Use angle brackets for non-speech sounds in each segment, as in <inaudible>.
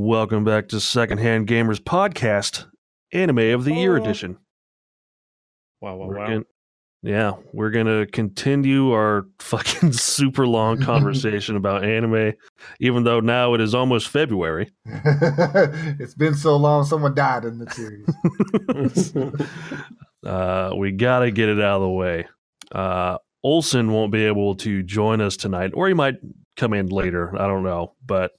Welcome back to Secondhand Gamers Podcast, Anime of the Year Oh. edition. Wow, wow, We're wow. gon- yeah, we're gonna continue our <laughs> fucking super long <laughs> conversation about anime, even though now it is almost February. <laughs> it's been so long, someone died in the series. Uh, we gotta get it out of the way. Uh, Olson won't be able to join us tonight, or he might come in later. I don't know, but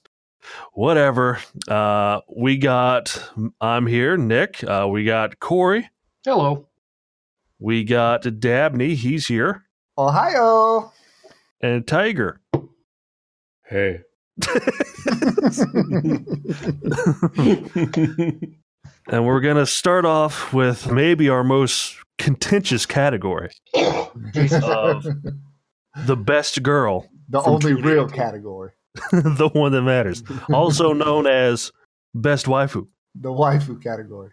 whatever. Uh, we got. I'm here, Nick. Uh, we got Corey. Hello. We got Dabney. He's here, Ohio. and Tiger. hey. <laughs> And we're gonna start off with maybe our most contentious category: of the best girl, the only real category. <laughs> the one that matters, <laughs> also known as best waifu. The waifu category.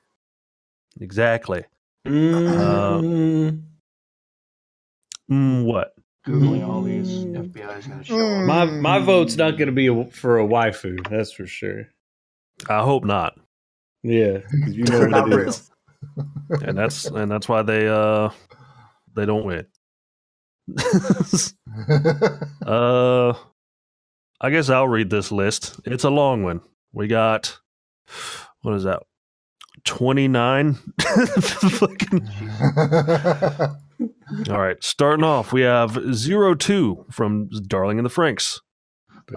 Exactly. Mm, Mm, what? Googling all these FBI is going to show Mm. up. my my vote's not going to be a, for a waifu. That's for sure. I hope not. Yeah, you know They're <laughs> what not it real. is. And that's and that's why they uh they don't win. uh, I guess I'll read this list. It's a long one. We got what is that? Twenty nine. <laughs> Fucking <laughs> All right, starting off, we have zero two from Darling and the Franxx.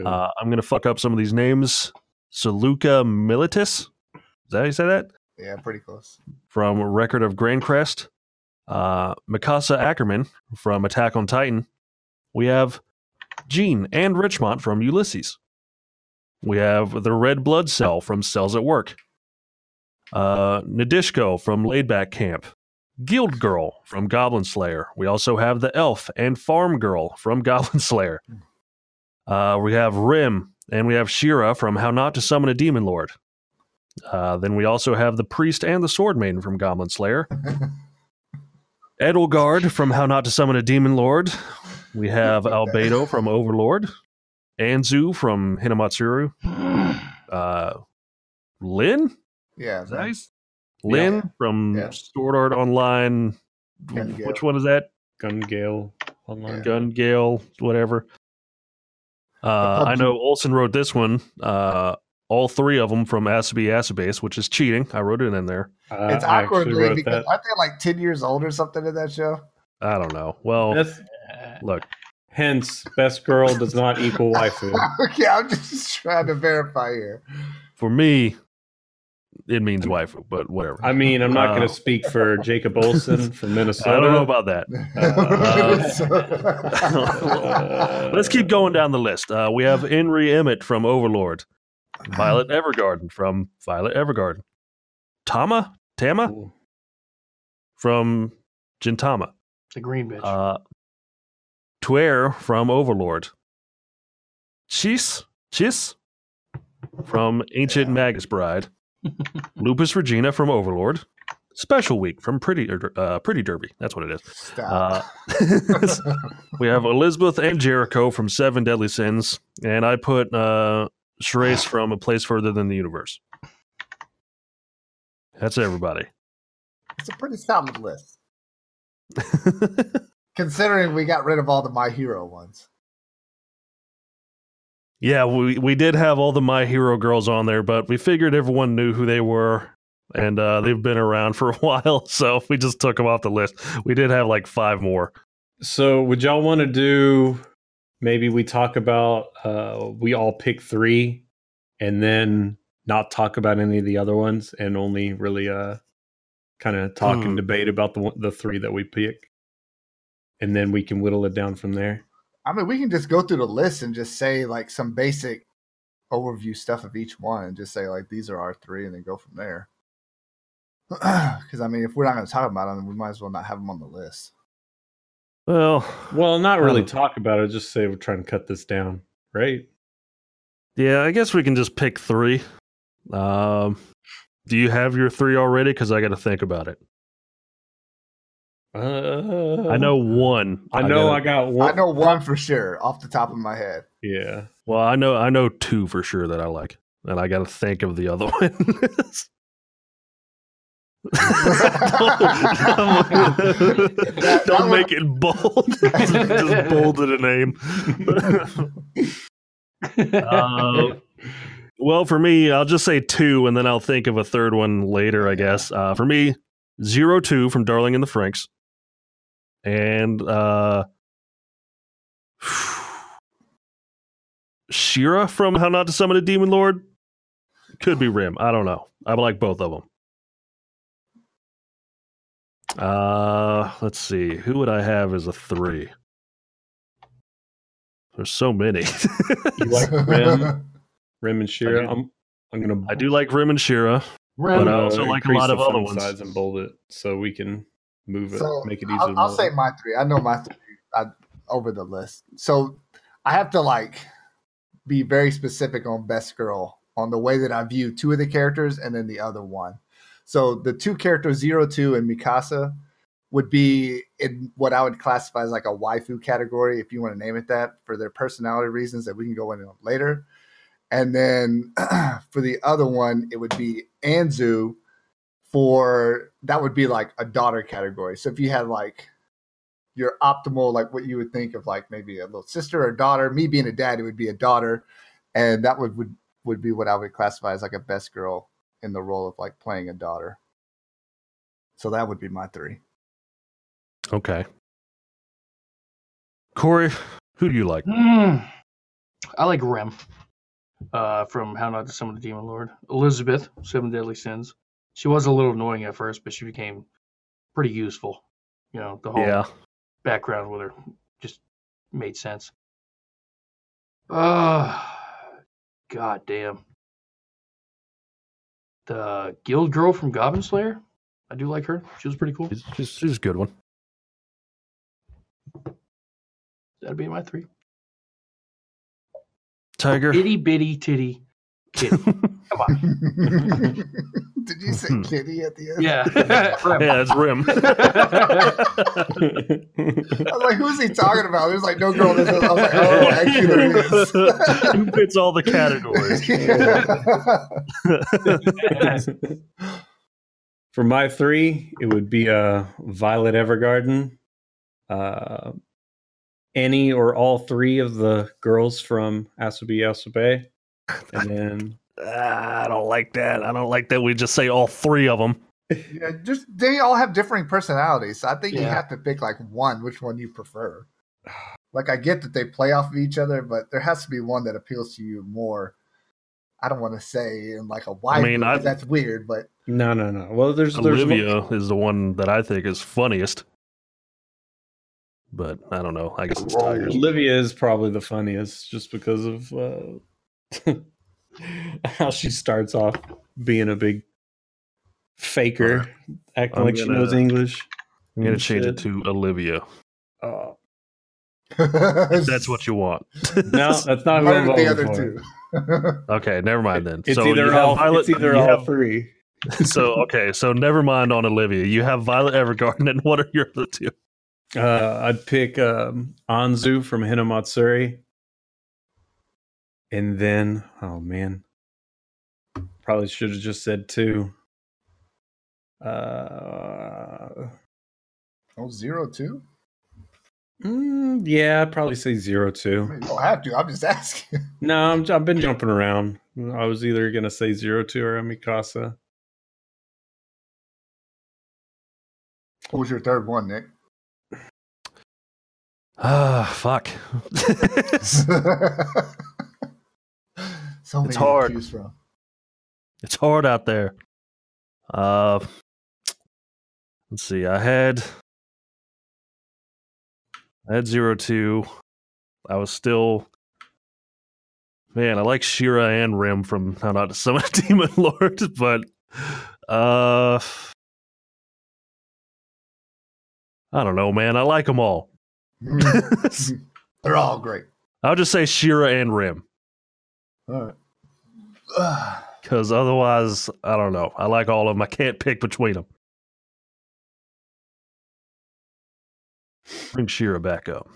Uh, I'm gonna fuck up some of these names. Siluca Meletes. Is that how you say that? yeah, pretty close. From Record of Grancrest. Uh, Mikasa Ackerman from Attack on Titan. We have Jean and Richmond from Ulysses. We have the Red Blood Cell from Cells at Work. Uh, Nadeshiko from Laidback Camp. Guild Girl from Goblin Slayer. We also have the Elf and Farm Girl from <laughs> Goblin Slayer. Uh, we have Rim and we have Shira from How Not to Summon a Demon Lord. Uh, then we also have the Priest and the Sword Maiden from Goblin Slayer. <laughs> Edelgard from How Not to Summon a Demon Lord. We have <laughs> Albedo from Overlord. Anzu from Hinamatsuri. <sighs> Uh, Lin? Yeah. Is that how you s- from Yeah. Sword Art Online. Gun Gale. Which one is that? Gun Gale online. Yeah. Gun Gale, whatever. Uh, I know Olson wrote this one. Uh, all three of them from Asobi Asobase, which is cheating. I wrote it in there. I, It's I awkward actually dude, because that. aren't they like 10 years old or something in that show? I don't know. Well, That's, look, hence, best girl does not equal waifu. <laughs> okay, I'm just trying to verify here. for me, it means waifu, but whatever. I mean, I'm not Uh, going to speak for Jacob Olson from Minnesota. I don't know about that. <laughs> Uh, <laughs> Let's keep going down the list. Uh, we have Enri Emmot from Overlord, Violet Evergarden from Violet Evergarden, Tama Tama from Gintama, The green bitch. Tuare from Overlord, Chis Chis from Ancient Magus Bride, <laughs> Lupus Regina from Overlord, Special Week from Pretty uh, Pretty Derby. That's what it is. Uh, <laughs> we have Elizabeth and Jericho from Seven Deadly Sins, and I put uh, from A Place Further Than the Universe. That's everybody. it's a pretty solid list. <laughs> Considering we got rid of all the My Hero ones. yeah, we we did have all the My Hero girls on there, but we figured everyone knew who they were, and uh, they've been around <laughs> for a while, so we just took them off the list. We did have like five more. So, would y'all want to do maybe we talk about uh we all pick 3 and then not talk about any of the other ones and only really uh kind of talk Hmm. and debate about the one- the 3 that we pick. And then we can whittle it down from there. I mean, we can just go through the list and just say like some basic overview stuff of each one and just say like these are our three and then go from there. <clears throat> Because I mean, if we're not going to talk about them, we might as well not have them on the list. Well, Well, not really Um, talk about it, just say we're trying to cut this down, right? yeah, I guess we can just pick three. Um, do you have your three already? Because I got to think about it. Uh, I know one. I know gotta- I got one. I know one for sure off the top of my head. Yeah. Well, I know I know two for sure that I like. and I got to think of the other <laughs> one. <laughs> don't That- that don't make it bold. <laughs> Just bolded a name. Uh, well, for me, I'll just say two, and then I'll think of a third one later. I guess. Uh, for me, zero two from Darling in the Franxx, and uh, Shira from How Not to Summon a Demon Lord. Could be Rim. I don't know. I like both of them. Uh, let's see. Who would I have as a three? There's so many. You <laughs> like Rim, <laughs> Rim and Shira? I do. I'm I'm gonna I do like Rim and Shira. Rim, But I uh, also like a lot of other font ones. size and bold it so we can move it, So make it easier. I'll, I'll say my three. I know my three I, over the list. So I have to like be very specific on best girl on the way that I view two of the characters and then the other one. So the two characters, Zero Two and Mikasa, would be in what I would classify as like a waifu category, if you want to name it that, for their personality reasons that we can go into later. And then <clears throat> for the other one, it would be Anzu for that would be like a daughter category. So if you had like your optimal, like what you would think of like maybe a little sister or daughter, me being a dad, it would be a daughter. And that would would, would be what I would classify as like a best girl in the role of like playing a daughter. So that would be my three. Okay. Corey, who do you like? Mm, I like Rem uh, from How Not to Summon the Demon Lord. Elizabeth, Seven Deadly Sins. She was a little annoying at first, but she became pretty useful. You know, the whole Yeah. background with her just made sense. Uh, God damn. The guild girl from Goblin Slayer. I do like her. She was pretty cool. She's, she's, she's a good one. That'd be my three. Tiger. Itty bitty titty kitty. <laughs> Come on. <laughs> Did you say kitty at the end? Yeah. <laughs> yeah, it's Rim. I was like, who's he talking about? There's like no girl. This is. I was like, oh, actually, there is. Who fits all the categories? For my three, it would be uh, Violet Evergarden, uh, any or all three of the girls from Asobi Asobe, and then <laughs> Ah, I don't like that. I don't like that we just say all three of them. yeah, just they all have differing personalities. So I think you have to pick like one, which one you prefer. Like I get that they play off of each other, but there has to be one that appeals to you more. I don't want to say in like a wide. mean, I- that's weird, but no, no, no. Well, there's there's Olivia is the one that I think is funniest. But I don't know. I guess it's Tigers. Olivia is probably the funniest, just because of uh, <laughs> how she starts off being a big faker, acting I'm like she gonna- knows English. I'm going to and change it to Olivia. Uh, If that's what you want. <laughs> no, that's not What what I'm the other for. two? <laughs> Okay, never mind then. It's so either have all. Violet. it's either you all have- three. so okay, so never mind on Olivia. You have Violet Evergarden, and what are your other two? Uh, I'd pick um, Anzu from Hinamatsuri. And then, oh man, probably should have just said two. Uh, oh, zero two. mm, yeah, I'd probably say zero I mean, you don't have to. I'm just <laughs> asking. No, I'm, I've been jumping around. I was either gonna say zero two or Mikasa. What was your third one, Nick? Ah, fuck. <laughs> <laughs> so many hard. from. it's hard out there. Uh, let's see. I had I had zero two. I was still man. I like Shira and Rim from How Not to Summon a Demon <laughs> Lord, but uh, I don't know, man. I like them all. <laughs> They're all great. I'll just say Shira and Rim All right. Because otherwise, I don't know. I like all of them. I can't pick between them. Bring Shira back up.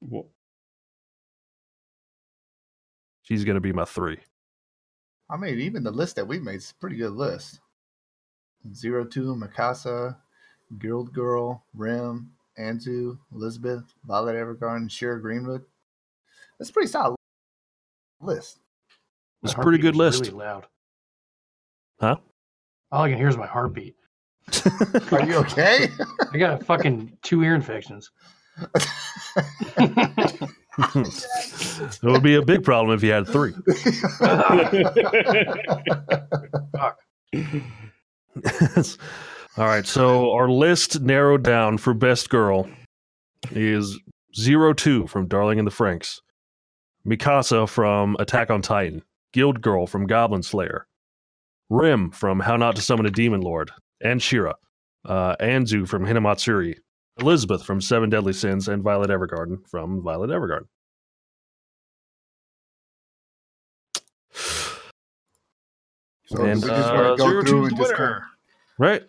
Well, She's going to be my three. I mean, even the list that we made is a pretty good list. Zero two, Mikasa, Guild Girl, Rim, Anzu, Elizabeth, Violet Evergarden, Shira Greenwood. That's pretty solid list. It's a pretty good list. Really loud. Huh? All I can hear is my heartbeat. <laughs> Are you okay? <laughs> I got fucking two ear infections. <laughs> it would be a big problem if you had three. All right, so our list narrowed down for best girl is Zero Two from Darling in the Franxx, Mikasa from Attack on Titan, Guild Girl from Goblin Slayer, Rim from How Not to Summon a Demon Lord, and Shira, uh, Anzu from Hinamatsuri, Elizabeth from Seven Deadly Sins, and Violet Evergarden from Violet Evergarden. So And, we just uh, want to go Zero through and just winner. Right?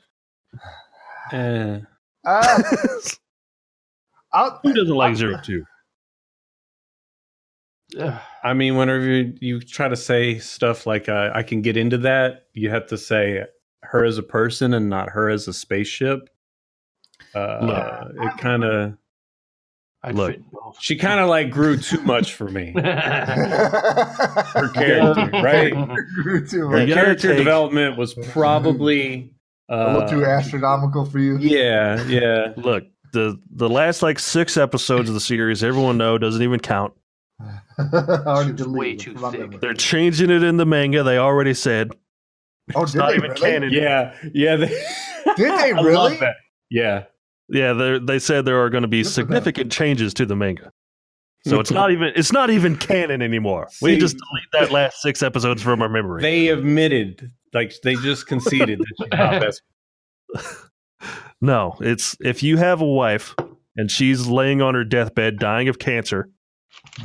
Eh. Uh, <laughs> Who doesn't like Zero Two? Ugh. I mean, whenever you, you try to say stuff like uh, I can get into that, you have to say her as a person and not her as a spaceship. Uh, it kind of I'd Look. fit she kind of like grew too much for me. <laughs> Her her character, right? <laughs> Grew too Her much. gotta character take- development was probably A uh, little too astronomical for you. Yeah, yeah. Look, the the last like six episodes of the series, everyone know doesn't even count. <laughs> already It's way too thick. They're changing it in the manga. They already said Oh, it's did not they even really? canon. Yeah, yeah. They, Did they <laughs> I love really? that. Yeah. Yeah, they they said there are going to be Good significant changes to the manga. So it's <laughs> not even it's not even canon anymore. we just delete that last six episodes from our memory. They admitted, like they just conceded that she's not best. no, it's if you have a wife and she's laying on her deathbed dying of cancer,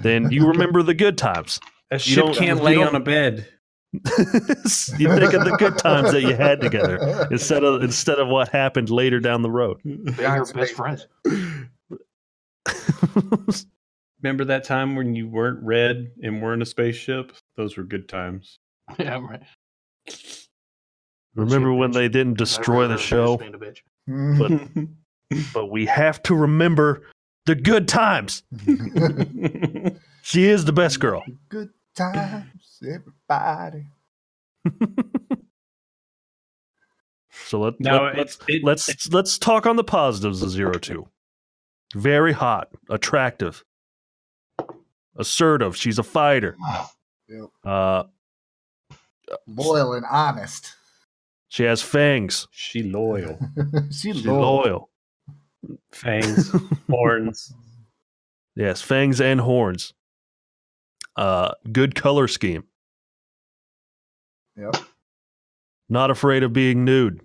then you <laughs> remember the good times. That You can't lay don't- on a bed. <laughs> you think of the good times that you had together instead of instead of what happened later down the road. They're your best friends. <laughs> Remember that time when you weren't red and were in a spaceship? Those were good times. Yeah, right. remember when they didn't destroy the show? Being a bitch. Mhm. But we have to remember the good times. <laughs> She is the best girl. Good times, everybody. <laughs> So let, no, let, it's it, let's let's talk on the positives of zero two. Very hot, attractive, assertive. She's a fighter. <sighs> Yep. Uh, Loyal and honest. she has fangs. she loyal. <laughs> she She's loyal. loyal. Fangs, horns. <laughs> Yes, fangs and horns. Uh, good color scheme. Yep. Not afraid of being nude.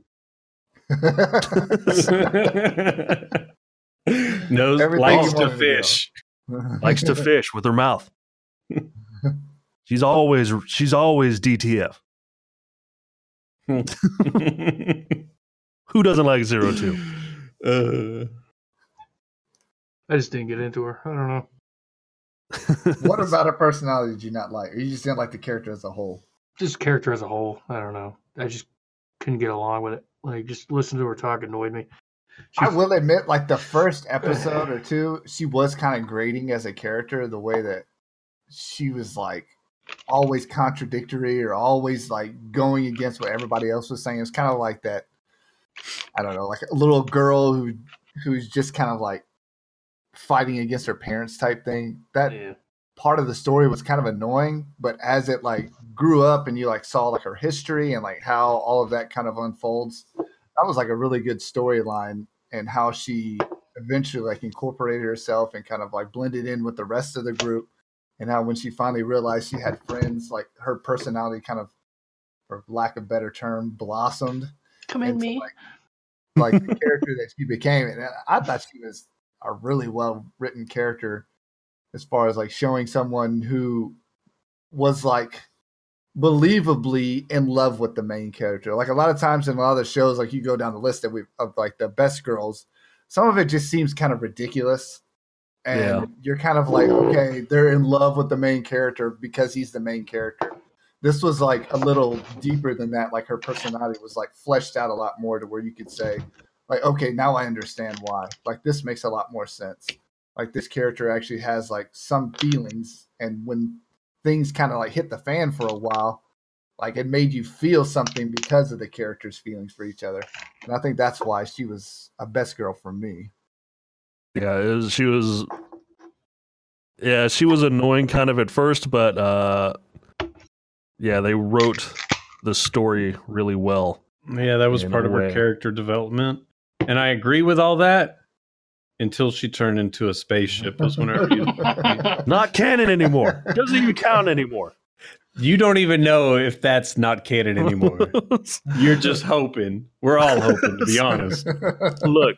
<laughs> Knows Everything likes to wanted to fish. <laughs> Likes to fish with her mouth. She's always she's always DTF. Who doesn't like zero two? Uh, I just didn't get into her. I don't know. <laughs> what about her personality did you not like? Or you just didn't like the character as a whole? Just character as a whole. I don't know. I just couldn't get along with it. Like, just listen to her talk annoyed me. She I will admit, like the first <laughs> episode or two, she was kind of grating as a character. The way that she was like always contradictory or always like going against what everybody else was saying. It's kind of like that. I don't know, like a little girl who who's just kind of like fighting against her parents type thing. That yeah. part of the story was kind of annoying, but as it like grew up and you like saw like her history and like how all of that kind of unfolds, that was like a really good storyline and how she eventually like incorporated herself and kind of like blended in with the rest of the group and how when she finally realized she had friends, like her personality kind of for lack of better term, blossomed Come in, me. like, like the character that she became. And I thought she was a really well written character as far as like showing someone who was like believably in love with the main character. Like a lot of times in a lot of the shows, like you go down the list that we of like the best girls, some of it just seems kind of ridiculous. and Yeah. you're kind of like, okay, they're in love with the main character because he's the main character. This was like a little deeper than that. Like her personality was like fleshed out a lot more to where you could say, like, okay, now I understand why. Like this makes a lot more sense. Like this character actually has like some feelings, and when things kind of like hit the fan for a while, like it made you feel something because of the characters' feelings for each other. And I think that's why she was a best girl for me. Yeah, was, she was. Yeah, she was annoying kind of at first, but uh, yeah, they wrote the story really well. Yeah, that was part a of her character development. And I agree with all that until she turned into a spaceship. Was when her <laughs> Not canon anymore. Doesn't even count anymore. You don't even know if that's not canon anymore. <laughs> You're just hoping. We're all hoping, to be <laughs> honest. Look,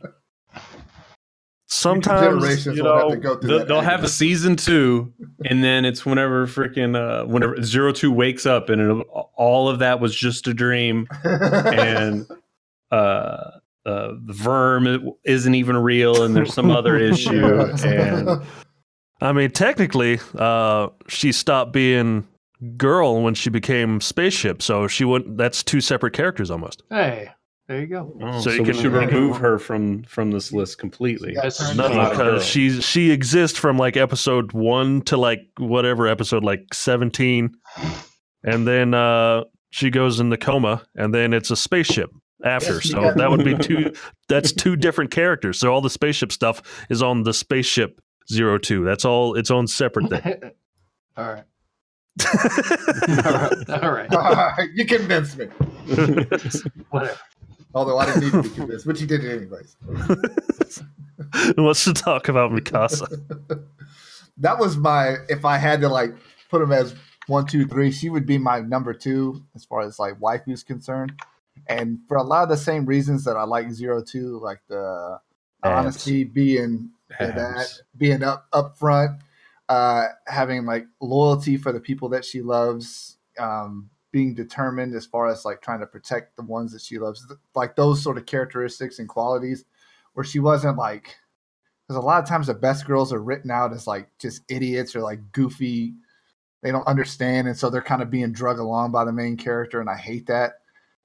sometimes you will have know, to go through They'll, that they'll have a season two, and then it's whenever freaking uh, whenever Zero Two wakes up, and it, all of that was just a dream, and <laughs> uh, uh, the VIRM isn't even real, and there's some other issue, and I mean, technically, uh, she stopped being girl when she became spaceship, so she wouldn't. That's two separate characters almost. Hey, there you go. Oh, So so, you can- should you can- remove her from from this list completely. Yeah, No, into not a a girl. because she's she exists from like episode one to like whatever episode, like seventeen, and then uh, she goes in the coma, and then it's a spaceship after. Yes, so yeah. that would be <laughs> two. That's two different characters. So all the spaceship stuff is on the spaceship zero two. That's all its own separate thing. <laughs> <laughs> All right. All right. All right. you convinced me. Whatever. Although I didn't need to be convinced, but you did it anyways. What's wants to talk about Mikasa? <laughs> that was my if I had to like put them as one, two, three, she would be my number two as far as like waifu's concerned. And for a lot of the same reasons that I like zero two, like the Abs. honesty, being that being up up front, uh, having like loyalty for the people that she loves, um, being determined as far as like trying to protect the ones that she loves, like those sort of characteristics and qualities, where she wasn't like, because a lot of times the best girls are written out as like just idiots or like goofy, they don't understand, and so they're kind of being drug along by the main character, and I hate that.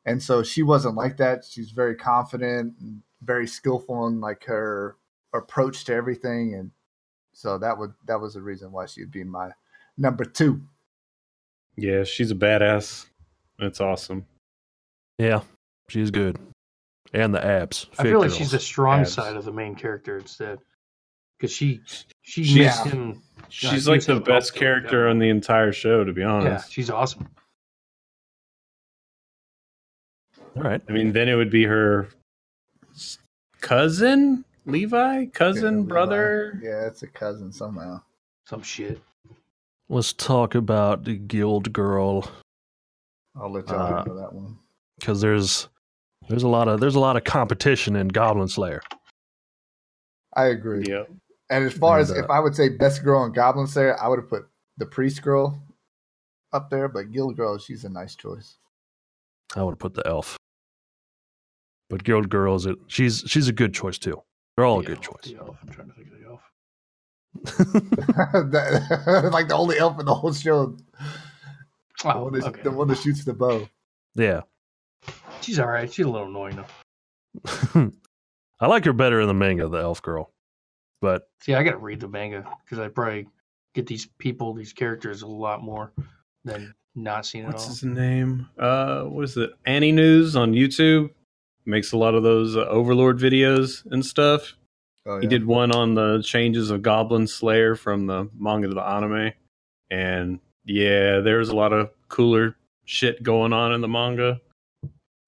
And so she wasn't like that. She's very confident and very skillful in like her approach to everything and so that would that was the reason why she'd be my number two Yeah, she's a badass. That's awesome. Yeah, she's good, and the abs. I Fit feel like girls. she's the strong Abs. side of the main character instead, because she she She's- makes him. She's like the best character on the entire show, to be Yeah, honest. she's awesome. all right. I mean, then it would be her cousin, Levi, cousin, Yeah, brother. yeah it's a cousin somehow Some shit. Let's talk about the Guild Girl i'll let y'all Uh, handle that one because there's there's a lot of there's a lot of competition in Goblin Slayer. i agree Yep. and as far as uh, if i would say best girl in goblin slayer i would have put the priest girl up there but guild girl she's a nice choice I would put the elf, but Guild Girl is it? She's she's a good choice too. They're all a good elf, choice. the elf. I'm trying to think of the elf. <laughs> That- <laughs> like the only elf in the whole show the, Oh, one that, okay. the one that shoots the bow yeah, She's all right. She's a little annoying though. <laughs> I like her better in the manga, the elf girl, but See, I got to read the manga because I probably get these people, these characters, a lot more than not seeing it What's all. his name? Uh, what is it? Annie News on YouTube makes a lot of those uh, Overlord videos and stuff. Oh, He did one on the changes of Goblin Slayer from the manga to the anime, and yeah, there's a lot of cooler shit going on in the manga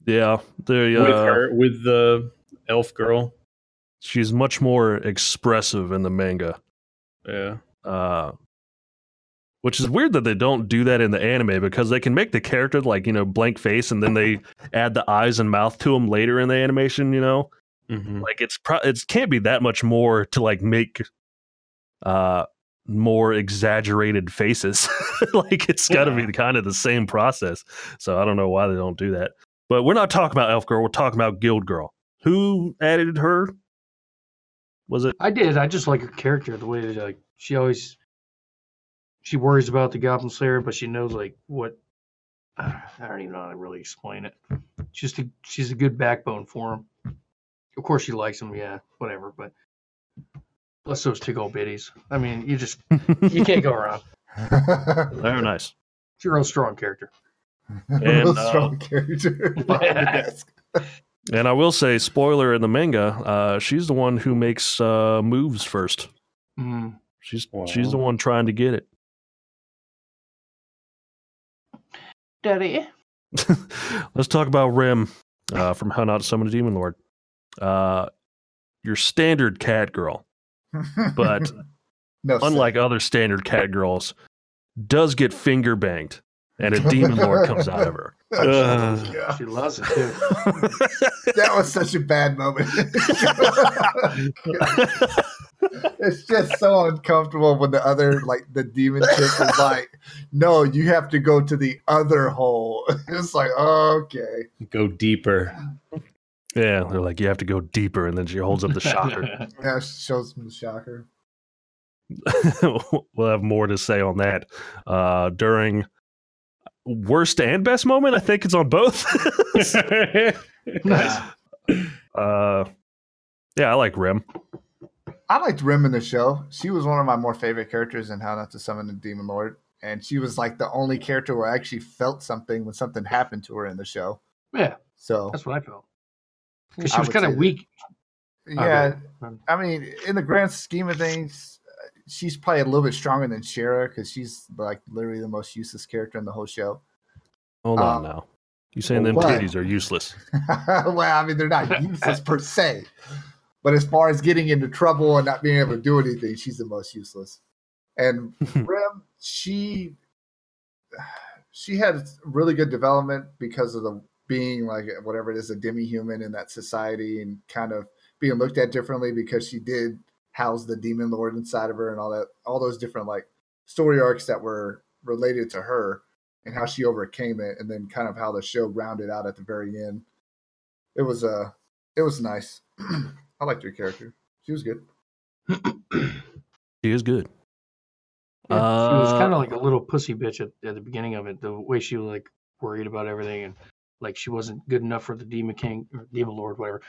yeah, they with uh, her with the elf girl. she's much more expressive in the manga. Yeah, uh, which is weird that they don't do that in the anime because they can make the character like you know blank face and then they add the eyes and mouth to them later in the animation. You know, hmm like it's pro- it can't be that much more to like make uh more exaggerated faces. <laughs> like it's got to Yeah. be kind of the same process. So I don't know why they don't do that. But we're not talking about Elf Girl. We're talking about Guild Girl. Who added her? Was it? I did. I just like her character, the way that like she always she worries about the Goblin Slayer, but she knows like what <sighs> I don't even know how to really explain it. She's just a, she's a good backbone for him. Of course, she likes him, yeah, whatever. But bless those two old biddies. I mean, you just you can't go wrong. <laughs> Very nice. She's a real strong character. And, Real uh, strong character. <laughs> behind the desk. <laughs> And I will say, spoiler in the manga, uh, she's the one who makes uh, moves first. Mm. She's Wow. she's the one trying to get it. Daddy. Let's talk about Rim uh, from How Not to Summon a Demon Lord. Uh, your standard cat girl, but <laughs> no, unlike other standard cat girls, does get finger banged, and a demon lord comes out of her. <laughs> Ugh. Yeah. She loves it too. <laughs> that was such a bad moment. it's just so uncomfortable when the other, like the demon chick, is like, "No, you have to go to the other hole." It's like, okay, Go deeper. Yeah, they're like, you have to go deeper, and then she holds up the shocker. <laughs> <laughs> yeah, she shows him the shocker. <laughs> we'll have more to say on that uh, during worst and best moment. I think it's on both. nice. uh, yeah, I like Rim. I liked Rim in the show. She was one of my more favorite characters in How Not to Summon the Demon Lord, and she was like the only character where I actually felt something when something happened to her in the show. Yeah, So that's what I felt. 'Cause I she was kind of weak. yeah, Um, I mean, in the grand scheme of things, uh, she's probably a little bit stronger than Shara because she's like literally the most useless character in the whole show. Hold on Um, now. You saying them what? titties are useless? <laughs> well, I mean, they're not useless per se, but as far as getting into trouble and not being able to do anything, she's the most useless. And <laughs> Rim, she she had really good development because of the being like whatever it is, a demi-human in that society, and kind of being looked at differently because she did house the demon lord inside of her and all that, all those different like story arcs that were related to her and how she overcame it, and then kind of how the show rounded out at the very end. It was uh it was nice. <clears throat> I liked her character. She was good. <clears throat> She is good. Yeah, she was Uh, kind of like a little pussy bitch at, at the beginning of it. The way she was like worried about everything and like she wasn't good enough for the demon king or demon lord, whatever.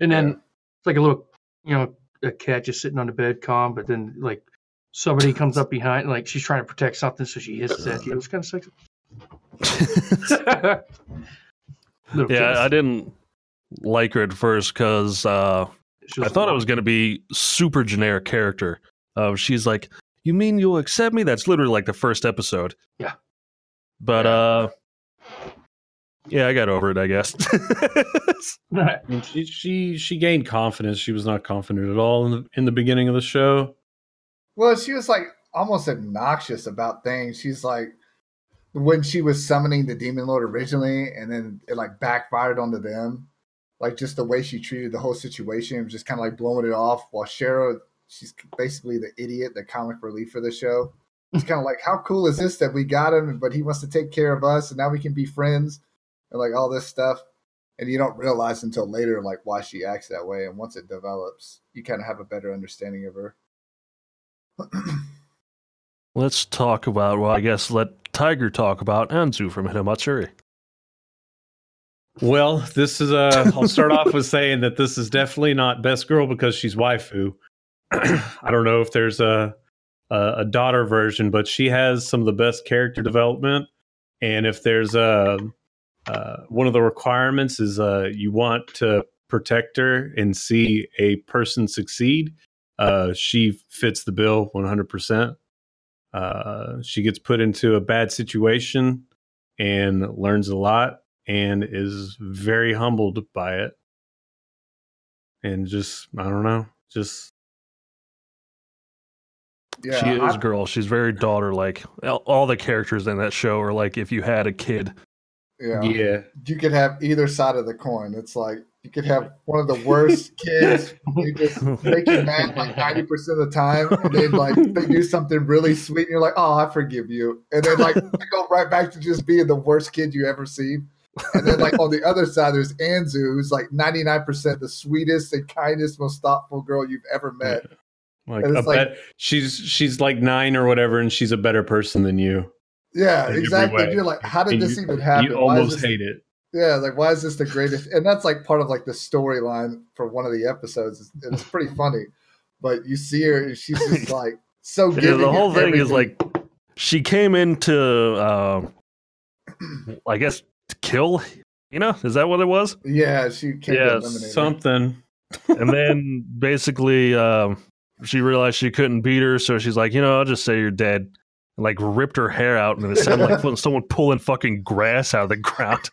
And then Yeah. it's like a little, you know, a cat just sitting on the bed, calm. But then like somebody comes up behind, like she's trying to protect something, so she hits that. It was kind of sexy. <laughs> <laughs> Yeah. I didn't like her at first because uh, I thought it was going to be super generic character. Uh, she's like, "You mean you'll accept me?" That's literally like the first episode. Yeah. But Yeah. uh, yeah, I got over it. I guess. <laughs> I mean, she she she gained confidence. She was not confident at all in the in the beginning of the show. Well, she was like almost obnoxious about things. She's like when she was summoning the demon lord originally, and then it like backfired onto them. Like just the way she treated the whole situation, was just kind of like blowing it off. While Cheryl, she's basically the idiot, the comic relief for the show. It's kind of like, how cool is this that we got him, but he wants to take care of us, and now we can be friends, and like all this stuff. And you don't realize until later, like why she acts that way. And once it develops, you kind of have a better understanding of her. <clears throat> Let's talk about. Well, I guess let Tiger talk about Anzu from Hinamatsuri. Well, this is uh <laughs> I'll start off with saying that this is definitely not best girl because she's waifu. <clears throat> I don't know if there's a, a a daughter version, but she has some of the best character development. And if there's a uh, one of the requirements is uh, you want to protect her and see a person succeed. Uh, she fits the bill 100%. Uh, she gets put into a bad situation and learns a lot and is very humbled by it. And just, I don't know, just Yeah, she is I- girl. She's very daughter like. All the characters in that show are like if you had a kid. Yeah. yeah. You could have either side of the coin. It's like you could have one of the worst <laughs> kids. You just make you mad like ninety percent of the time, and then like they do something really sweet, and you're like, "Oh, I forgive you," and then like you go right back to just being the worst kid you ever seen. And then like on the other side, there's Anzu, who's like 99% the sweetest and kindest, most thoughtful girl you've ever met. Like, like- she's she's like nine or whatever, and she's a better person than you. Yeah, exactly. way. You're like, how did And this you- even happen? You Why almost this- hate it. Yeah, like why is this the greatest? And that's like part of like the storyline for one of the episodes. It's, it's pretty <laughs> funny, but you see her, and she's just <laughs> like so. Yeah, Giving the whole thing is like she came into, uh, I guess, to kill. You know, is that what it was? yeah, she came Yeah, to. Something. and then basically um, she realized she couldn't beat her, so she's like, you know, I'll just say you're dead. And like ripped her hair out, and it sounded like <laughs> someone pulling fucking grass out of the ground.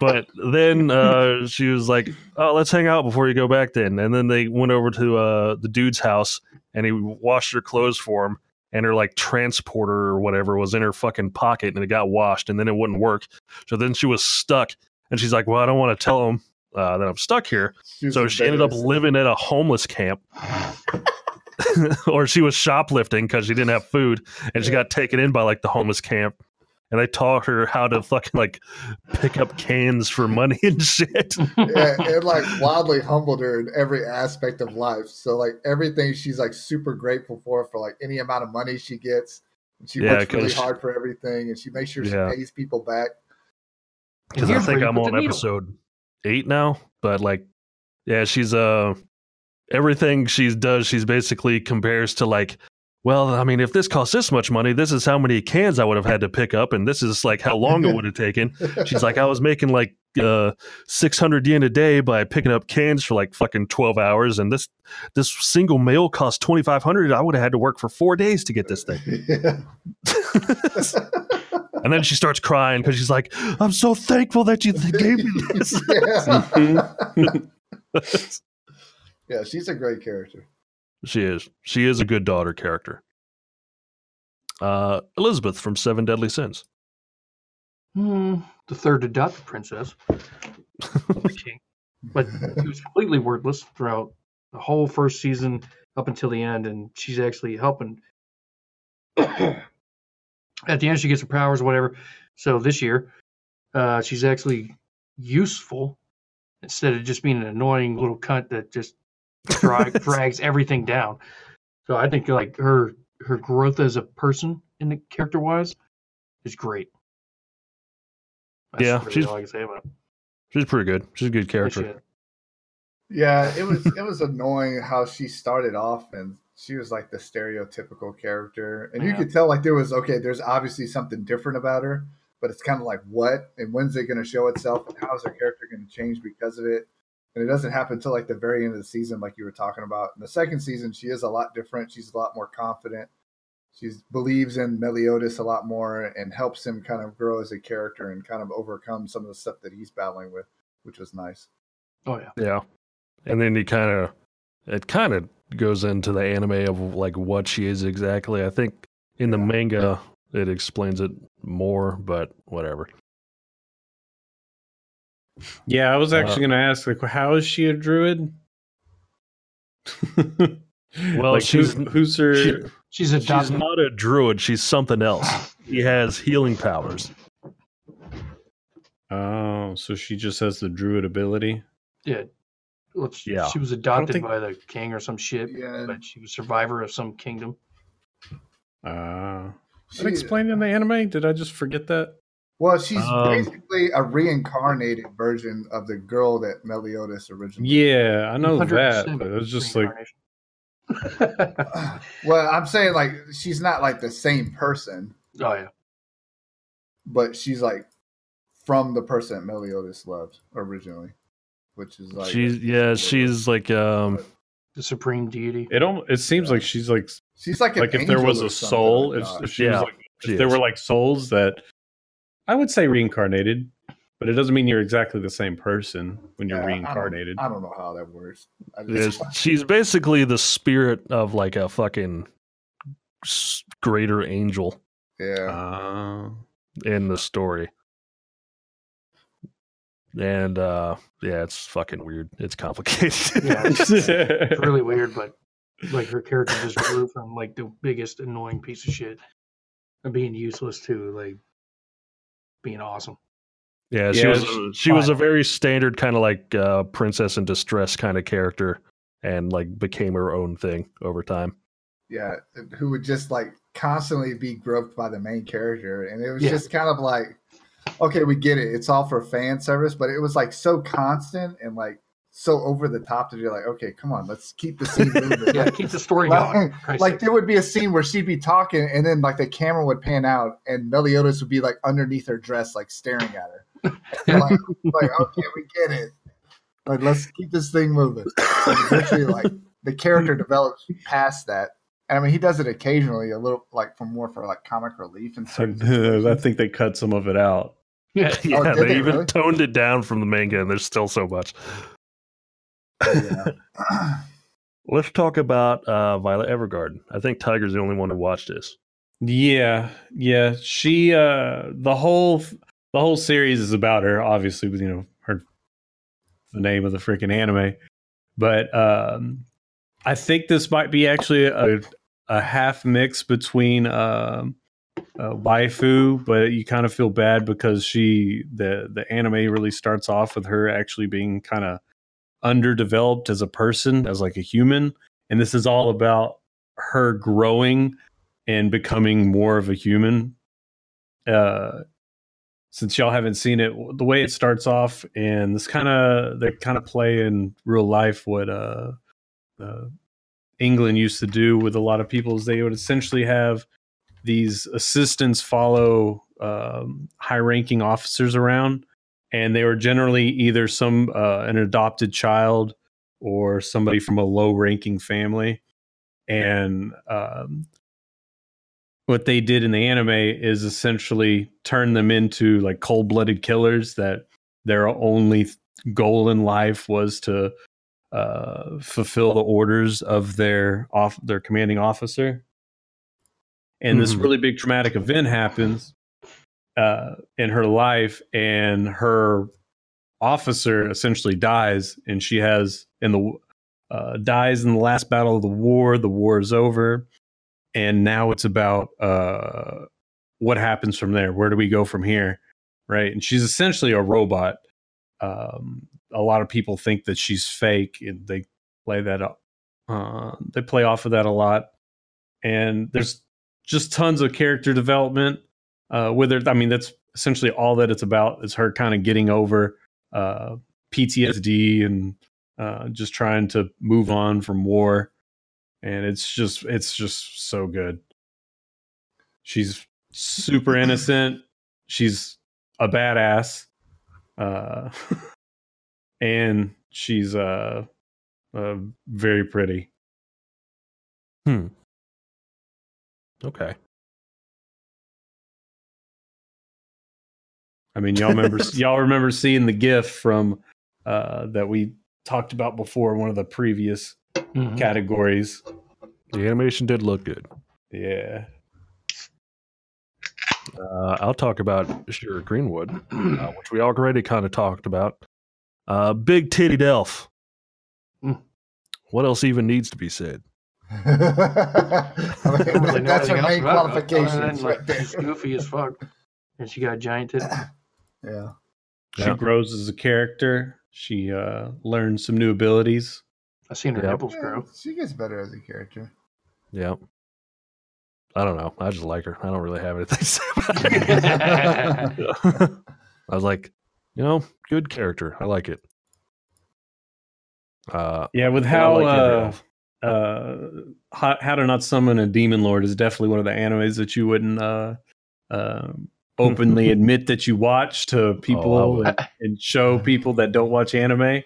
but then uh, she was like, "Oh, let's hang out before you go back." Then, and then they went over to uh, the dude's house, and he washed her clothes for him. And her like transporter or whatever was in her fucking pocket, and it got washed, and then it wouldn't work. So then she was stuck, and she's like, "Well, I don't want to tell him uh, that I'm stuck here." She was So she ended up living at a homeless camp. <laughs> or she was shoplifting because she didn't have food and she got taken in by like the homeless camp. And they taught her how to fucking like pick up cans for money <laughs> and shit. yeah, <laughs> it like wildly humbled her in every aspect of life. So like everything she's like super grateful for for like any amount of money she gets. And she Yeah, works really 'cause- hard for everything and she makes sure Yeah. she pays people back. Because I think I'm on episode eight now. But like, yeah, she's uh everything she does, she's basically compares to like, well, I mean, if this costs this much money, this is how many cans I would have had to pick up, and this is like how long it would have taken. <laughs> She's like, I was making like uh, 600 yen a day by picking up cans for like fucking 12 hours, and this this single meal cost 2,500. I would have had to work for four days to get this thing. yeah. <laughs> and then she starts crying because she's like, I'm so thankful that you th- gave me this. <laughs> yeah. yeah, she's a great character. she is. She is a good daughter character. Uh, Elizabeth from Seven Deadly Sins. Hmm, the third adopted princess, the <laughs> king, but she was completely wordless throughout the whole first season up until the end, and she's actually helping. <coughs> At the end, she gets her powers, whatever. So this year, uh, she's actually useful instead of just being an annoying little cunt that just drag, <laughs> drags everything down. So I think like her her growth as a person in the character wise is great. That's Yeah, really she's- all I can say about it. She's pretty good. She's a good character. Yeah, it was <laughs> it was annoying how she started off and she was like the stereotypical character. And you could tell like there was okay, there's obviously something different about her, but it's kind of like what and when's it gonna show itself and how is her character gonna change because of it? And it doesn't happen until like the very end of the season, like you were talking about. In the second season, she is a lot different. She's a lot more confident. She believes in Meliodas a lot more and helps him kind of grow as a character and kind of overcome some of the stuff that he's battling with, which was nice. Oh yeah. Yeah. And then he kind of, it kind of goes into the anime of like what she is exactly. I think in the Yeah. manga it explains it more, but whatever. Yeah, I was Uh, actually going to ask, like, how is she a druid? <laughs> Well, Like, she's- who, who's her? she- She's She's adopted. not a druid. She's something else. <laughs> She has healing powers. oh, so she just has the druid ability. yeah. Well, she, Yeah. she was adopted think- by the king or some shit, Yeah. but she was survivor of some kingdom. Uh, She- that explained in the anime? Did I just forget that? Well, she's Um, basically a reincarnated version of the girl that Meliodas originally. Yeah, I know 100% that, but it was just like. <laughs> Well, I'm saying like she's not like the same person, oh yeah. but she's like from the person that Meliodas loved originally, which is like she's yeah, she's like um The supreme deity. it. Almost, it seems like she's like, she's like an like if there was a soul, I if, thought. if she Yeah, was like, she if there is. were like souls that, I would say reincarnated, but it doesn't mean you're exactly the same person when you're Yeah, I don't- reincarnated. I don't know how that works. Just, she's basically the spirit of like a fucking greater angel yeah, Uh, in the story. And uh yeah, it's fucking weird. It's complicated. Yeah, It's <laughs> really weird, but like her character just grew from like the biggest annoying piece of shit and being useless to like being awesome. Yeah, she Yeah, was a, she was a very standard kind of like uh, princess in distress kind of character, and like became her own thing over time. yeah, who would just like constantly be groped by the main character, and it was Yeah. just kind of like, okay, we get it. It's all for fan service, but it was like so constant and like so over the top that you're like, okay, come on, let's keep the scene moving. <laughs> Yeah, keep the story going. like, like sake. there would be a scene where she'd be talking, and then like the camera would pan out, and Meliodas would be like underneath her dress, like staring at her. <laughs> Like, like, okay, we get it. Like, let's keep this thing moving. So eventually, like the character develops past that. And I mean, he does it occasionally, a little like for more for like comic relief and stuff. <laughs> I think they cut some of it out. yeah. Yeah, Oh, they, they even really? toned it down from the manga, and there's still so much. Yeah. <laughs> Let's talk about uh, Violet Evergarden. I think Tiger's the only one who watched this. Yeah, yeah. She uh the whole the whole series is about her, obviously with you know her the name of the freaking anime. But um I think this might be actually a a half mix between um uh, waifu, but you kind of feel bad because she the the anime really starts off with her actually being kind of underdeveloped as a person, as like a human, and this is all about her growing and becoming more of a human. Uh, since y'all haven't seen it, the way it starts off, and this kind of they kind of play in real life what uh, uh, England used to do with a lot of people is they would essentially have these assistants follow um, high-ranking officers around, and they were generally either some uh, an adopted child or somebody from a low-ranking family, and um, what they did in the anime is essentially turn them into like cold-blooded killers that their only goal in life was to uh, fulfill the orders of their off their commanding officer. And this Mhm. really big traumatic event happens uh, in her life, and her officer essentially dies, and she has in the uh, dies in the last battle of the war. The war is over, and now it's about uh, what happens from there. Where do we go from here? Right, and she's essentially a robot. Um, a lot of people think that she's fake, and they play that up. Uh, they play off of that a lot, and there's just tons of character development uh, with. I mean, that's essentially all that it's about. Is her kind of getting over uh, PTSD and uh, just trying to move on from war, and it's just it's just so good. She's super innocent. She's a badass, uh, <laughs> and she's uh, uh, very pretty. Hmm. Okay. I mean, y'all remember <laughs> y'all remember seeing the GIF from uh, that we talked about before in one of the previous Mhm. categories. The animation did look good. Yeah, Uh, I'll talk about Shera Greenwood, uh, which we already kind of talked about. Uh, Big Titty Delph. Mm. What else even needs to be said? I I don't really that's her anything main about it, other than, qualifications like, right there. goofy as fuck, and she got a giant tit. <laughs> Yeah. she Yeah. grows as a character. She uh, learns some new abilities. I've seen her Yep. nipples Yeah, grow. She gets better as a character. Yeah. I don't know. I just like her. I don't really have anything to say about <laughs> it. I was like, you know, good character. I like it. Uh, Yeah, with how like uh, uh, how, how to not summon a demon lord is definitely one of the animes that you wouldn't uh, uh, openly <laughs> admit that you watch to people would. and, and show <laughs> people that don't watch anime.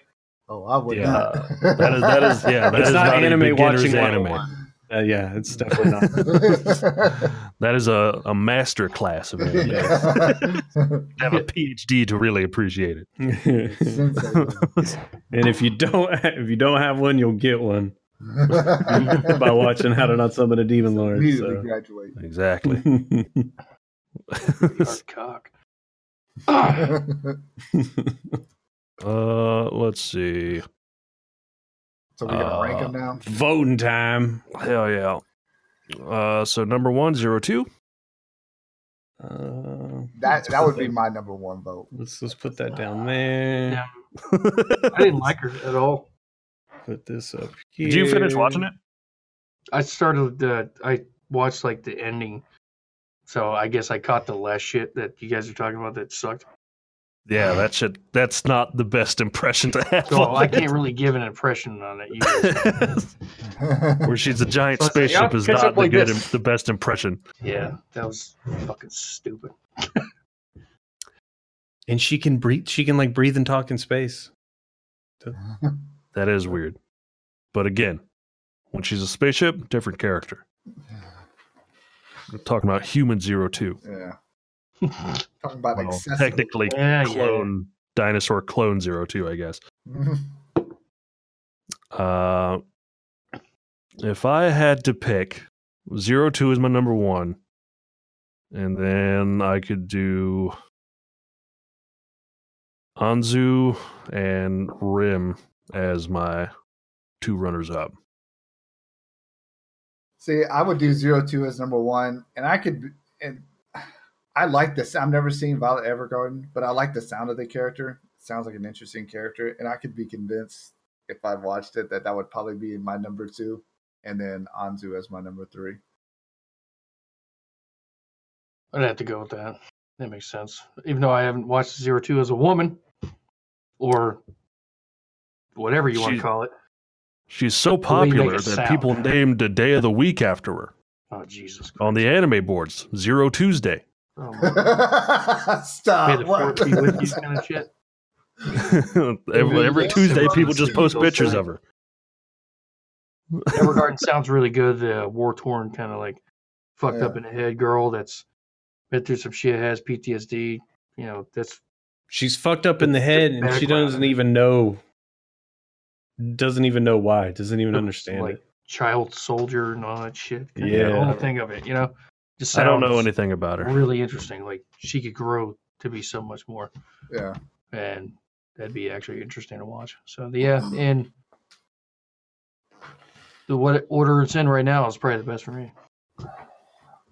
Oh, I would Yeah. not. that is that is yeah. <laughs> That It's is not a anime watching anime. Uh, yeah, it's definitely not. That is a, a master class of anime. You have a PhD to really appreciate it. and if you don't if you don't have one, you'll get one by watching How to Not Summon a Demon Lord. So. graduate. Exactly. Hard <laughs> cock. Ah, <laughs> uh, let's see. so we gotta rank Uh, them now. Voting time. Hell yeah. Uh, so number one, zero two. Uh, That that would be my number one vote. Let's let's put that down there. Yeah. <laughs> I didn't like her at all. Put this up here. Did you finish watching it? I started the I watched like the ending, so I guess I caught the last shit that you guys are talking about that sucked. Yeah, that shit. That's not the best impression to have. So of I can't really give an impression on it. <laughs> Where she's a giant So I like, spaceship "Yeah, is not the like good, this." the best impression. yeah, that was fucking stupid. <laughs> And she can breathe. She can like breathe and talk in space. That is weird. But again, when she's a spaceship, different character. We're talking about Human Zero Two. yeah. <laughs> Talking about Well, accessible. technically, Yeah, yeah. clone dinosaur clone Zero Two, I guess. <laughs> Uh, if I had to pick, Zero Two is my number one, and then I could do Anzu and Rim as my two runners up. See, I would do zero two as number one, and I could, and I like this. I've never seen Violet Evergarden, but I like the sound of the character. sounds like an interesting character, and I could be convinced if I've watched it that that would probably be my number two, and then Anzu as my number three. I'd have to go with that. That makes sense. Even though I haven't watched Zero Two as a woman, or whatever you want to call it. She's so way you make popular that sound. people named a day of the week after her Oh Jesus! on the anime boards. Zero Tuesday. Oh, my- <laughs> Stop. May the what? be with you, kind of shit. <laughs> every, every Tuesday, people just post pictures things. of her. Evergarden <laughs> sounds really good. The war torn, kind of like fucked up in the head girl that's been through some shit, has PTSD. You know, that's She's fucked up in the head, and she doesn't even know. Doesn't even know why. Doesn't even understand like it. child soldier and all that shit. Kinda Yeah. the whole thing of it. You know, just I don't know anything about her. Really interesting. Like she could grow to be so much more, Yeah. and that'd be actually interesting to watch. So yeah, and the what order it's in right now is probably the best for me.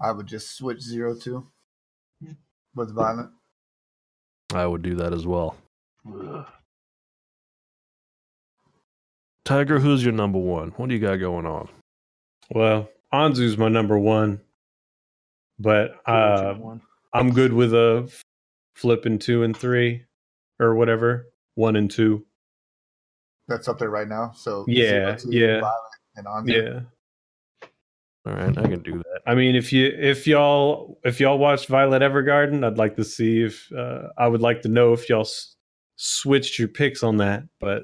I would just switch zero two with Violet. I would do that as well. Ugh. Tiger, who's your number one? What do you got going on? Well, Anzu's my number one, but uh, One. I'm good with a flipping two and three, or whatever, one and two. That's up there right now. So Yeah, 02, yeah. And Anzu. Yeah. All right, I can do that. I mean, if you if y'all if y'all watched Violet Evergarden, I'd like to see if uh, I would like to know if y'all s- switched your picks on that. But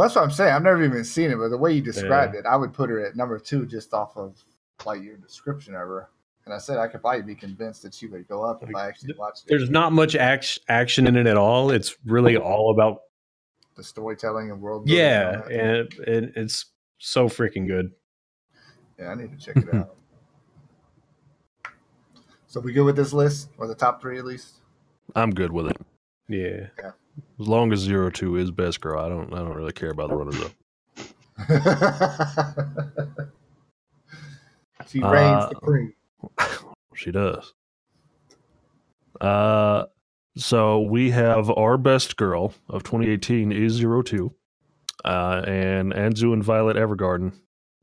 Well, that's what I'm saying. I've never even seen it, but the way you described it, I would put her at number two just off of like your description of her. And I said I could probably be convinced that she would go up if I actually watched it. there's not much act- action in it at all. It's really oh. all about The storytelling and world. yeah, all that. and, and it's so freaking good. yeah, I need to check it out. <laughs> So we good with this list, or the top three at least? I'm good with it. Yeah, As long as zero two is best girl, I don't I don't really care about the runners <laughs> up. she Uh, reigns supreme. <laughs> She does. Uh so we have our best girl of 2018 is zero two. Uh and Anzu and Violet Evergarden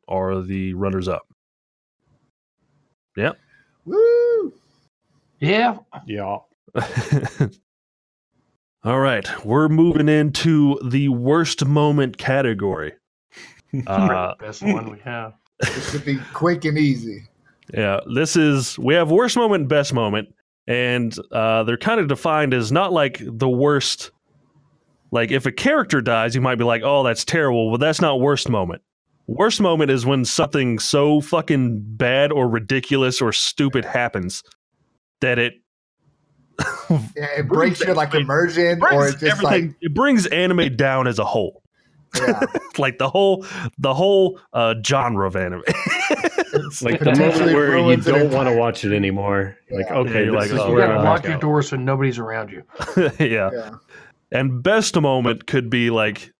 are the runners up. Woo! Yeah, yeah. <laughs> All right, we're moving into the worst moment category. <laughs> Uh, best one we have. This should be quick and easy. Yeah, this is we have worst moment and best moment, and uh, they're kind of defined as not like the worst. Like if a character dies, you might be like, "Oh, that's terrible," but that's not worst moment. Worst moment is when something so fucking bad or ridiculous or stupid happens that it Yeah, it <laughs> breaks your like immersion, or brings it just everything. like it brings anime down as a whole, yeah, <laughs> like the whole the whole uh, genre of anime. <laughs> it's Like the moment where you don't want to watch it anymore. Like okay, Yeah, you're this like, is oh, You where gotta lock your now. door so nobody's around you. yeah. Yeah, And best moment could be like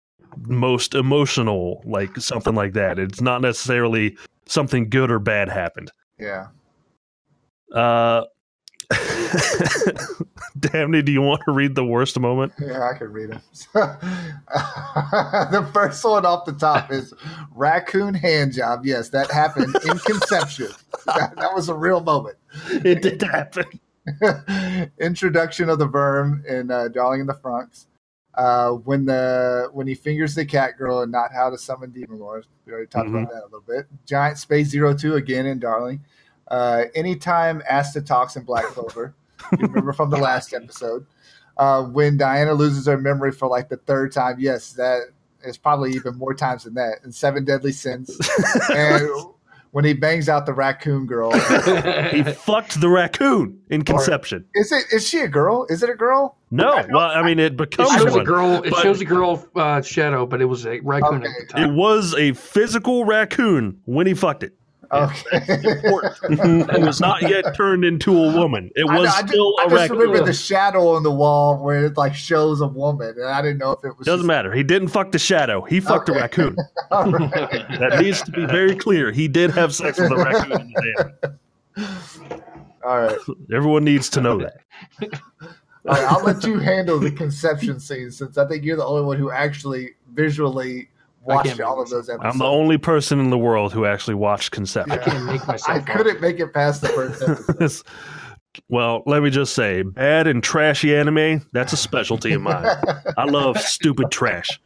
most emotional, like something like that. It's not necessarily something good or bad happened. yeah. Uh, <laughs> Damney, do you want to read the worst moment? Yeah, I can read them. <laughs> the first one off the top is raccoon hand job. Yes, that happened in conception. <laughs> That, that was a real moment. It did happen. Introduction of the VIRM in uh, Darling in the Franxx. Uh, when the when he fingers the cat girl and not how to summon demon lords. We already talked about that a little bit. Giant Space Zero Two again in Darling. Uh, anytime Asta talks in Black Clover. you remember from the last episode. Uh, when Diana loses her memory for like the third time, yes, that is probably even more times than that. And Seven Deadly Sins. <laughs> and when he bangs out the raccoon girl. <laughs> he fucked the raccoon in conception. Is it is she a girl? Is it a girl? No. Well, I mean it It becomes shows a girl. It shows a girl uh, shadow, but it was a raccoon Okay. at the It was a physical raccoon when he fucked it. Okay. <laughs> It was not yet turned into a woman. It I, was I, still just, I just remember the shadow on the wall where it like shows a woman, and I didn't know if it was. Doesn't just- matter. He didn't fuck the shadow. He fucked Okay. a raccoon. <laughs> That needs to be very clear. He did have sex with a raccoon in the. All right. Everyone needs to know that. All right. I'll let you handle the conception scene since I think you're the only one who actually visually I watched all of those episodes. I'm the only person in the world who actually watched Conception. I can't make myself. I couldn't make it past the first episode. <laughs> Well, let me just say, bad and trashy anime, that's a specialty of mine. I love stupid trash.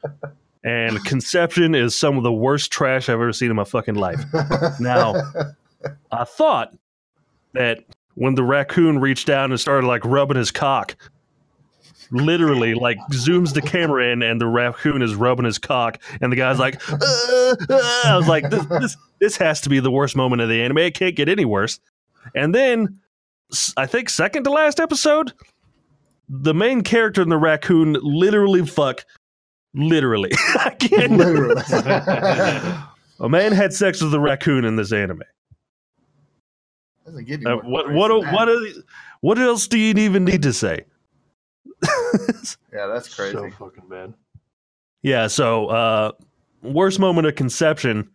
And Conception is some of the worst trash I've ever seen in my fucking life. Now, I thought that when the raccoon reached down and started like rubbing his cock, literally like zooms the camera in and the raccoon is rubbing his cock and the guy's like, "Uh, uh," I was like, this, this, this has to be the worst moment of the anime. It can't get any worse. And then I think second to last episode, the main character and the raccoon literally fuck. Literally, <laughs> I can't. Literally. <laughs> A man had sex with a raccoon in this anime. Doesn't get Uh, what what what are- what else do you even need to say? <laughs> Yeah, that's crazy. So fucking bad. yeah. So uh, worst moment of conception.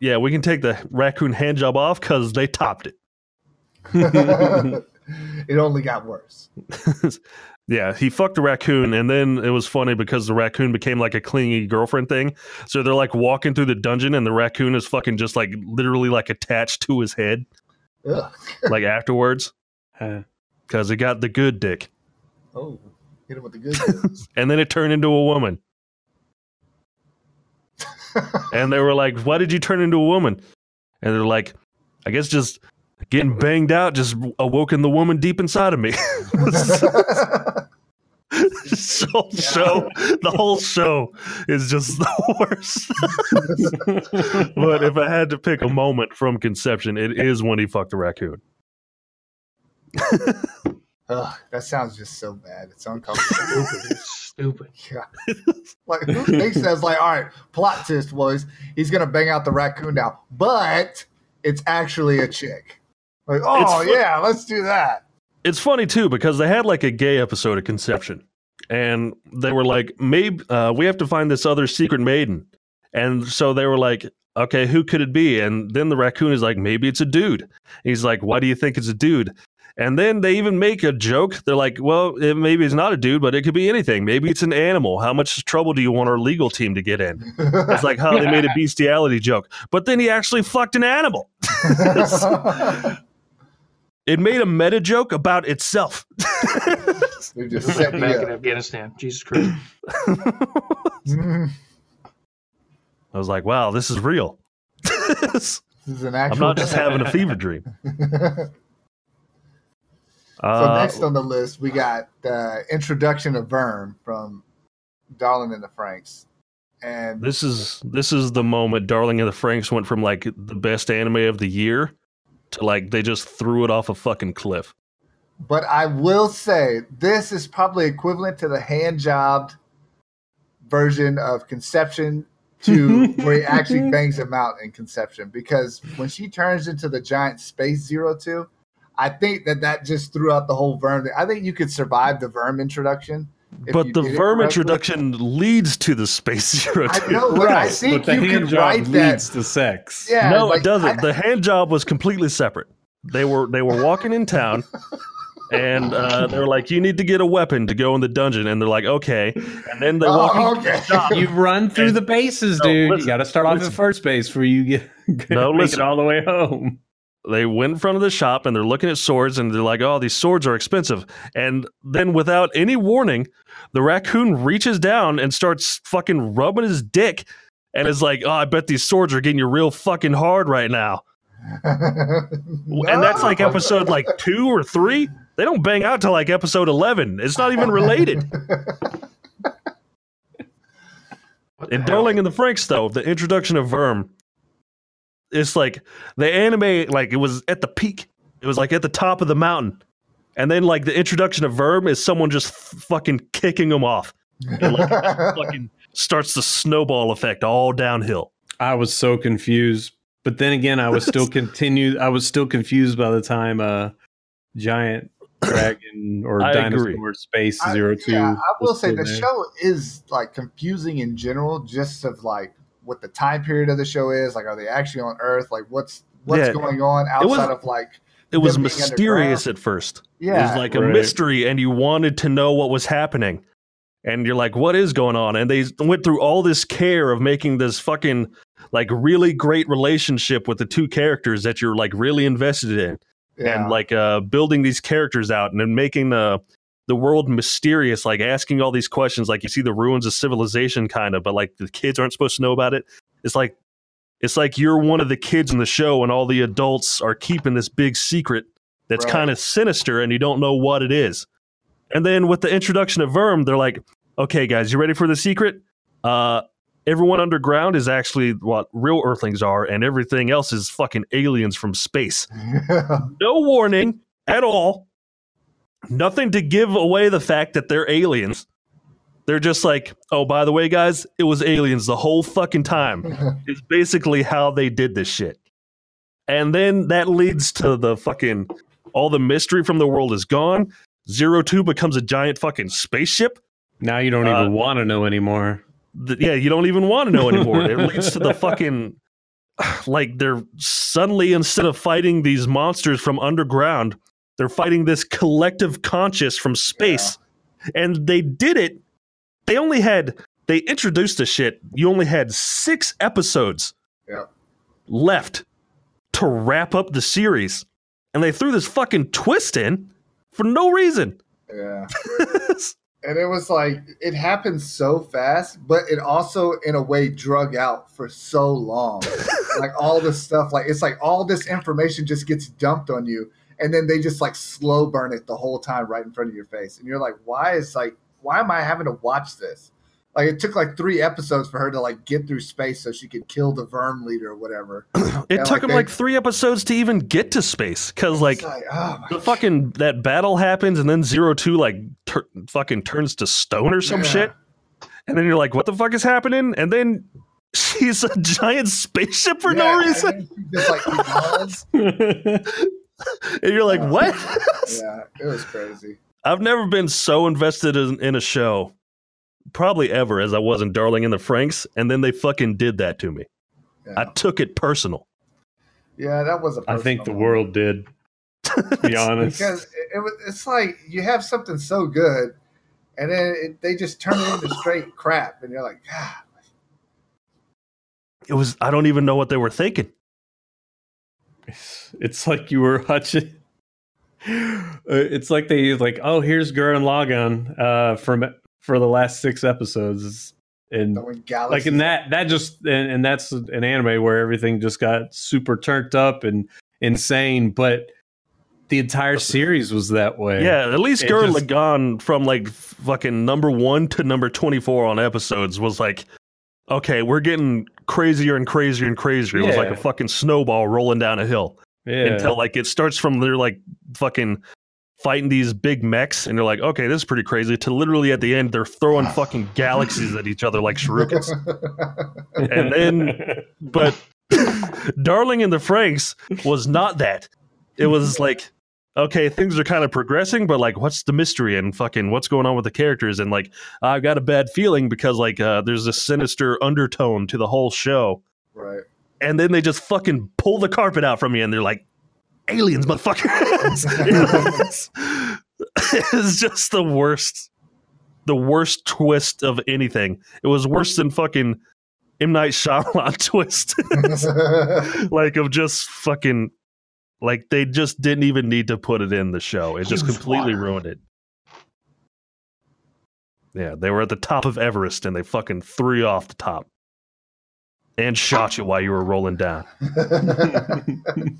Yeah, we can take the raccoon hand job off because they topped it. <laughs> it only got worse. <laughs> Yeah, he fucked the raccoon, and then it was funny because the raccoon became like a clingy girlfriend thing. So they're like walking through the dungeon, and the raccoon is fucking just like literally like attached to his head, like afterwards, because it got the good dick, Oh, hit him with the good news. <laughs> and then it turned into a woman. <laughs> and they were like, "Why did you turn into a woman?" And they're like, "I guess just getting banged out just awoken the woman deep inside of me." <laughs> so show the whole show is just the worst. but if I had to pick a moment from conception, it is when he fucked a raccoon. Ugh, that sounds just so bad. It's uncomfortable. <laughs> Stupid. It's stupid. Yeah. Like who thinks that's like, all right, plot twist was he's gonna bang out the raccoon now, but it's actually a chick. Like, oh fu- yeah, let's do that. It's funny too because they had like a gay episode of Conception, and they were like, maybe uh, we have to find this other secret maiden, and so they were like, okay, who could it be? And then the raccoon is like, maybe it's a dude. And he's like, why do you think it's a dude? And then they even make a joke. They're like, well, it, maybe it's not a dude, but it could be anything. Maybe it's an animal. How much trouble do you want our legal team to get in? It's like how they made a <laughs> bestiality joke, but then he actually fucked an animal. <laughs> It made a meta joke about itself. we just set me Back in. Afghanistan. Jesus Christ. Mm, <laughs> I was like, wow, this is real. this is an actual. I'm not just having a fever dream. So Uh, next on the list, we got the introduction of VIRM from Darling in the Franxx, and this is this is the moment Darling in the Franxx went from like the best anime of the year to like they just threw it off a fucking cliff. But I will say this is probably equivalent to the hand jobbed version of Conception to <laughs> where he actually bangs him out in Conception because when she turns into the giant space zero two, I think that that just threw out the whole VIRM. thing. I think you could survive the VIRM introduction, but the did it VIRM introduction leads to the Space <laughs> Zero I know, but I right, think but the you hand could job write that. leads to sex. Yeah, no, like, it doesn't. I- the hand job was completely separate. They were they were walking in town, <laughs> and uh, they're like, "You need to get a weapon to go in the dungeon," and they're like, "Okay." And then they walk Oh, into the okay. shop. You run through the bases, No, dude. listen, you got to start off listen. at first base before you get <laughs> No, make listen. it all the way home. They went in front of the shop and they're looking at swords and they're like, "Oh, these swords are expensive." And then, without any warning, the raccoon reaches down and starts fucking rubbing his dick, and is like, "Oh, I bet these swords are getting you real fucking hard right now." <laughs> And that's like episode like two or three. They don't bang out till like episode eleven. It's not even related. <laughs> In? Darling in the Franxx, though, the introduction of VIRM, it's like the anime, like it was at the peak. It was like at the top of the mountain. And then, like, the introduction of VIRM is someone just f- fucking kicking him off. And, like, <laughs> fucking starts the snowball effect all downhill. I was so confused, but then again, I was still <laughs> continued. I was still confused by the time uh, giant <coughs> dragon or I dinosaur agree. space I- zero two. Yeah, I will say the there. show is like confusing in general, just of like what the time period of the show is. Like, are they actually on Earth? Like, what's what's Yeah. going on It was- outside of like? It was mysterious at first. Yeah, It was like a Right. mystery, and you wanted to know what was happening. And you're like, what is going on? And they went through all this care of making this fucking like really great relationship with the two characters that you're like really invested in. yeah. and like uh building these characters out and then making the the world mysterious like asking all these questions like you see the ruins of civilization kind of but like the kids aren't supposed to know about it it's like it's like you're one of the kids in the show and all the adults are keeping this big secret that's Right. kind of sinister and you don't know what it is and then with the introduction of VIRM they're like okay guys you ready for the secret uh everyone underground is actually what real earthlings are and everything else is fucking aliens from space <laughs> no warning at all. Nothing to give away the fact that they're aliens. They're just like, oh, by the way, guys, it was aliens the whole fucking time. <laughs> It's basically how they did this shit. And then that leads to the fucking all the mystery from the world is gone. Zero Two becomes a giant fucking spaceship. Now you don't Uh, even want to know anymore. The- yeah, you don't even want to know anymore. it <laughs> leads to the fucking <sighs> like they're suddenly instead of fighting these monsters from underground, they're fighting this collective conscious from space. And they did it. They only had they introduced the shit. You only had six episodes Yeah. left to wrap up the series. And they threw this fucking twist in for no reason. yeah. <laughs> and it was like it happened so fast, but it also in a way drug out for so long. <laughs> like all this stuff, like it's like all this information just gets dumped on you, and then they just like slow burn it the whole time right in front of your face, and you're like, why is like why am I having to watch this? Like it took like three episodes for her to like get through space so she could kill the VIRM leader or whatever. <clears throat> It Yeah, took like them they- like three episodes to even get to space because like like oh the fucking that battle happens and then zero two like tur- fucking turns to stone or some Yeah. shit and then you're like what the fuck is happening and then <laughs> she's a giant spaceship for no Yeah, and reason just like. <laughs> <laughs> and you're like Yeah. what <laughs> yeah, it was <laughs> crazy. i've never been so invested in, in a show probably ever as i was in darling in the Franxx and then they fucking did that to me Yeah. i took it personal Yeah, that was a. I think the personal world did. To be honest, because it, it was. It's like you have something so good, and then it, they just turn it into straight crap, and you're like, ah, it was i don't even know what they were thinking it's like you were watching. Uh, It's like they like, oh, here's Gurren Lagann uh, from for the last six episodes, and like in that that just and, and that's an anime where everything just got super turned up and insane, but the entire series was that way. Yeah, at least It Gurren just- Lagann from like fucking number one to number 24 on episodes was like, okay, we're getting crazier and crazier and crazier. It was like a fucking snowball rolling down a hill yeah. until like it starts from they're like fucking fighting these big mechs and they're like, okay, this is pretty crazy. To literally at the end, they're throwing fucking <sighs> galaxies at each other like shurikens. <laughs> and then- But <laughs> Darling in the Franxx was not that. It was like, okay, things are kind of progressing, but like, what's the mystery and fucking what's going on with the characters? And like, I've got a bad feeling because like, uh, there's a sinister undertone to the whole show. right. And then they just fucking pull the carpet out from you and they're like, aliens, motherfuckers. <laughs> <laughs> it's just the worst, the worst twist of anything. It was worse than fucking M Night Shyamalan <laughs> twist, like of just fucking, like they just didn't even need to put it in the show. It just completely water. ruined it. Yeah, they were at the top of Everest and they fucking threw you off the top and shot you while you were rolling down. <laughs>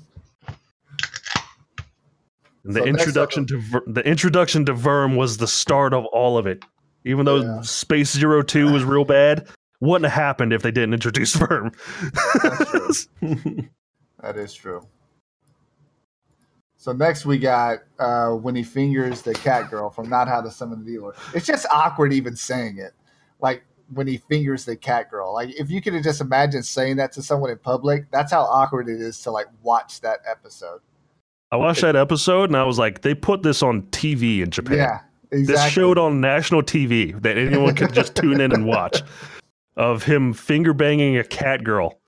And the So introduction to Ver- the introduction to VIRM was the start of all of it. Even though Yeah. Space Zero Two was real bad, wouldn't have happened if they didn't introduce <laughs> VIRM. That's <laughs> That is true. So next we got uh, when he fingers the cat girl from Not How to Summon the Dealer. It's just awkward even saying it. Like when he fingers the cat girl. Like if you could just imagine saying that to someone in public, that's how awkward it is to like watch that episode. I watched that episode and I was like, they put this on TV in Japan. Yeah, exactly. This showed on national TV that anyone could just <laughs> tune in and watch of him finger banging a cat girl.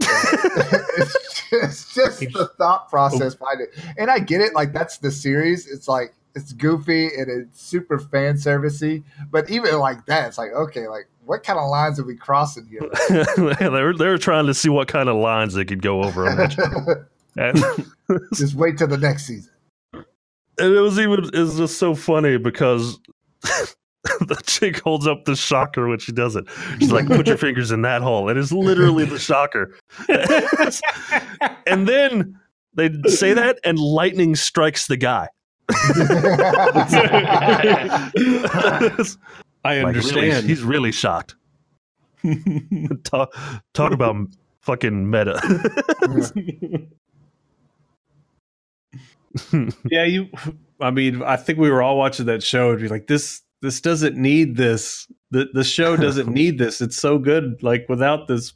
<laughs> it's just, just the thought process oh. behind it. And I get it, like that's the series. It's like it's goofy and it's super fan servicey. But even like that, it's like, okay, like what kind of lines are we crossing here? <laughs> they were they were trying to see what kind of lines they could go over on that show. <laughs> Just wait till the next season. and it was even it was just so funny because <laughs> <laughs> the chick holds up the shocker when she does it. She's like, "Put your fingers in that hole," and it's literally the shocker. and then they say that, and lightning strikes the guy. <laughs> I Like, really, understand. he's really shocked. <laughs> talk, talk about fucking meta. yeah, you. I mean, I think we were all watching that show and be like, this. This doesn't need this. The the show doesn't <laughs> need this. It's so good. Like without this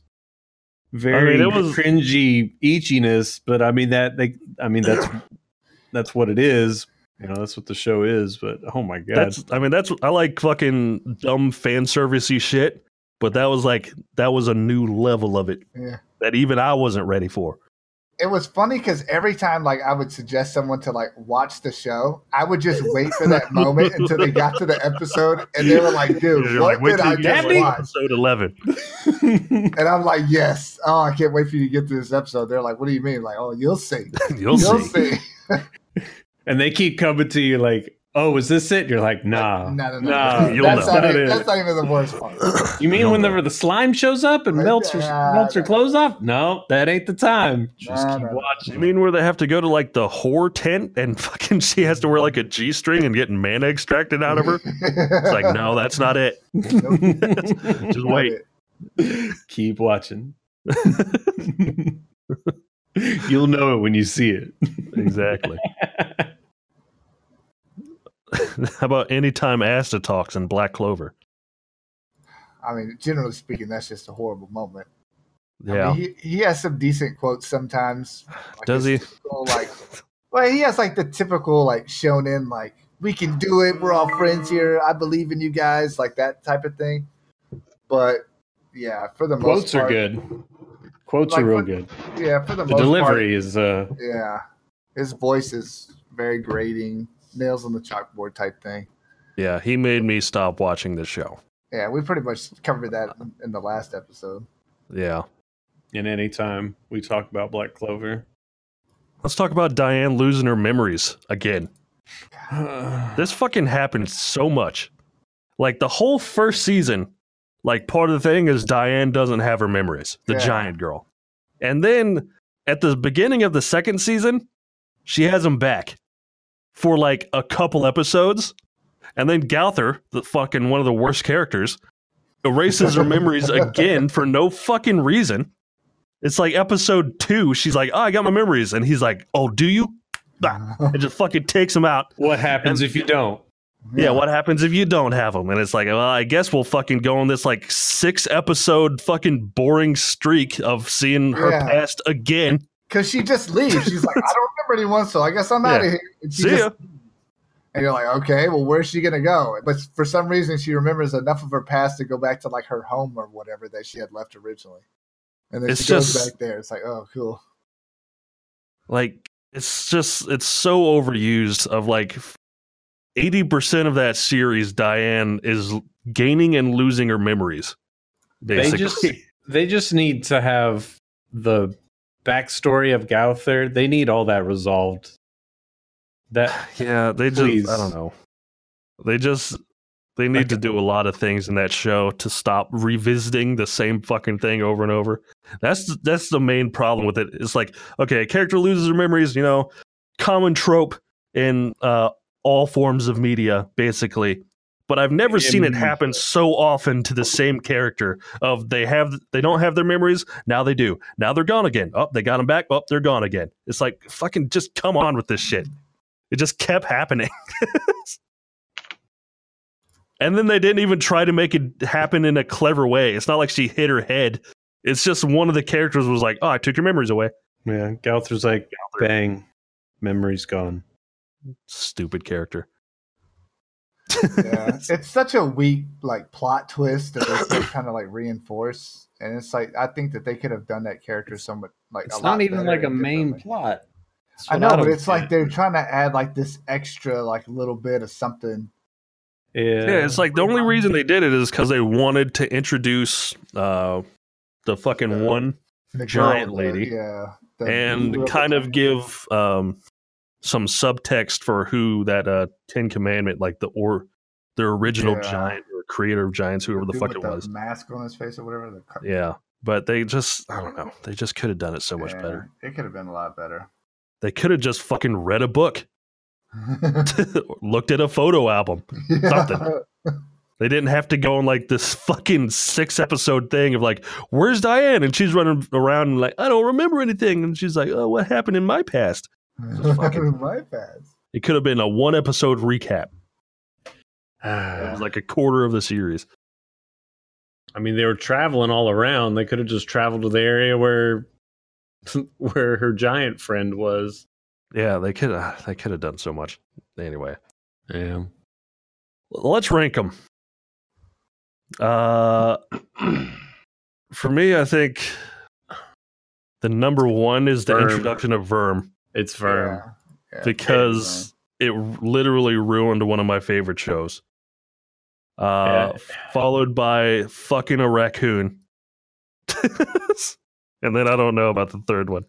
very it was- cringy itchiness. But I mean that they. I mean that's <clears throat> that's what it is. You know, that's what the show is. But oh my god, That's I mean that's I like fucking dumb fan servicey shit, but that was like that was a new level of it Yeah. that even I wasn't ready for. It was funny because every time like I would suggest someone to like watch the show, I would just wait for that moment until they got to the episode and they were like, dude, You're what like, wait did till I just watch? episode eleven. <laughs> And I'm like, yes. Oh, I can't wait for you to get to this episode. They're like, what do you mean? Like, oh, you'll see. <laughs> You'll, You'll see. see. <laughs> and they keep coming to you like, "Oh, is this it?" You're like, "Nah, No, no, no. nah, You'll that's, not not even, that's not even the worst part. You mean You'll whenever the slime shows up and melts her, yeah, melts her no. clothes off? No, that ain't the time. Just No, keep no, no. You mean where they have to go to like the whore tent and <laughs> fucking she has to wear like a G string and get mana extracted out of her? It's like, no, that's not it. <laughs> <laughs> Just wait. keep watching. You'll know it when you see it. Exactly. <laughs> How about anytime Asta talks in Black Clover? I mean, generally speaking, that's just a horrible moment. I Yeah. mean, he, he has some decent quotes sometimes. Like Does he? typical, like, well, he has like the typical like shonen, like we can do it. We're all friends here. I believe in you guys, like that type of thing. But yeah, for the most Quotes are good. Quotes Like are real what- good. Yeah, for the, The most delivery is uh yeah, his voice is very grating, nails on the chalkboard type thing. Yeah, he made me stop watching this show. Yeah, we pretty much covered that in- in the last episode. Yeah. and anytime we talk about Black Clover. Let's talk about Diane losing her memories again. <sighs> This fucking happened so much. Like the whole first season, like part of the thing is Diane doesn't have her memories, the Yeah. giant girl. And then at the beginning of the second season, she has them back for like a couple episodes. And then Gowther, the fucking one of the worst characters, erases her memories <laughs> again for no fucking reason. It's like episode two, she's like, Oh, I got my memories. And he's like, Oh, do you? It just fucking takes him out. what happens And- if you don't? Yeah, what happens if you don't have them? And it's like, well, I guess we'll fucking go on this like six episode fucking boring streak of seeing her Yeah. past again. Because she just leaves. She's like, I don't remember anyone, so I guess I'm out Yeah. of here. And she See just ya. And you're like, okay, well, where's she gonna go? But for some reason, she remembers enough of her past to go back to like her home or whatever that she had left originally. And then It's she goes back there. It's like, oh, cool. Like, it's just, it's so overused of like, eighty percent of that series, Diane is gaining and losing her memories. They Basically, just <laughs> they just need to have the backstory of Gowther. They need all that resolved. That <sighs> yeah, they just I don't know. They just they need to do a lot of things in that show to stop revisiting the same fucking thing over and over. That's that's the main problem with it. It's like, okay, a character loses her memories, you know, common trope in uh, all forms of media, basically. But I've never seen it happen so often to the same character. Of they have they don't have their memories now they do now they're gone again. Oh, they got them back. Oh, they're gone again. It's like fucking just come on with this shit. It just kept happening. <laughs> and then they didn't even try to make it happen in a clever way. It's not like she hit her head. It's just one of the characters was like, "Oh, I took your memories away." yeah, Gowther's like bang, memory's gone. Stupid character. Yeah, it's such a weak like plot twist that they still kind of like reinforce, and it's like I think that they could have done that character somewhat like It's a lot not even like a main plot. I what know, but don't it's like they're trying to add like this extra like little bit of something. yeah, Yeah, it's like the only reason they did it is because they wanted to introduce uh, the fucking Uh, one The Giant the- lady. yeah, the and kind of give um, some subtext for who that uh, Ten Commandment, like the or the original Yeah. giant or creator of giants, whoever the dude fuck it the was. mask on his face or whatever. The car- Yeah, but they just I don't know. They just could have done it so much Yeah, better. It could have been a lot better. They could have just fucking read a book, <laughs> <laughs> looked at a photo album. Something. They didn't have to go on like this fucking six episode thing of like, where's Diane? And she's running around and like, I don't remember anything. And she's like, oh, what happened in my past? Just fucking- <laughs> My bad. It could have been a one episode recap. It was like a quarter of the series. I mean, they were traveling all around. They could have just traveled to the area where <laughs> where her giant friend was. Yeah, they could have. They could have done so much. Anyway, Yeah. let's rank them. Uh, for me, I think the number one is the VIRM. introduction of VIRM It's firm. Yeah, yeah, because it literally ruined one of my favorite shows. Uh, Yeah. followed by fucking a raccoon. <laughs> and then I don't know about the third one.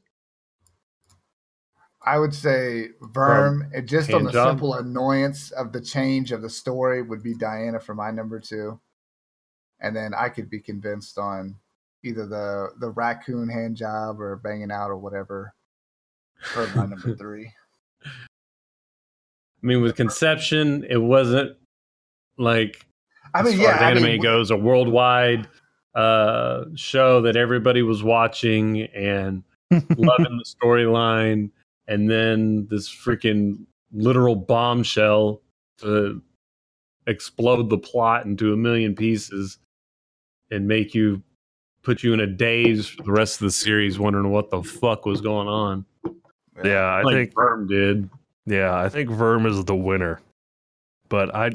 I would say VIRM, and just on the job. simple annoyance of the change of the story, would be Diana for my number two. And then I could be convinced on either the the raccoon hand job or banging out or whatever for my number three. I mean, with Conception, it wasn't like I mean, yeah, as I anime mean, goes, a worldwide uh, show that everybody was watching and <laughs> loving the storyline, and then this freaking literal bombshell to explode the plot into a million pieces and make you put you in a daze for the rest of the series, wondering what the fuck was going on. Yeah, I like think VIRM did. Yeah, I think VIRM is the winner. But I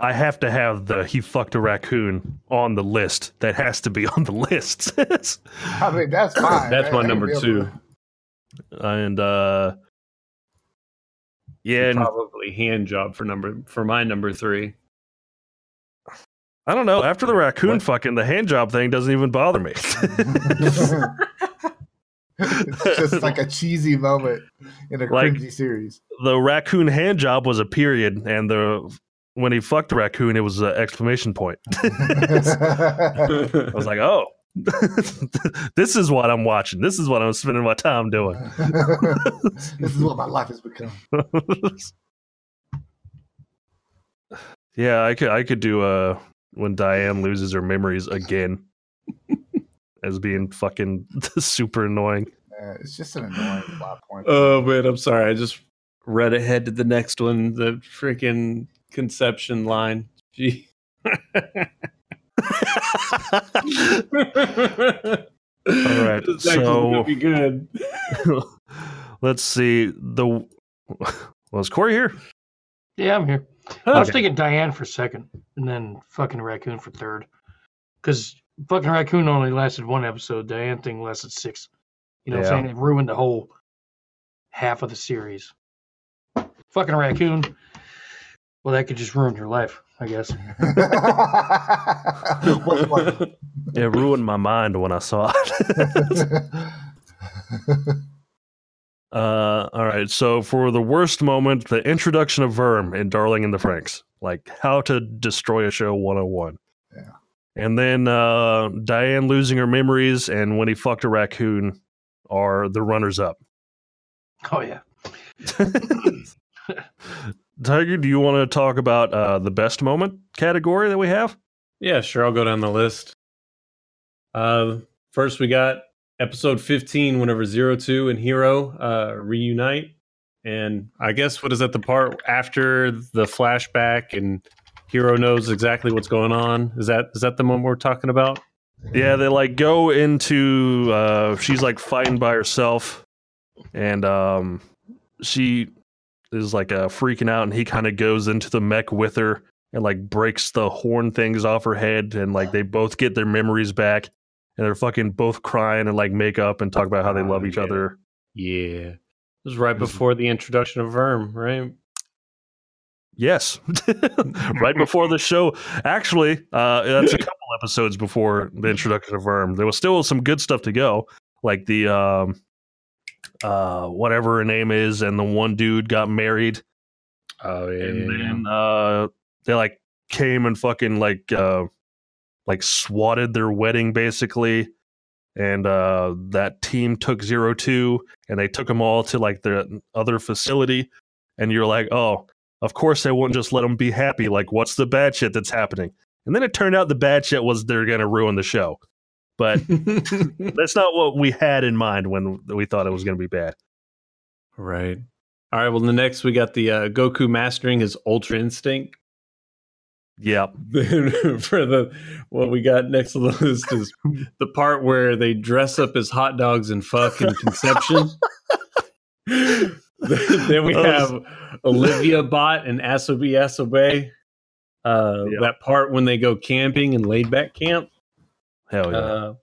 I have to have the he fucked a raccoon on the list. That has to be on the list. <laughs> I mean, that's fine. That's my number two. to- and uh yeah, and Probably hand job for number for my number three. I don't know. After the raccoon What? fucking, the hand job thing doesn't even bother me. <laughs> <laughs> it's just like a cheesy moment in a Like- cringy series. the raccoon hand job was a period, and the when he fucked the raccoon, it was an exclamation point. <laughs> I was like, oh, <laughs> this is what I'm watching. This is what I'm spending my time doing. <laughs> this is what my life has become. yeah, I could I could do uh when Diane loses her memories again as being fucking <laughs> super annoying. Yeah, it's just an annoying plot point. Oh man, I'm sorry. I just read ahead to the next one. The freaking conception line. Gee. All right, <laughs> so- be good. <laughs> Let's see the was Corey here? Yeah, I'm here. I was Okay. thinking Diane for second, and then fucking raccoon for third. Because fucking raccoon only lasted one episode. Diane thing lasted six. You know what I'm saying? It ruined the whole half of the series. Fucking raccoon. Well, that could just ruin your life, I guess. <laughs> <laughs> What's one? It ruined my mind when I saw it. <laughs> uh, all right. So for the worst moment, the introduction of VIRM in Darling in the Franxx, like how to destroy a show 101. Yeah. And then uh, Diane losing her memories and when he fucked a raccoon are the runners up. Oh yeah. <laughs> Tiger, do you want to talk about uh, the best moment category that we have? Yeah, sure. I'll go down the list. Uh, first, we got episode 15, whenever Zero Two and Hiro uh, reunite. And I guess what is that the part after the flashback and Hiro knows exactly what's going on? Is that is that the moment we're talking about? Yeah, they like go into uh she's like fighting by herself and um she is like uh freaking out and he kind of goes into the mech with her and like breaks the horn things off her head and like they both get their memories back and they're fucking both crying and like make up and talk about how they love each yeah. other. Yeah. This was right before the introduction of VIRM, right? Yes. <laughs> right before the show. Actually, uh that's a couple episodes before the introduction of VIRM. There was still some good stuff to go. Like the um uh whatever her name is, and the one dude got married. Oh yeah. and then uh they like came and fucking like uh like swatted their wedding basically and uh that team took zero two and they took them all to like the other facility and you're like oh of course they wouldn't just let them be happy like what's the bad shit that's happening and then it turned out the bad shit was they're gonna ruin the show but <laughs> that's not what we had in mind when we thought it was gonna be bad right. All right. Well, the next we got the uh, Goku mastering his Ultra Instinct. yeah <laughs> for the what we got next on the list is the part where they dress up as hot dogs and fuck in conception. <laughs> <laughs> then we have Olivia Bot and Asobi Asobase. Uh, Yeah. That part when they go camping and laid back camp. hell yeah Uh,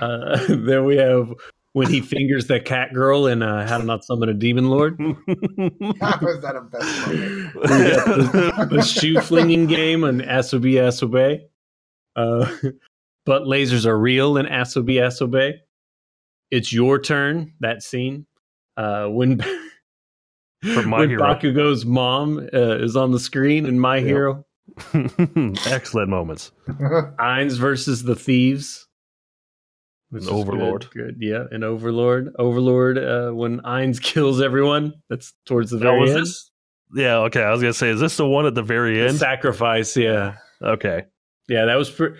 uh, <laughs> then we have when he fingers that cat girl in uh, How to Not Summon a Demon Lord. How is <laughs> that a best moment? The, the shoe flinging game on Asobi Asobase. Uh, but lasers are real in Asobi Asobase. It's your turn. That scene uh, when From My when Hero. Bakugo's mom uh, is on the screen in My Yep. Hero. <laughs> excellent moments <laughs> Ainz versus the thieves. Which An is good, Overlord. Good, yeah, an Overlord. Overlord. Uh, when Ainz <laughs> kills everyone, that's towards the Now, very was end. this? Yeah, okay. I was gonna say, is this the one at the very end? Sacrifice, yeah. Okay. Yeah, that was pre-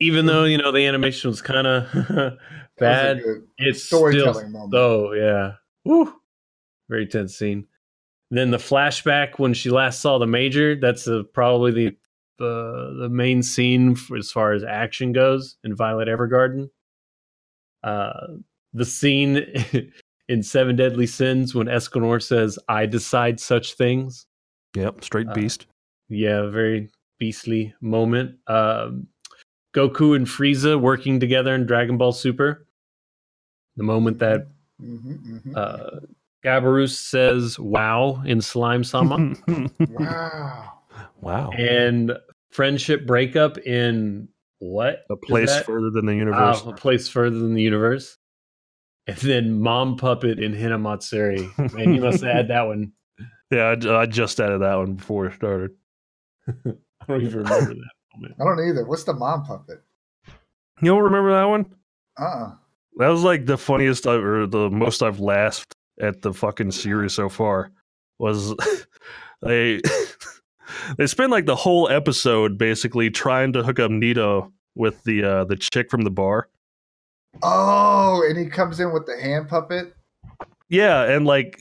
even though you know the animation was kind of That was a bad. good It's still storytelling moment. so yeah, Woo. Very tense scene. Then the flashback when she last saw the major. That's uh probably the the the main scene for, as far as action goes in Violet Evergarden. Uh, the scene <laughs> in Seven Deadly Sins when Escanor says, "I decide such things." Yep. Straight Uh, beast. Yeah, very beastly moment. Um, Goku and Frieza working together in Dragon Ball Super. The moment that Mhm, mhm. uh, Gabarus says "Wow" in Slime Sama, wow. <laughs> wow. and friendship breakup in what A place further than the universe. Ah, a place further than the universe. And then Mom Puppet in Hinamatsuri. Man, you must have had that one. <laughs> yeah, I, I just added that one before it started. <laughs> I don't even remember that moment. I don't either. What's the mom puppet? You don't remember that one? Uh-uh. That was like the funniest I, or the most I've laughed at the fucking series so far. Was <laughs> they <laughs> they spend like the whole episode basically trying to hook up Nitta with the uh, the chick from the bar. Oh, and he comes in with the hand puppet. Yeah, and like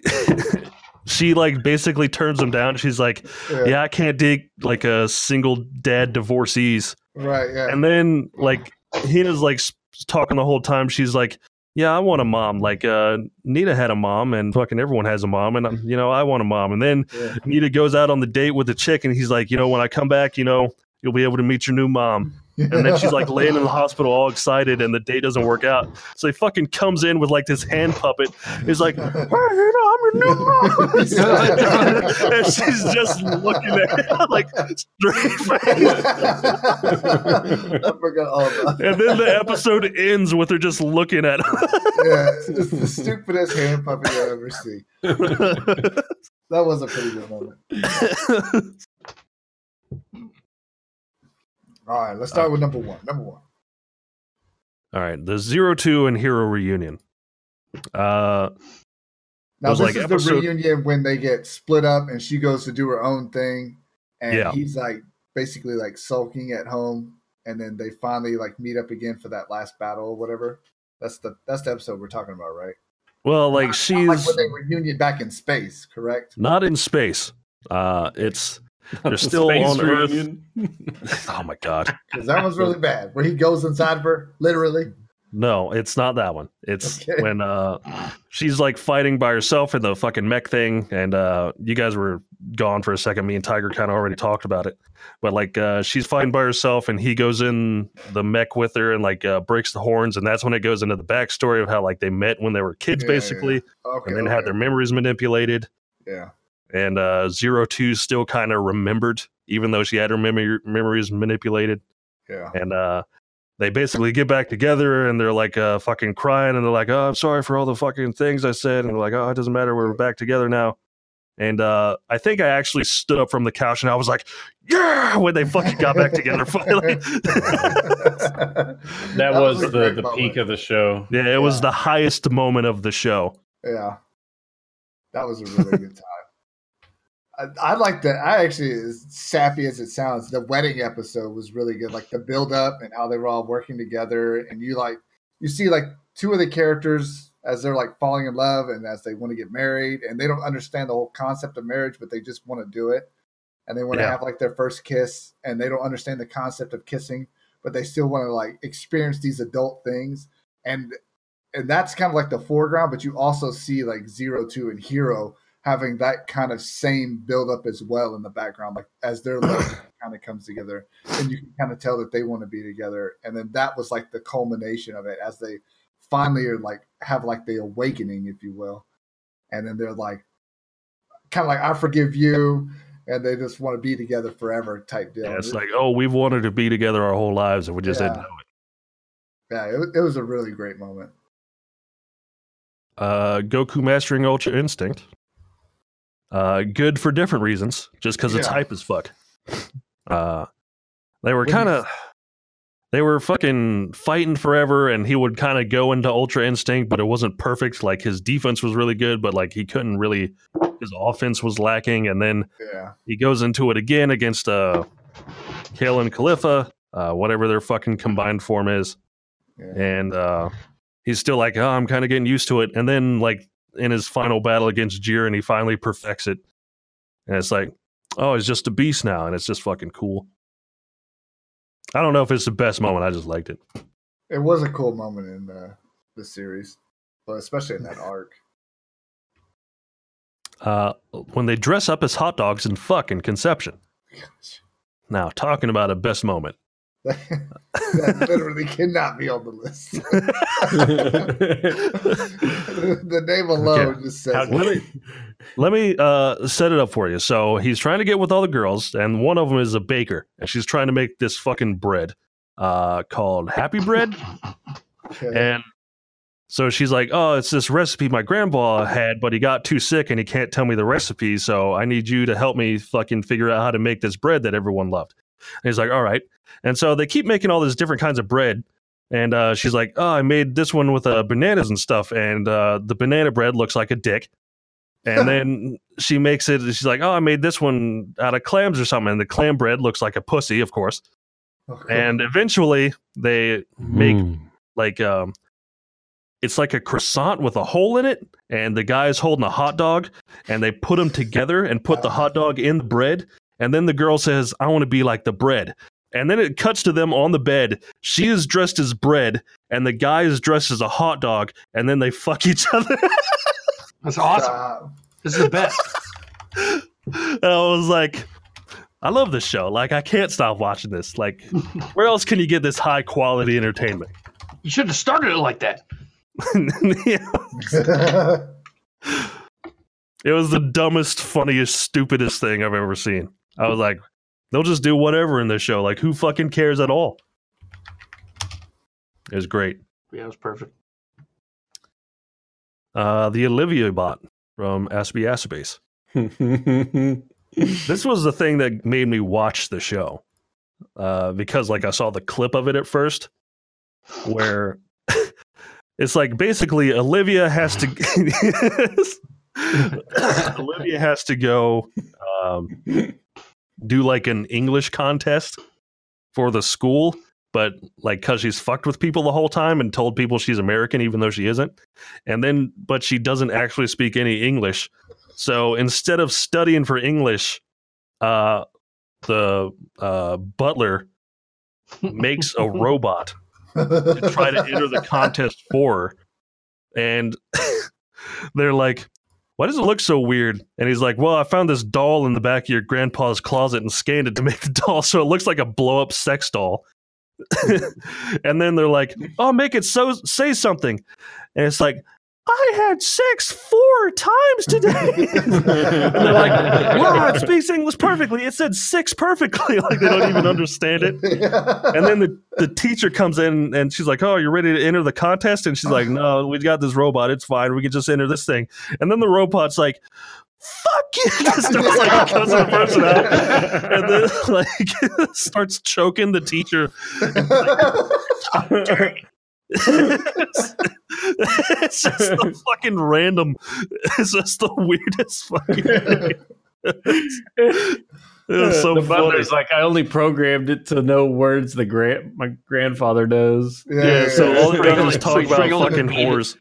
<laughs> she like basically turns him down. She's like, "Yeah, I can't dig like a single dad divorcees." Right, yeah. And then like he is like talking the whole time. She's like, "Yeah, I want a mom. Like uh Nitta had a mom, and fucking everyone has a mom, and uh, you know I want a mom." And then Yeah. Nitta goes out on the date with the chick, and he's like, "You know, when I come back, you know, you'll be able to meet your new mom." And then she's like laying in the <laughs> hospital all excited and the date doesn't work out. So he fucking comes in with like this hand puppet. He's like, hey, you know, I'm your new mom. <laughs> and she's just looking at him <laughs> like straight face. I forgot all about that. And then the episode ends with her just looking at him. yeah, it's the stupidest hand puppet you'll ever see. That was a pretty good moment. All right, let's start with number one. Number one. All right, the Zero Two and Hiro reunion. Uh, Now was this like is episode- the reunion when they get split up and she goes to do her own thing, and Yeah. he's like basically like sulking at home, and then they finally like meet up again for that last battle or whatever. That's the that's the episode we're talking about, right? well, like Not she's like when they reunion back in space, correct? not in space. Uh, it's They're The still space on Earth. reunion. <laughs> oh my god. Because <laughs> that one's really bad, where he goes inside of her, literally. No, it's not that one. It's Okay. <laughs> when uh she's like fighting by herself in the fucking mech thing, and uh you guys were gone for a second. Me and Tiger kind of already talked about it, but like uh she's fighting by herself, and he goes in the mech with her and like uh, breaks the horns, and that's when it goes into the backstory of how like they met when they were kids, Yeah, yeah, basically, Okay. and then had their memories manipulated. yeah. And uh Zero Two still kind of remembered, even though she had her memory memories manipulated. Yeah. and uh they basically get back together and they're like uh fucking crying and they're like oh i'm sorry for all the fucking things i said. And they're like oh it doesn't matter. We're back together now. And uh i think i actually stood up from the couch and i was like yeah! when they fucking got back together <laughs> finally. <laughs> That, was, a the, the moment. peak of the show. yeah it was the highest moment of the show. Yeah, that was a really good time. I, I like that. I actually, as sappy as it sounds, the wedding episode was really good. Like the build up and how they were all working together, and you like you see like two of the characters as they're like falling in love and as they want to get married, and they don't understand the whole concept of marriage, but they just want to do it, and they want to Yeah. have like their first kiss, and they don't understand the concept of kissing, but they still want to like experience these adult things, and and that's kind of like the foreground, but you also see like Zero Two and Hiro having that kind of same build up as well in the background, like as their love <clears throat> kind of comes together, and you can kind of tell that they want to be together. And then that was like the culmination of it as they finally are like have like the awakening, if you will. And then they're like kind of like I forgive you, and they just want to be together forever type deal. yeah, it's like oh we've wanted to be together our whole lives and we just didn't know it yeah, it, was- it was a really great moment. uh goku mastering ultra instinct uh good for different reasons just because it's Yeah. hype as fuck uh they were kind of they were fucking fighting forever and he would kind of go into ultra instinct but it wasn't perfect. Like his defense was really good but like he couldn't really his offense was lacking and then Yeah, he goes into it again against uh Kale and Caulifla uh whatever their fucking combined form is. Yeah. and uh he's still like oh i'm kind of getting used to it. And then like in his final battle against Jiren, he finally perfects it. And it's like oh he's just a beast now and it's just fucking cool. I don't know if it's the best moment i just liked it. It was a cool moment in uh, the series, but especially in that <laughs> arc. uh when they dress up as hot dogs and fuck in conception. <laughs> Now talking about a best moment that literally cannot be on the list. <laughs> the name alone just says How- let me let me uh set it up for you so he's trying to get with all the girls and one of them is a baker and she's trying to make this fucking bread uh called happy bread Okay. And so she's like, "Oh, it's this recipe my grandpa had, but he got too sick and he can't tell me the recipe. So I need you to help me fucking figure out how to make this bread that everyone loved." And he's like, "All right." And so they keep making all these different kinds of bread. And uh, she's like, "Oh, I made this one with uh, bananas and stuff, and uh, the banana bread looks like a dick." And <laughs> then she makes it. She's like, "Oh, I made this one out of clams or something, and the clam bread looks like a pussy, of course." Okay. And eventually, they make Mm. like um it's like a croissant with a hole in it and the guy's holding a hot dog and they put them together and put the hot dog in the bread and then the girl says i want to be like the bread and then it cuts to them on the bed she is dressed as bread and the guy is dressed as a hot dog and then they <laughs> fuck each other That's awesome. Stop. This is the best. <laughs> and i was like I love this show. Like I can't stop watching this. Like where else can you get this high quality entertainment? You should have started it like that. Yeah. <laughs> It was the dumbest, funniest, stupidest thing I've ever seen. I was like, they'll just do whatever in this show. Like who fucking cares at all? It was great. Yeah, it was perfect. Uh, the Olivia bot from Asobi Asobase. <laughs> This was the thing that made me watch the show. Uh, because like I saw the clip of it at first where <laughs> it's like basically Olivia has to <laughs> Olivia has to go um, do like an English contest for the school, but like because she's fucked with people the whole time and told people she's American even though she isn't, and then but she doesn't actually speak any English. So instead of studying for English, uh, the uh, butler <laughs> makes a robot to try to enter the contest for her. And <laughs> they're like, why does it look so weird? And he's like, well, I found this doll in the back of your grandpa's closet and scanned it to <laughs> make the doll so it looks like a blow up sex doll. <laughs> and then they're like, oh, make it so say something. And it's like, I had sex four times today. <laughs> and they're like, wow, it speaks English perfectly. It said six perfectly. <laughs> like they don't even understand it. And then the, the teacher comes in and she's like, Oh, you're ready to enter the contest? And she's like, No, we got this robot. It's fine. We can just enter this thing. And then the robot's like, Fuck you. <laughs> Just starts like cussing the person out. And then like starts choking the teacher. It's just the <laughs> fucking random. It's just the weirdest fucking <laughs> thing. It was so the funny. butler's like, I only programmed it to know words the grand my grandfather knows. Yeah, so all they Strangling- just talk about strangling fucking the whores.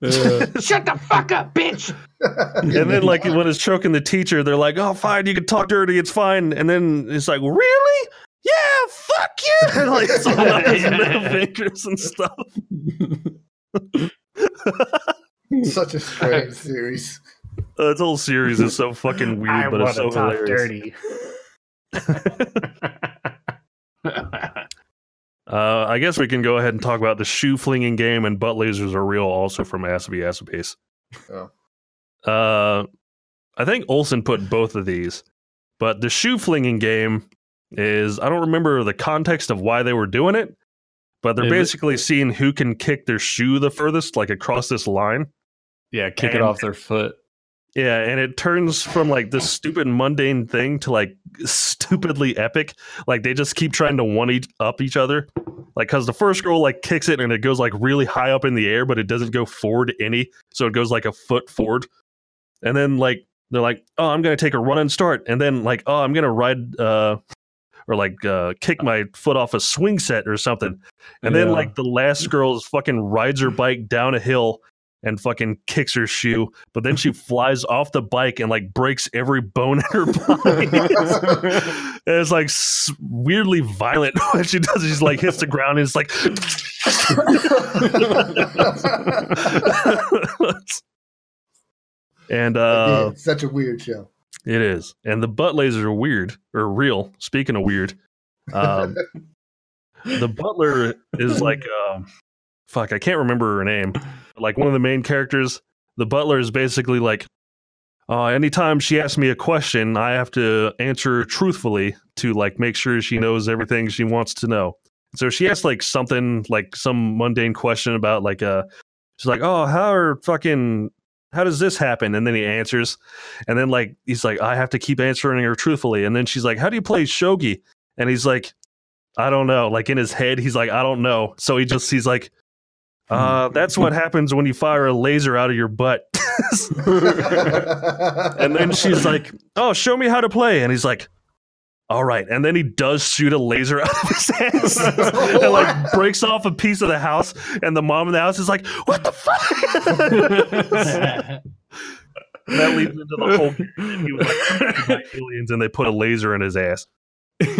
Yeah. <laughs> Shut the fuck up, bitch. And then, like, when it's choking the teacher, they're like, "Oh, fine, you can talk dirty, it's fine." And then it's like, "Really? Yeah, fuck you!" <laughs> And like, it's all up his middle fingers and stuff. <laughs> Such a strange <laughs> series. Uh, this whole series is so fucking weird, but it's so hilarious. Uh, I guess we can go ahead and talk about the shoe flinging game and butt lasers are real, also from Asobi Asobase. Oh. Uh, I think Olson put both of these, but the shoe flinging game is I don't remember the context of why they were doing it, but they're it- basically seeing who can kick their shoe the furthest, like across this line. yeah, kick it off their foot. Yeah, and it turns from like this stupid mundane thing to like stupidly epic. Like they just keep trying to one each up each other. Like because the first girl like kicks it and it goes like really high up in the air, but it doesn't go forward any, so it goes like a foot forward. And then like they're like, oh, I'm gonna take a run and start, and then like, oh, I'm gonna ride uh or like uh kick my foot off a swing set or something. And then Yeah. like the last girl is fucking rides her bike down a hill and fucking kicks her shoe, but then she <laughs> flies off the bike and like breaks every bone in her body. <laughs> and it's like weirdly violent <laughs> when she does. She's like hits the ground and it's like. and uh, Yeah, such a weird show. It is, and the butt lasers are weird or real. Speaking of weird, um, <laughs> the butler is like um fuck i can't remember her name like one of the main characters. The butler is basically like uh, anytime she asks me a question i have to answer truthfully to like make sure she knows everything she wants to know. So she asks like something like some mundane question about like uh she's like oh how are fucking how does this happen and then he answers and then like he's like i have to keep answering her truthfully and then she's like how do you play shogi and he's like I don't know. Like in his head, he's like, I don't know. So he just he's like, uh, that's what happens when you fire a laser out of your butt. <laughs> <laughs> and then she's like, Oh, show me how to play. And he's like, All right. And then he does shoot a laser <laughs> out of his ass <laughs> and like breaks off a piece of the house. And the mom in the house is like, What the fuck? <laughs> that leads into the whole he was like aliens and they put a laser in his ass. and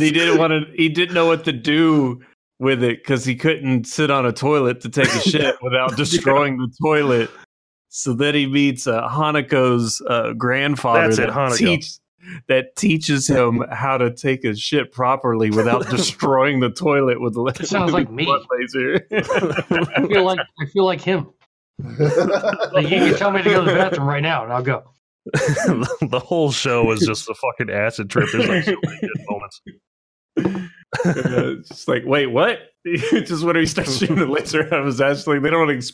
he didn't want to. He didn't know what to do with it because he couldn't sit on a toilet to take a shit without destroying the toilet. So then he meets uh, Hanako's uh, grandfather. That's it, that Hanako. Teach, that teaches him how to take a shit properly without <laughs> destroying the toilet with the It sounds like me. laser. I feel like I feel like him. <laughs> Like, you can tell me to go to the bathroom right now, and I'll go. <laughs> the whole show is just a fucking acid trip. There's like so many good moments. Uh, it's just like, wait, what? <laughs> just when he starts <laughs> shooting the laser out of his ass, like they don't ex-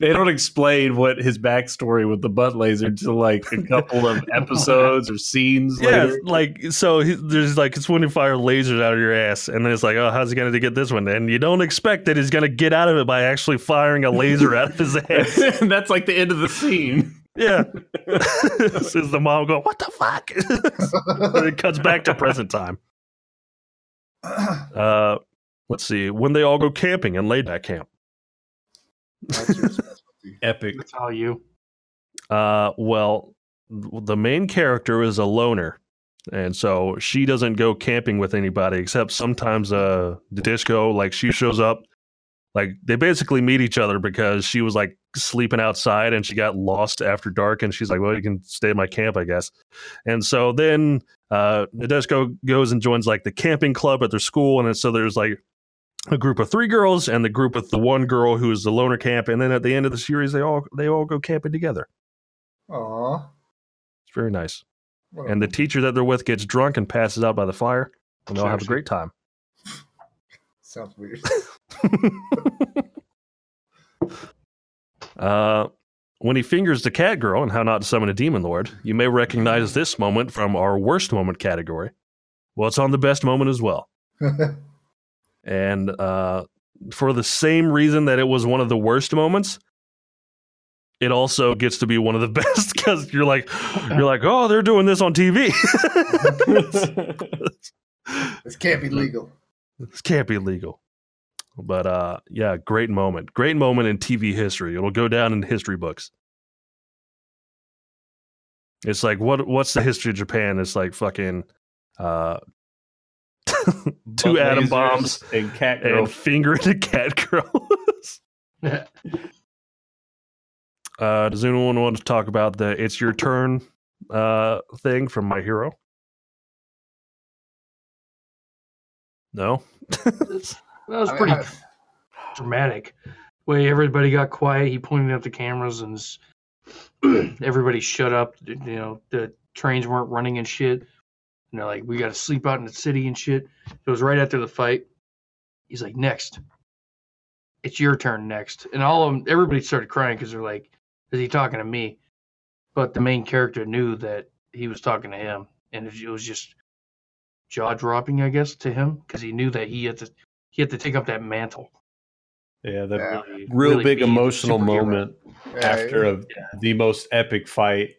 they don't explain what his backstory with the butt laser until like a couple of <laughs> episodes or scenes Yeah, later. like so he, there's like it's when you fire lasers out of your ass, and then it's like, oh, how's he gonna get this one? And you don't expect that he's gonna get out of it by actually firing a laser out of his ass. and that's like the end of the scene. Yeah. Says the mom go, what the fuck? it cuts back to present time. <clears throat> Uh, let's see. When they all go camping in laid back camp. That's your specialty. <laughs> Epic. That's all you. Uh, well, the main character is a loner. And so she doesn't go camping with anybody except sometimes uh the disco like she shows up like they basically meet each other because she was like sleeping outside and she got lost after dark and she's like well you can stay at my camp I guess. And so then uh Nadeshiko goes and joins like the camping club at their school and so there's like a group of three girls and the group with the one girl who is the loner camp and then at the end of the series they all they all go camping together. Aw. It's very nice. a- And the teacher that they're with gets drunk and passes out by the fire, and they'll have a great time. <laughs> sounds weird. <laughs> uh, when he fingers the cat girl and how not to summon a demon lord, you may recognize this moment from our worst moment category. Well, it's on the best moment as well. <laughs> And uh, for the same reason that it was one of the worst moments, it also gets to be one of the <laughs> best because you're like, you're like, oh, they're doing this on TV. <laughs> this can't be legal. this can't be legal. But uh yeah, great moment. Great moment in TV history. It'll go down in history books. It's like what what's the history of Japan? It's like fucking uh <laughs> two atom bombs and cat girl. and fingering a cat girl. <laughs> <laughs> uh does anyone want to talk about the it's your turn uh thing from my hero? No? that was I mean, pretty I- dramatic. Way everybody got quiet. He pointed at the cameras and <clears throat> everybody shut up. You know, the trains weren't running and shit. And they're like, we got to sleep out in the city and shit. It was right after the fight. He's like, next. It's your turn next. And all of them, everybody started crying because they're like, is he talking to me? But the main character knew that he was talking to him. And it was just jaw dropping, I guess, to him because he knew that he had to he had to take up that mantle. yeah, the Yeah. Real really big emotional moment Yeah, after it, a, the most epic fight.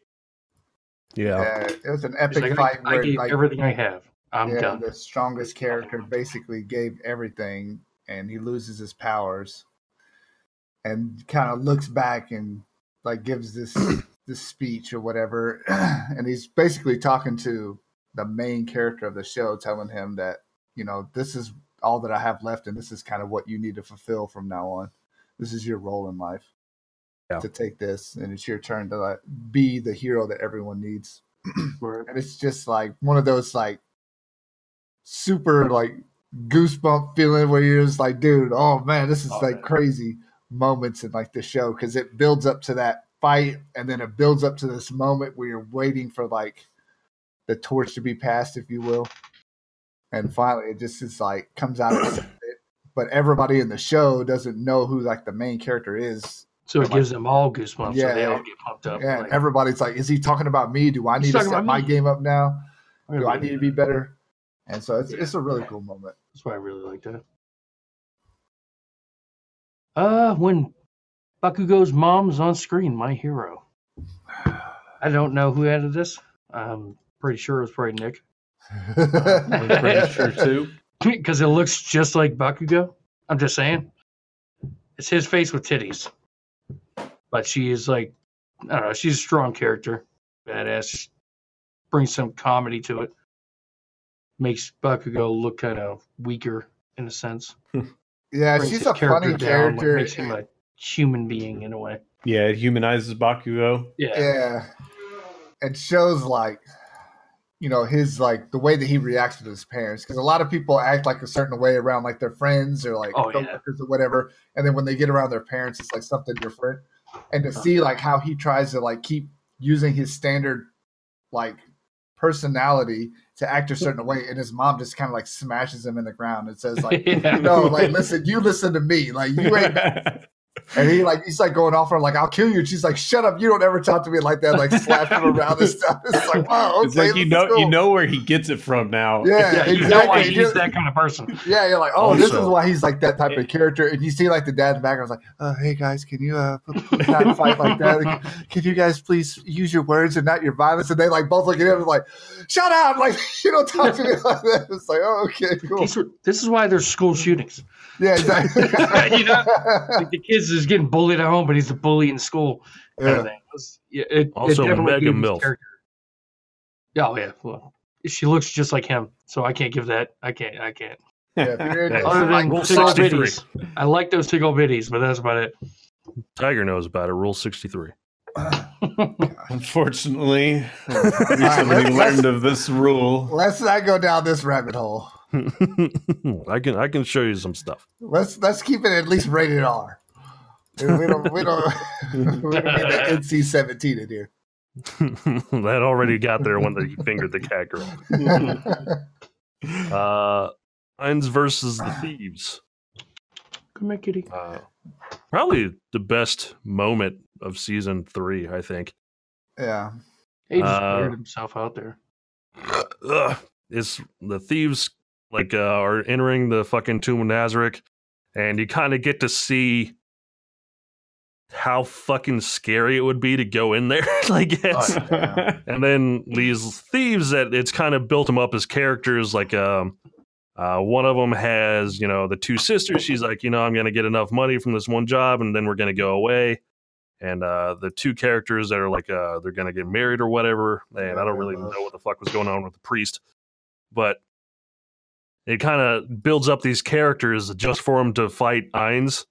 Yeah. yeah, it was an epic like, fight I, I gave like everything I have. I'm yeah, done. the strongest character basically gave everything and he loses his powers and kind of looks back and like gives this <clears throat> this speech or whatever <clears throat> and he's basically talking to the main character of the show telling him that you know this is all that i have left and this is kind of what you need to fulfill from now on this is your role in life Yeah. to take this and it's your turn to like be the hero that everyone needs <clears throat> Where- and it's just like one of those like super like goosebump feeling where you're just like, dude, oh man, this is Oh, like man. crazy moments in like the show because it builds up to that fight and then it builds up to this moment where you're waiting for like the torch to be passed, if you will, and finally it just is like comes out. says <clears throat> it. But everybody in the show doesn't know who like the main character is. So it gives them all goosebumps. Yeah, so they all get pumped up. Yeah, like, everybody's like, is he talking about me? Do I need to set my me. game up now? Do I need to be better? And so it's Yeah. it's a really cool moment. That's why I really liked it. Uh, when Bakugo's mom's on screen, my hero. I don't know who added this. I'm pretty sure it was probably Nick. <laughs> I'm pretty sure too. <laughs> because it looks just like Bakugo. I'm just saying. It's his face with titties. But she is like, I don't know, she's a strong character. Badass. Brings some comedy to it. Makes Bakugo look kind of weaker in a sense. <laughs> Yeah, Brings she's his a funny down, like, character. makes him a human being in a way. Yeah, it humanizes Bakugo. Yeah. yeah, it shows like you know his like the way that he reacts to his parents because a lot of people act like a certain way around like their friends or like Oh, yeah. coworkers or whatever and then when they get around their parents it's like something different and to see like how he tries to like keep using his standard like personality to act a certain way and his mom just kind of like smashes him in the ground and says like <laughs> Yeah. no like listen you listen to me like you ain't <laughs> and he like he's like going off on like I'll kill you. And she's like, shut up, you don't ever talk to me like that, like slapping around and stuff. It's like, <laughs> wow, okay, it's like you know go. you know where he gets it from now. Yeah, Yeah, you exactly. know why he's you're- that kind of person. yeah, you're like, oh, this is why he's like that type of character. And you see like the dad in the background, like, oh, hey guys, can you uh, not fight like that? Like, can you guys please use your words and not your violence? And they like both look at him and like, shut up, like <laughs> you don't talk to me like that. It's like, oh, okay, cool. These this is why there's school shootings. Yeah, exactly. <laughs> You know? Like the kids is getting bullied at home, but he's a bully in school. Kind of yeah. thing. It was- yeah, it, it Also, definitely mega gave his milf. character- Yeah, oh yeah. Well, she looks just like him, so I can't give that. I can't. I can't. Yeah, if you're. <laughs> Other than Rule tickle bitties, I like those tickle bitties, but that's about it. Tiger knows about it. Rule 63. <laughs> Unfortunately, right, recently learned of this rule. Let's not go down this rabbit hole. <laughs> I can I can show you some stuff. Let's let's keep it at least rated R. We don't we don't we don't <laughs> need the <laughs> NC seventeen in here. that already got there when they fingered the cat girl. Uh, Ainz versus the Thieves. Come here, kitty. Uh, probably the best moment of season three, I think. yeah. He just Uh, himself out there. Ugh, is the thieves like uh, are entering the fucking tomb of Nazarick, and you kind of get to see how fucking scary it would be to go in there. <laughs> I guess. Oh, Yeah. and then these thieves that it's kind of built them up as characters like um uh, one of them has you know the two sisters she's like you know i'm gonna get enough money from this one job and then we're gonna go away and uh, the two characters that are like uh, they're gonna get married or whatever and i don't really know what the fuck was going on with the priest but it kind of builds up these characters just for him to fight Ainz,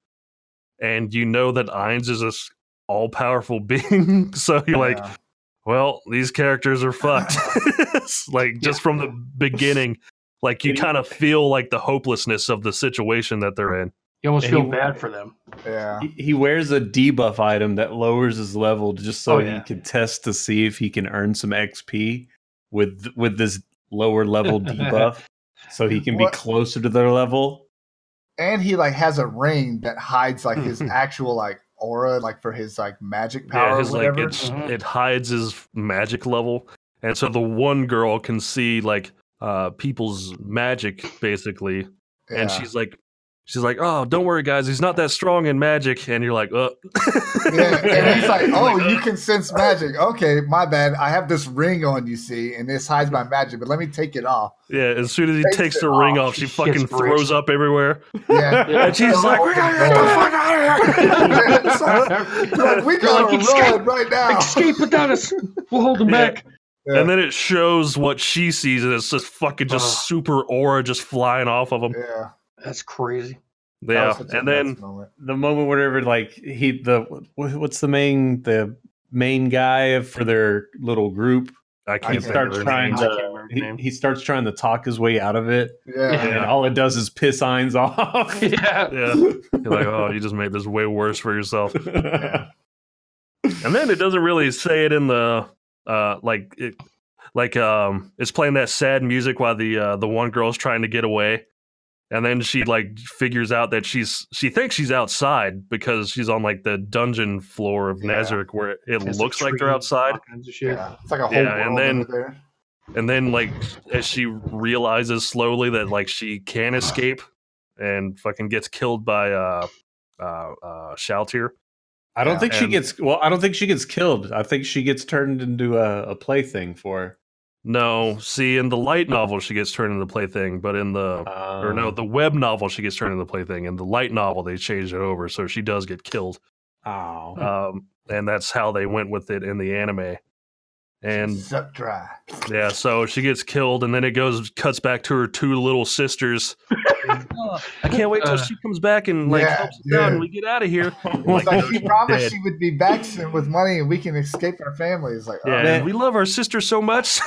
and you know that Ainz is this all-powerful <laughs> being so you're like well, these characters are fucked. <laughs> <laughs> Like just from the beginning, like you kind of feel like the hopelessness of the situation that they're in. You almost And feel he- bad for them. yeah. He, he wears a debuff item that lowers his level just so Oh, he yeah. can test to see if he can earn some XP with with this lower level debuff, so he can be closer to their level. And he like has a ring that hides like his <laughs> actual like aura, like for his like magic Yeah, power his or like whatever. it's Mhm. it hides his magic level, and so the one girl can see like uh people's magic basically, and she's like. She's like, oh, don't worry, guys. He's not that strong in magic, and you're like, oh, yeah, and he's like, <laughs> <laughs> "Oh, uh. you can sense magic. Okay, my bad. I have this ring on, you see, and this hides my magic. But let me take it off." yeah. As soon as he Takes takes it the ring off. off, she She fucking throws up everywhere. Yeah, <laughs> Yeah. And she's like, we gotta get the fuck out of here. It's like, like, we gotta like, escape- run right now. Escape Adonis. We'll hold him Yeah. back. Yeah. And then it shows what she sees, and it's just fucking just Ugh. super aura just flying off of him. yeah, That's crazy. that Yeah, was and then moment. The moment whenever like he the what's the main the main guy for their little group I I can't he starts trying name. I can't to remember the he, he starts trying to talk his way out of it, yeah, and Yeah. all it does is piss Ainz off. <laughs> Yeah. Yeah, you're like, oh, you just made this way worse for yourself. <laughs> And then it doesn't really say it in the uh, like it, like um, it's playing that sad music while the uh, the one girl's trying to get away, and then she like figures out that she's she thinks she's outside because she's on like the dungeon floor of Yeah. Nazarick where it There's looks like they're outside. all kinds of shit. yeah. It's like a whole Yeah, and then- there. and then like as she realizes slowly that like she can escape and fucking gets killed by uh uh uh Shalltear. I don't Yeah, think she gets well. I don't think she gets killed. I think she gets turned into a, a plaything for. No, see in the light novel she gets turned into plaything, but in the or no, Um, the web novel she gets turned into the plaything. In the light novel they changed it over so she does get killed. oh, Um and that's how they went with it in the anime. And suck dry. yeah, so she gets killed, and then it goes cuts back to her two little sisters. Oh, I can't wait till Uh, she comes back and like Yeah, helps us out, and we get out of here. <laughs> Like, like she promised dead. she would be back soon with money and we can escape our families. It's like, oh, man. we love our sister so much.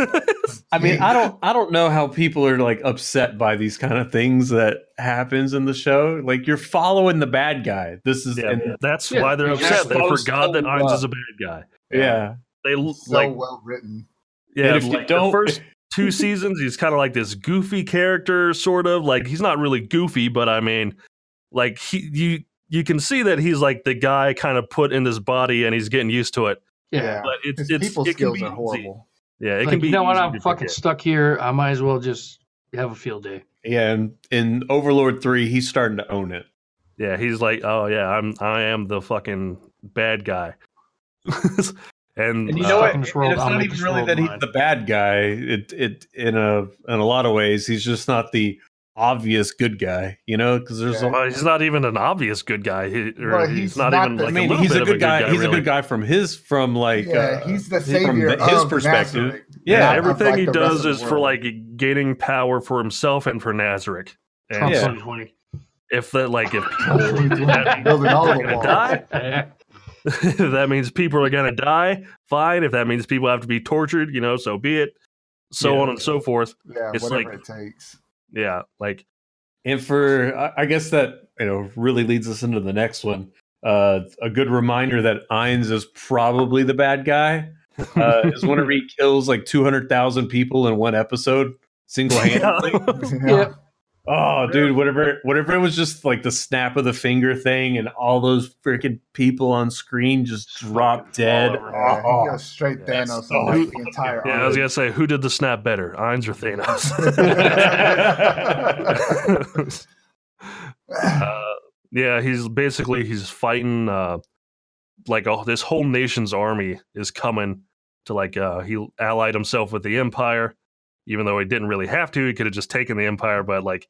<laughs> I mean, I don't I don't know how people are like upset by these kind of things that happens in the show. Like you're following the bad guy. This is yeah, and- that's Yeah, why they're upset. They supposed forgot that to, Ainz uh, is a bad guy. yeah. They l- so like well written. yeah, And if you like don't- the first <laughs> two seasons, he's kind of like this goofy character, sort of like he's not really goofy, but I mean, like he you you can see that he's like the guy kind of put in this body and he's getting used to it. Yeah. But it's His it's people it can skills be are easy. horrible. Yeah, it Like, can be. you know what? I'm fucking stuck here. I might as well just have a field day. Yeah, and in Overlord 3, he's starting to own it. Yeah, he's like, oh yeah, I'm I am the fucking bad guy. <laughs> and, And you uh, know what? And world, it's I'll not even really world that he's the bad guy. It it in a in a lot of ways, he's just not the obvious good guy. You know, because there's Yeah. a well, he's not even an obvious good guy. He, or Well, he's, he's not, not even the- like I mean, a little he's bit a of good guy. he's really. a good guy from his from like yeah, uh, he's the from the- his of perspective. Nazarick, Yeah, Yeah, not everything like, he does is for like gaining power for himself and for Nazarick. And Yeah. if that like if people <laughs> Building all are the gonna die, Yeah. <laughs> <laughs> if that means people are gonna die, fine. If that means people have to be tortured, you know, so be it. So Yeah. on and so forth. Yeah, It's whatever like- it takes. Yeah, like And for I- I guess that you know really leads us into the next one. Uh, a good reminder that Ainz is probably the bad guy uh, <laughs> is whenever he kills like two hundred thousand people in one episode <laughs> single handedly. Yeah. Oh, dude, whatever, whatever. It was just like the snap of the finger thing, and all those freaking people on screen just drop dead. fall. Yeah, Oh. he straight That's Thanos so on like, the entire yeah, I was gonna say, who did the snap better, Ainz or Thanos? <laughs> <laughs> uh, yeah, he's basically he's fighting uh, like oh, this whole nation's army is coming to like uh, he allied himself with the Empire, even though he didn't really have to. He could have just taken the Empire, but like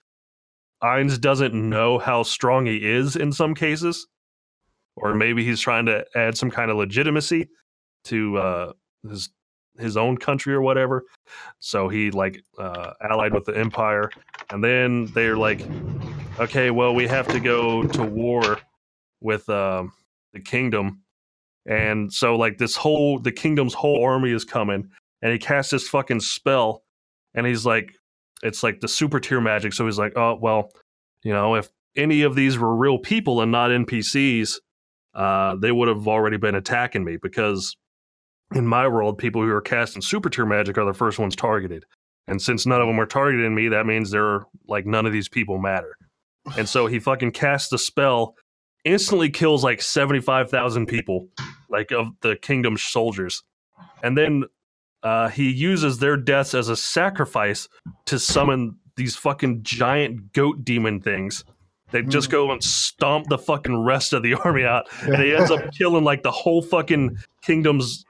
Ainz doesn't know how strong he is in some cases, or maybe he's trying to add some kind of legitimacy to uh, his his own country or whatever. So he like uh, allied with the Empire, and then they're like, okay, well we have to go to war with um, the kingdom, and so like this whole the kingdom's whole army is coming, and he casts this fucking spell, and he's like, it's like the super tier magic. So he's like, oh well, you know, if any of these were real people and not NPCs, uh, they would have already been attacking me because in my world, people who are casting super tier magic are the first ones targeted. And since none of them are targeting me, that means they're like none of these people matter. And so he fucking casts the spell, instantly kills like 75,000 people, like of the kingdom's soldiers. And then uh, he uses their deaths as a sacrifice to summon these fucking giant goat demon things. They just go and stomp the fucking rest of the <laughs> army out and he ends up <laughs> killing like the whole fucking kingdom's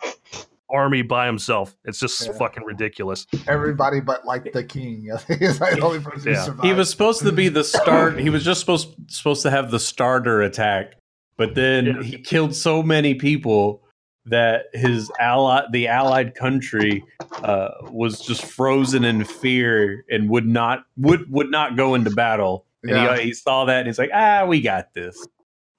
army by himself. It's just Yeah. fucking ridiculous. Everybody but like the king. I <laughs> think he's like the only person who Yeah. survived. He was supposed to be the start. he was just supposed supposed to have the starter attack, but then Yeah. he killed so many people that his ally, the allied country, uh, was just frozen in fear and would not would would not go into battle. And Yeah. he, he saw that and he's like, ah, we got this.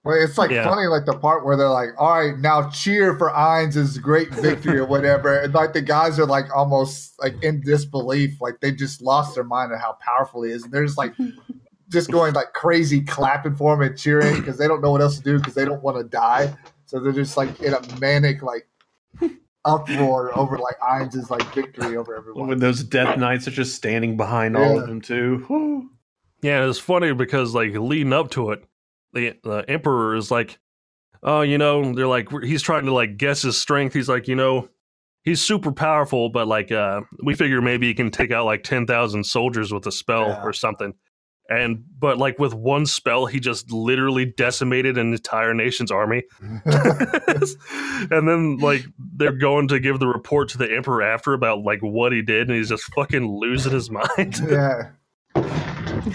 Well, it's like Yeah. funny, like the part where they're like, "All right, now cheer for Ainz' great victory or whatever," and like the guys are like almost like in disbelief, like they just lost their mind at how powerful he is, and they're just like <laughs> just going like crazy, clapping for him and cheering because they don't know what else to do because they don't want to die, so they're just like in a manic like <laughs> uproar over like Ainz' like victory over everyone. When those death knights are just standing behind all of them too. Whew. Yeah, it's funny because like leading up to it, the the emperor is like, oh, you know, they're like he's trying to like guess his strength. He's like, you know, he's super powerful, but like uh we figure maybe he can take out like ten thousand soldiers with a spell Yeah. or something. And but like with one spell, he just literally decimated an entire nation's army. <laughs> <laughs> and then like they're going to give the report to the emperor after about like what he did, and he's just fucking losing his mind. yeah. <laughs>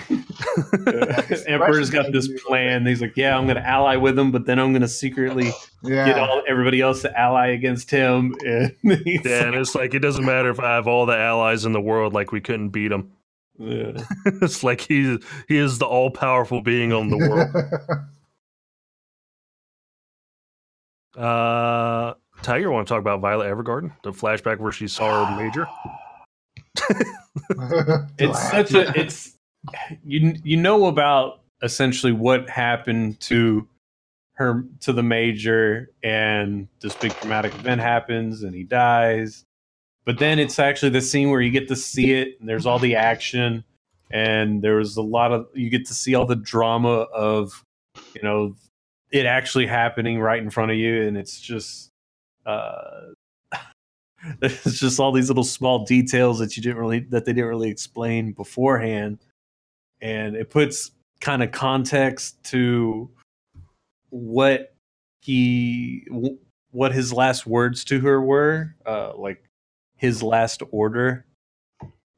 Emperor's got this plan. He's like, yeah, I'm going to ally with him, but then I'm going to secretly Yeah. get all everybody else to ally against him. And he's Yeah, and it's like it doesn't matter if I have all the allies in the world, like we couldn't beat him. Yeah. <laughs> it's like he he is the all powerful being on the world. <laughs> uh, Tiger, want to talk about Violet Evergarden, the flashback where she saw her <gasps> major? <laughs> it's such a it's you you know about essentially what happened to her to the major and this big dramatic event happens and he dies but then it's actually the scene where you get to see it and there's all the action and there was a lot of you get to see all the drama of you know it actually happening right in front of you and it's just uh <laughs> it's just all these little small details that you didn't really that they didn't really explain beforehand. And it puts kind of context to what he what his last words to her were uh like his last order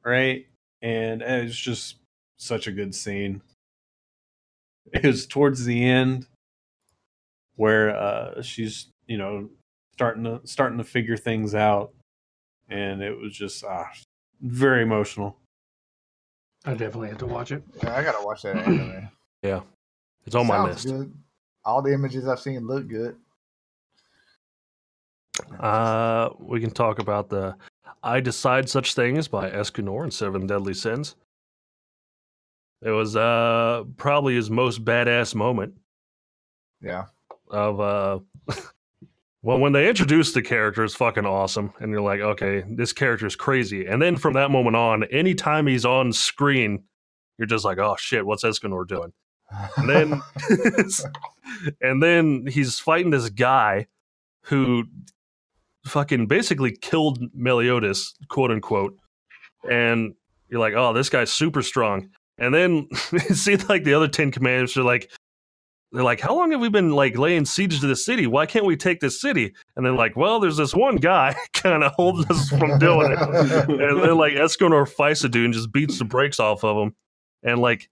right and it was just such a good scene it was towards the end where uh she's you know starting to starting to figure things out and it was just ah very emotional I definitely have to watch it. Yeah, I gotta watch that anime. <clears throat> Yeah, it's on my list. Good. All the images I've seen look good. Uh, we can talk about the "I Decide Such Things" by Escanor and Seven Deadly Sins. It was uh probably his most badass moment Yeah. of uh. <laughs> Well, when they introduced the character, it's fucking awesome, and you're like, okay, this character is crazy. And then from that moment on, anytime he's on screen, you're just like, oh shit, what's Escanor doing? And then, <laughs> <laughs> and then he's fighting this guy who fucking basically killed Meliodas, quote unquote. And you're like, oh, this guy's super strong. And then <laughs> it seems like the other Ten Commandments are like, they're like, how long have we been like laying siege to the city? Why can't we take this city? And they're like, well, there's this one guy <laughs> kind of holding us from doing it. And then like Escanor fights the dude and just beats the brakes off of him. And like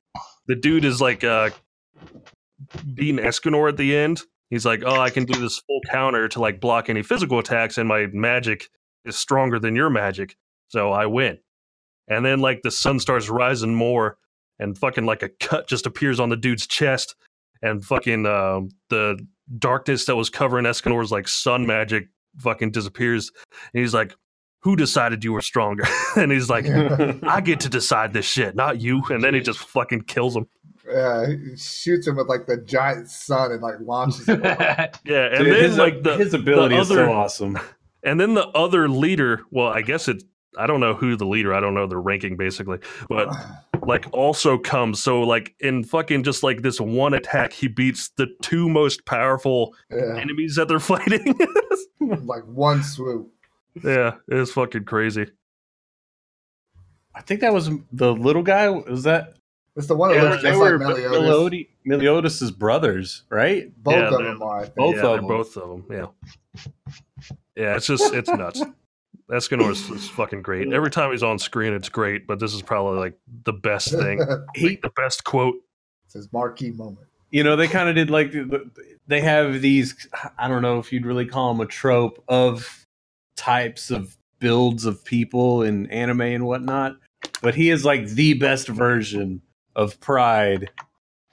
the dude is like uh beating Escanor at the end. He's like, oh, I can do this full counter to like block any physical attacks, and my magic is stronger than your magic, so I win. And then like the sun starts rising more, and fucking like a cut just appears on the dude's chest, and fucking um, the darkness that was covering Escanor's like sun magic fucking disappears, and he's like, "Who decided you were stronger?" <laughs> and he's like, "I get to decide this shit, not you." And then he just fucking kills him. Yeah, shoots him with like the giant sun and like launches him. <laughs> Yeah, and Dude, then his, like the his ability the is so awesome And then the other leader, well, I guess it I don't know who the leader, I don't know the ranking basically, but <sighs> like also comes. So like in fucking just like this one attack, he beats the two most powerful yeah, enemies that they're <laughs> fighting. <laughs> like one swoop. yeah, it's fucking crazy. i think that was the little guy was that It's the one that they were, looks they just like Meliodas. Meliodas' brothers right Both Yeah, of them are. Both yeah, of them. both of them. Yeah, yeah, it's just it's nuts. Escanor is, is <laughs> fucking great. Every time he's on screen, it's great. But this is probably like the best thing, <laughs> he the best quote. it's his marquee moment. you know they kind of did like they have these i don't know if you'd really call them a trope of types of builds of people in anime and whatnot but he is like the best version of pride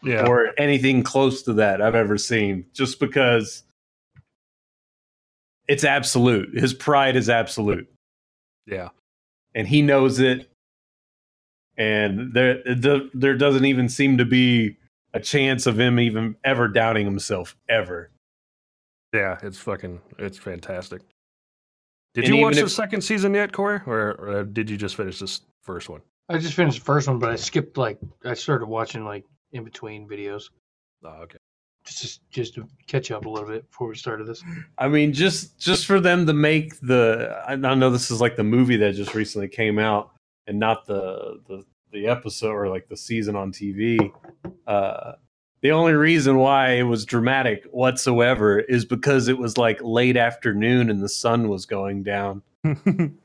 Yeah, or anything close to that i've ever seen just because it's absolute his pride is absolute yeah, and he knows it and there there doesn't even seem to be a chance of him even ever doubting himself ever yeah. It's fucking it's fantastic. Did And you watch even the second season yet, Corey, or, or did you just finish this first one? I just finished the first one, but I skipped like I started watching like in between videos Oh, okay. just just to catch up a little bit before we started this. I mean, just just for them to make the I know this is like the movie that just recently came out and not the the the episode or like the season on TV. Uh the only reason why it was dramatic whatsoever is because it was like late afternoon and the sun was going down.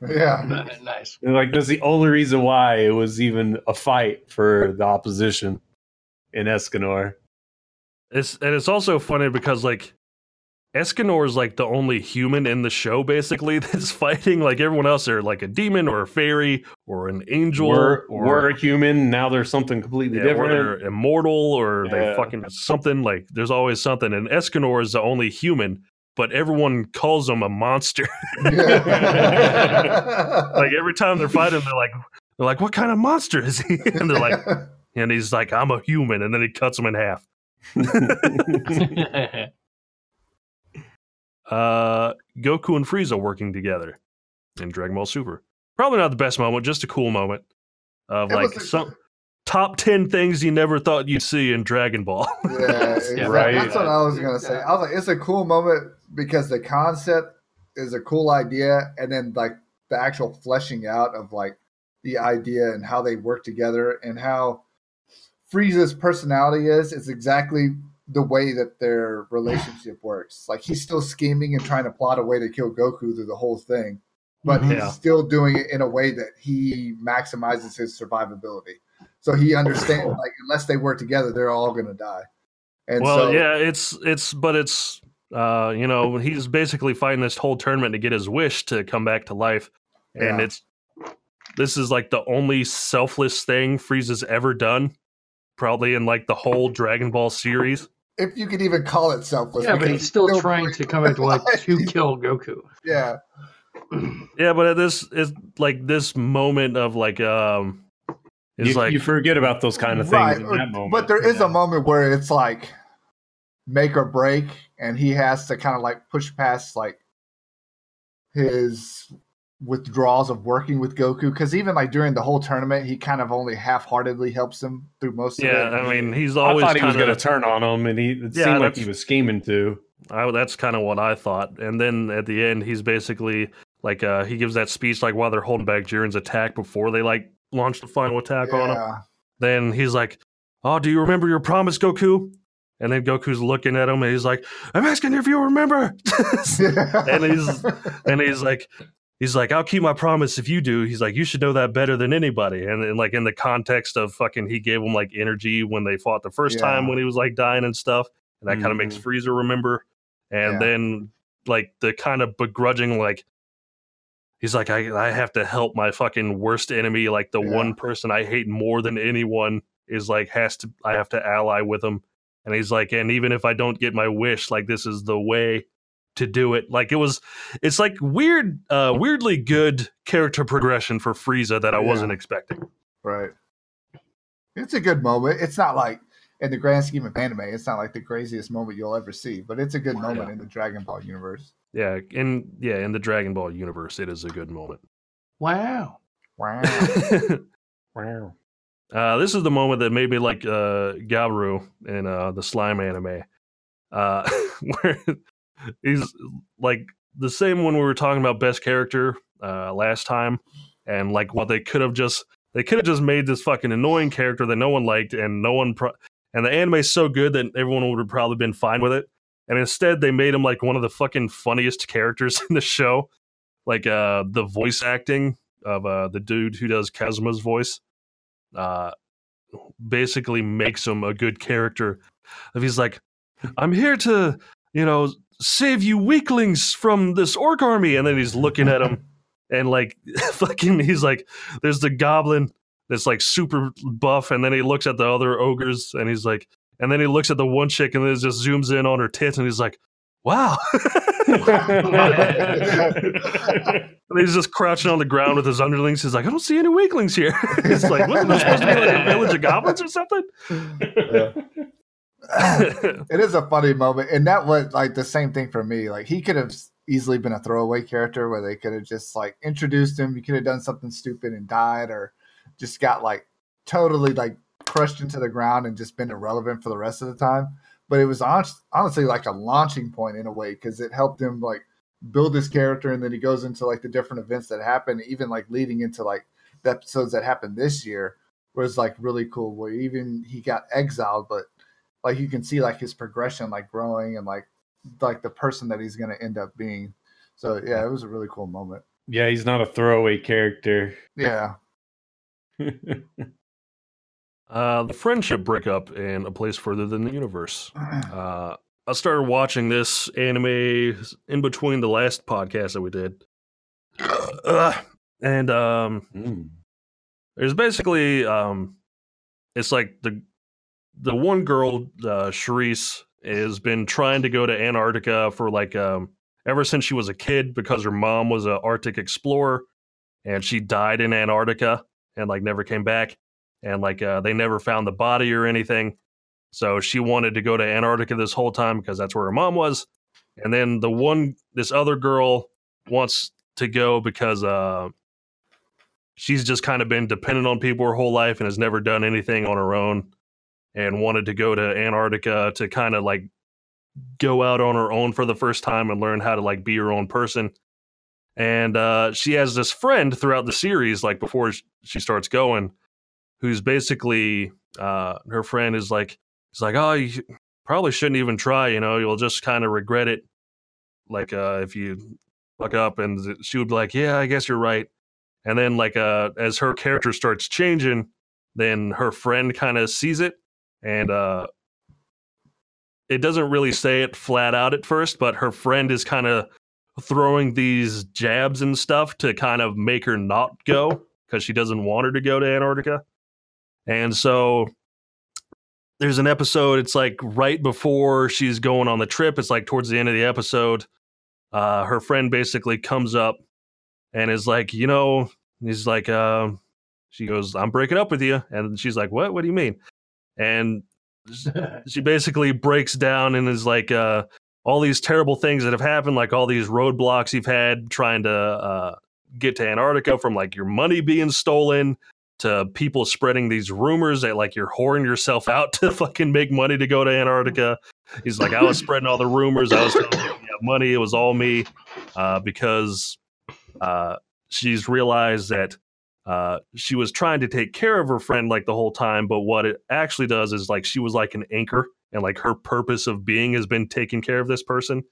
Yeah. nice. And, like that's the only reason why it was even a fight for the opposition in Escanor. It's and it's also funny because like Escanor is like the only human in the show basically <laughs> that's fighting. Like everyone else, they're like a demon or a fairy or an angel We're, or we're a human now. There's something completely yeah, or different. they're immortal or they Yeah. fucking something. Like there's always something. And Escanor is the only human, but everyone calls him a monster. <laughs> like every time they're fighting, they're like they're like, what kind of monster is he? <laughs> and they're like, <laughs> and he's like, I'm a human, and then he cuts him in half. Uh, Goku and Frieza working together in Dragon Ball Super. Probably not the best moment, just a cool moment of It like a- some top ten things you never thought you'd see in Dragon Ball. <laughs> yeah, exactly. right. That's what I was gonna say. I was like, it's a cool moment because the concept is a cool idea, and then like the actual fleshing out of like the idea and how they work together and how Frieza's personality is is exactly the way that their relationship works. Like he's still scheming and trying to plot a way to kill Goku through the whole thing, but Mhm. he's Yeah. still doing it in a way that he maximizes his survivability. So he <laughs> understands like unless they work together, they're all gonna die. And well, so, yeah, it's it's but it's uh, you know, he's basically fighting this whole tournament to get his wish to come back to life. And it's this is like the only selfless thing Frieza's ever done. Probably in like the whole Dragon Ball series. if you could even call it selfless. yeah, but he's still it's trying to come back to life to kill Goku. Yeah, <clears throat> Yeah, but at this is like this moment of like um is you, like you forget about those kind of things right. in that moment. But there is Yeah. a moment where it's like make or break, and he has to kind of like push past like his withdrawals of working with Goku. Because even like during the whole tournament, he kind of only half-heartedly helps him through most of yeah, it. I mean he's I always thought he was kinda- going to turn on him, and he it Yeah, seemed like he was scheming to. I, that's kind of what I thought. And then at the end, he's basically like uh, he gives that speech like while they're holding back Jiren's attack before they like launch a final attack on him. Then he's like, "Oh, do you remember your promise, Goku?" And then Goku's looking at him and he's like, "I'm asking if you remember." <laughs> and he's <laughs> and he's like. He's like, I'll keep my promise if you do. He's like, you should know that better than anybody. And, and like in the context of fucking, he gave him like energy when they fought the first Yeah. time when he was like dying and stuff, and that kind of makes. Mm-hmm. Frieza remember. And Yeah. then like the kind of begrudging, like he's like, I I have to help my fucking worst enemy, like the Yeah. one person I hate more than anyone is like has to I have to ally with him. And he's like, and even if I don't get my wish, like this is the way to do it. Like it was, it's like weird, uh, weirdly good character progression for Frieza that I Yeah. wasn't expecting. Right. It's a good moment. It's not like in the grand scheme of anime, it's not like the craziest moment you'll ever see, but it's a good moment in the Dragon Ball universe. Yeah, in yeah, in the Dragon Ball universe, it is a good moment. Wow. Wow. <laughs> Wow. Uh, this is the moment that made me like uh, Gabiru in uh, the Slime anime, uh, <laughs> where he's like the same one we were talking about best character uh, last time, and like what they could have just they could have just made this fucking annoying character that no one liked and no one pro- and the anime is so good that everyone would have probably been fine with it, and instead they made him like one of the fucking funniest characters <laughs> in the show, like uh, the voice acting of uh, the dude who does Kazuma's voice uh, basically makes him a good character. If he's like, I'm here to, you know, save you weaklings from this orc army, and then he's looking at him <laughs> and like <laughs> fucking, he's like, there's the goblin that's like super buff, and then he looks at the other ogres, and he's like, and then he looks at the one chick, and then it just zooms in on her tits, and he's like, wow. <laughs> And he's just crouching on the ground with his underlings. He's like, I don't see any weaklings here. <laughs> it's like, wasn't there supposed to be like a village of goblins or something? <laughs> it is a funny moment, and that was like the same thing for me. Like he could have easily been a throwaway character where they could have just like introduced him. You could have done something stupid and died, or just got like totally like crushed into the ground and just been irrelevant for the rest of the time. But it was hon- honestly like a launching point in a way because it helped him like build his character, and then he goes into like the different events that happen, even like leading into like the episodes that happened this year was like really cool. Where even he got exiled, but like you can see like his progression like growing and like like the person that he's going to end up being so yeah it was a really cool moment Yeah, he's not a throwaway character. Yeah. <laughs> Uh, the friendship breakup in a place further than the universe. <clears throat> Uh, I started watching this anime in between the last podcast that we did, uh, and um, Mm. there's basically um, it's like the the one girl, uh, Shirase, has been trying to go to Antarctica for like um, ever since she was a kid because her mom was an Arctic explorer, and she died in Antarctica and like never came back, and like uh, they never found the body or anything. So she wanted to go to Antarctica this whole time because that's where her mom was. And then the one, this other girl wants to go because uh, she's just kind of been dependent on people her whole life and has never done anything on her own and wanted to go to Antarctica to kind of like go out on her own for the first time and learn how to like be her own person. And uh, she has this friend throughout the series, like before she starts going, who's basically uh, her friend is like, it's like, oh, you probably shouldn't even try. You know, you'll just kind of regret it. Like uh, if you fuck up, and she would be like, yeah, I guess you're right. And then like uh, as her character starts changing, then her friend kind of sees it, and uh, it doesn't really say it flat out at first, but her friend is kind of throwing these jabs and stuff to kind of make her not go because she doesn't want her to go to Antarctica. And so there's an episode, it's like right before she's going on the trip, it's like towards the end of the episode. Uh, her friend basically comes up and is like, you know, he's like, uh, she goes, I'm breaking up with you. And she's like, what? What do you mean? And <laughs> she basically breaks down and is like uh, all these terrible things that have happened, like all these roadblocks you've had trying to uh, get to Antarctica, from like your money being stolen to people spreading these rumors that like you're whoring yourself out <laughs> to fucking make money to go to Antarctica. He's like, I was spreading all the rumors. I was telling you money. It was all me uh, because uh, she's realized that uh, she was trying to take care of her friend like the whole time, but what it actually does is like she was like an anchor, and like her purpose of being has been taking care of this person,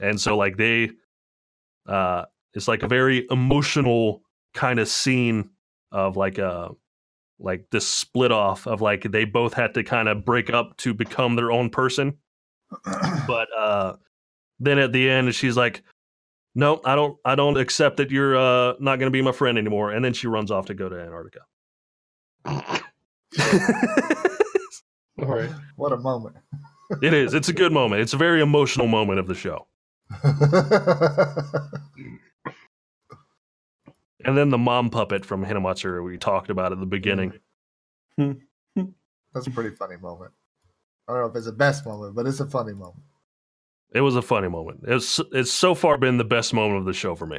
and so like they, uh, it's like a very emotional kind of scene of like a like this split off of like they both had to kind of break up to become their own person, but uh, then at the end she's like, no, I don't. I don't accept that you're uh, not going to be my friend anymore. And then she runs off to go to Antarctica. <laughs> All right. What a moment. <laughs> it is. It's a good moment. It's a very emotional moment of the show. <laughs> And then the mom puppet from Hinamatsuri we talked about at the beginning. <laughs> That's a pretty funny moment. I don't know if it's the best moment, but it's a funny moment. It was a funny moment. It's it's so far been the best moment of the show for me.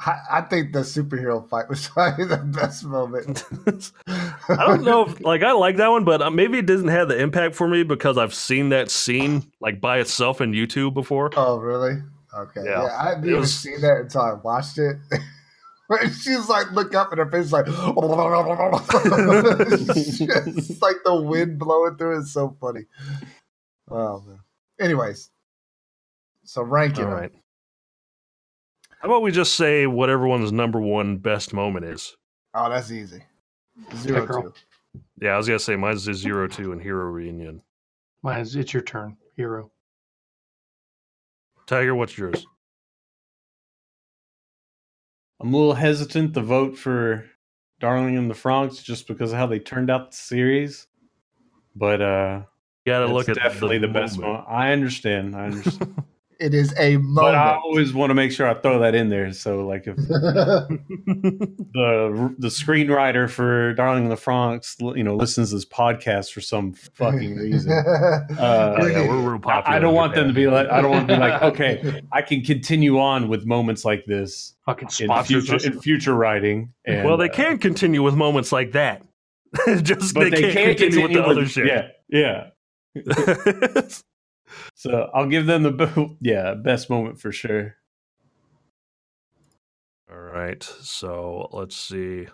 I, I think the superhero fight was <laughs> probably the best moment. <laughs> I don't know if like I like that one, but uh, maybe it doesn't have the impact for me because I've seen that scene like by itself in YouTube before. Oh, really? Okay. Yeah. Yeah, I didn't It even was- see that until I watched it. <laughs> Where she's like, look up and her face is like, <laughs> it's like the wind blowing through. It's so funny. Oh man. Anyways, so ranking. All them. How about we just say what everyone's number one best moment is? Oh, that's easy. Zero girl. two. Yeah, I was gonna say mine's is zero two and Hiro Reunion. Mine is it's your turn, hero. Tiger, what's yours? I'm a little hesitant to vote for Darling in the Franxx just because of how they turned out the series. But uh You gotta look at definitely the, best moment. moment. I understand. I understand. <laughs> It is a but I always want to make sure I throw that in there. So like if <laughs> the the screenwriter for Darling in the Franxx, you know, listens to this podcast for some fucking reason. <laughs> Oh, Uh, yeah, we're real popular. I, I don't want them to be like I don't want to be like <laughs> okay I can continue on with moments like this Fucking in future in future writing. And, well, they uh, can continue with moments like that. Just but they, can't, continue, with the other shit. Yeah, yeah. So I'll give them the <laughs> bo- yeah best moment for sure. All right. So let's see.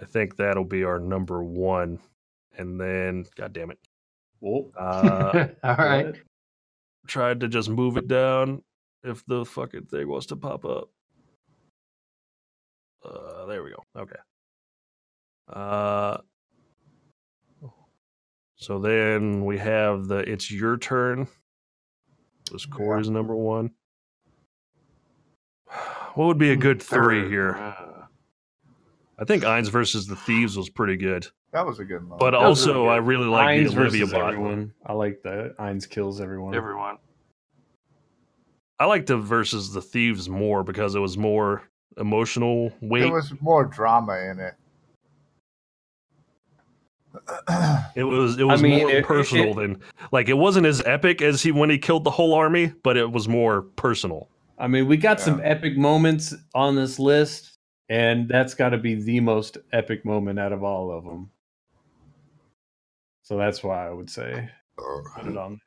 I think that'll be our number one. And then, God damn it. Well, Uh, <laughs> All right. tried to just move it down. if the fucking thing wants to pop up. Uh, there we go. Okay. Uh, so then we have the it's your turn. Was Corey's number one? <sighs> What would be a good three here? uh, I think Ainz versus the Thieves was pretty good, that was a good one. but That also really I really like Ainz the Olivia versus bot. everyone. I like that. Ainz kills everyone. everyone. I liked the versus the Thieves more because it was more emotional weight. there was more drama in it. It was it was mean, more it- it- personal it- than like it wasn't as epic as he when he killed the whole army, but it was more personal. I mean, we got some epic moments on this list, and that's got to be the most epic moment out of all of them. So that's why I would say put it on.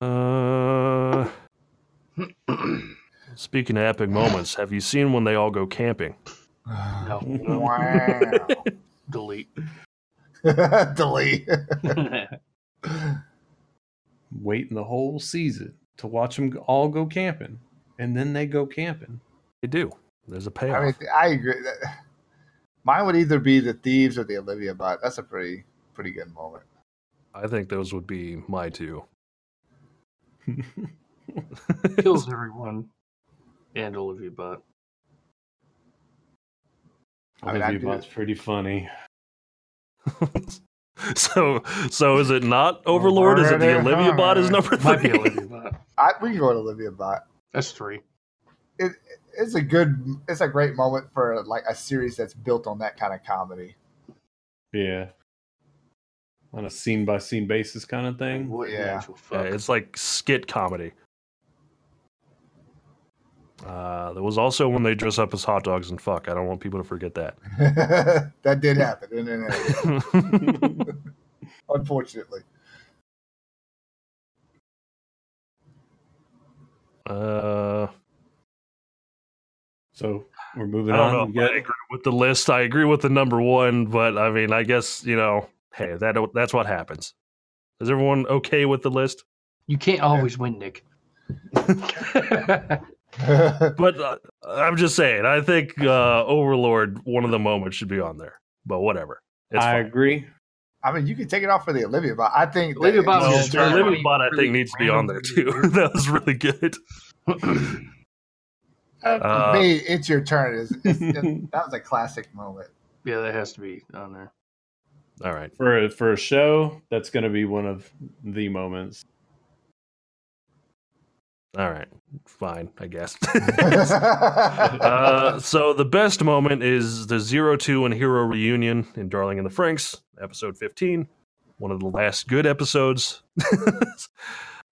Uh, <clears throat> speaking of epic moments, have you seen when they all go camping? No. <laughs> wow. Delete. <laughs> Delete. <laughs> Waiting the whole season to watch them all go camping, and then they go camping. They do. There's a payoff. I mean, I agree. That- Mine would either be the thieves or the Olivia bot. That's a pretty pretty good moment. I think those would be my two. <laughs> Kills everyone. And Olivia Butt. I mean, I Olivia do- Bot's pretty funny. <laughs> so so is it not Overlord? Is it the Olivia bot is number Might be three? Olivia Butt. I, we can go with Olivia bot. That's three. It, it's a good, it's a great moment for like a series that's built on that kind of comedy. Yeah. On a scene by scene basis kind of thing. What Yeah. Yeah, it's like skit comedy. Uh, there was also when they dress up as hot dogs and fuck. I don't want people to forget that. <laughs> that did happen, didn't? <laughs> Unfortunately. uh, So we're moving I don't on. know. If got- I agree with the list. I agree with the number one, but I mean, I guess you know, hey, that that's what happens. Is everyone okay with the list? You can't always win, Nick. <laughs> <laughs> But uh, I'm just saying. I think uh, Overlord, one of the moments, should be on there. But whatever. It's I fine. agree. I mean, you can take it off for the Olivia bot. I think Olivia Bot No, was it's just just- very- Olivia Bot, I think, needs to be on there too. <laughs> that was really good. <laughs> Uh, for Uh, me, it's your turn. Is that was a classic moment. yeah, that has to be on there. All right. For a, for a show, that's going to be one of the moments. All right. Fine, I guess. <laughs> <laughs> uh, so the best moment is the Zero Two and Hiro reunion in Darling in the Franxx, episode 15. One of the last good episodes. <laughs>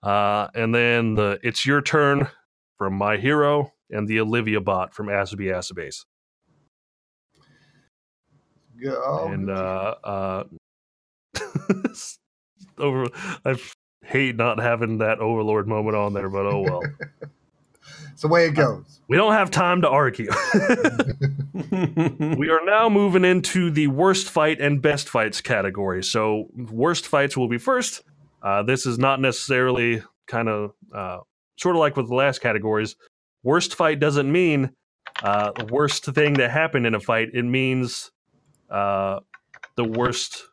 uh, and then the It's Your Turn from My Hero and the Olivia Bot from Asobi Asobase. Oh, and uh, uh, over, I hate not having that Overlord moment on there, but oh well. <laughs> it's the way it goes. we don't have time to argue. <laughs> we are now moving into the worst fight and best fights category. So, worst fights will be first. Uh, this is not necessarily kind of uh, sort of like with the last categories. Worst fight doesn't mean uh, worst thing that happened in a fight. It means uh, the worst,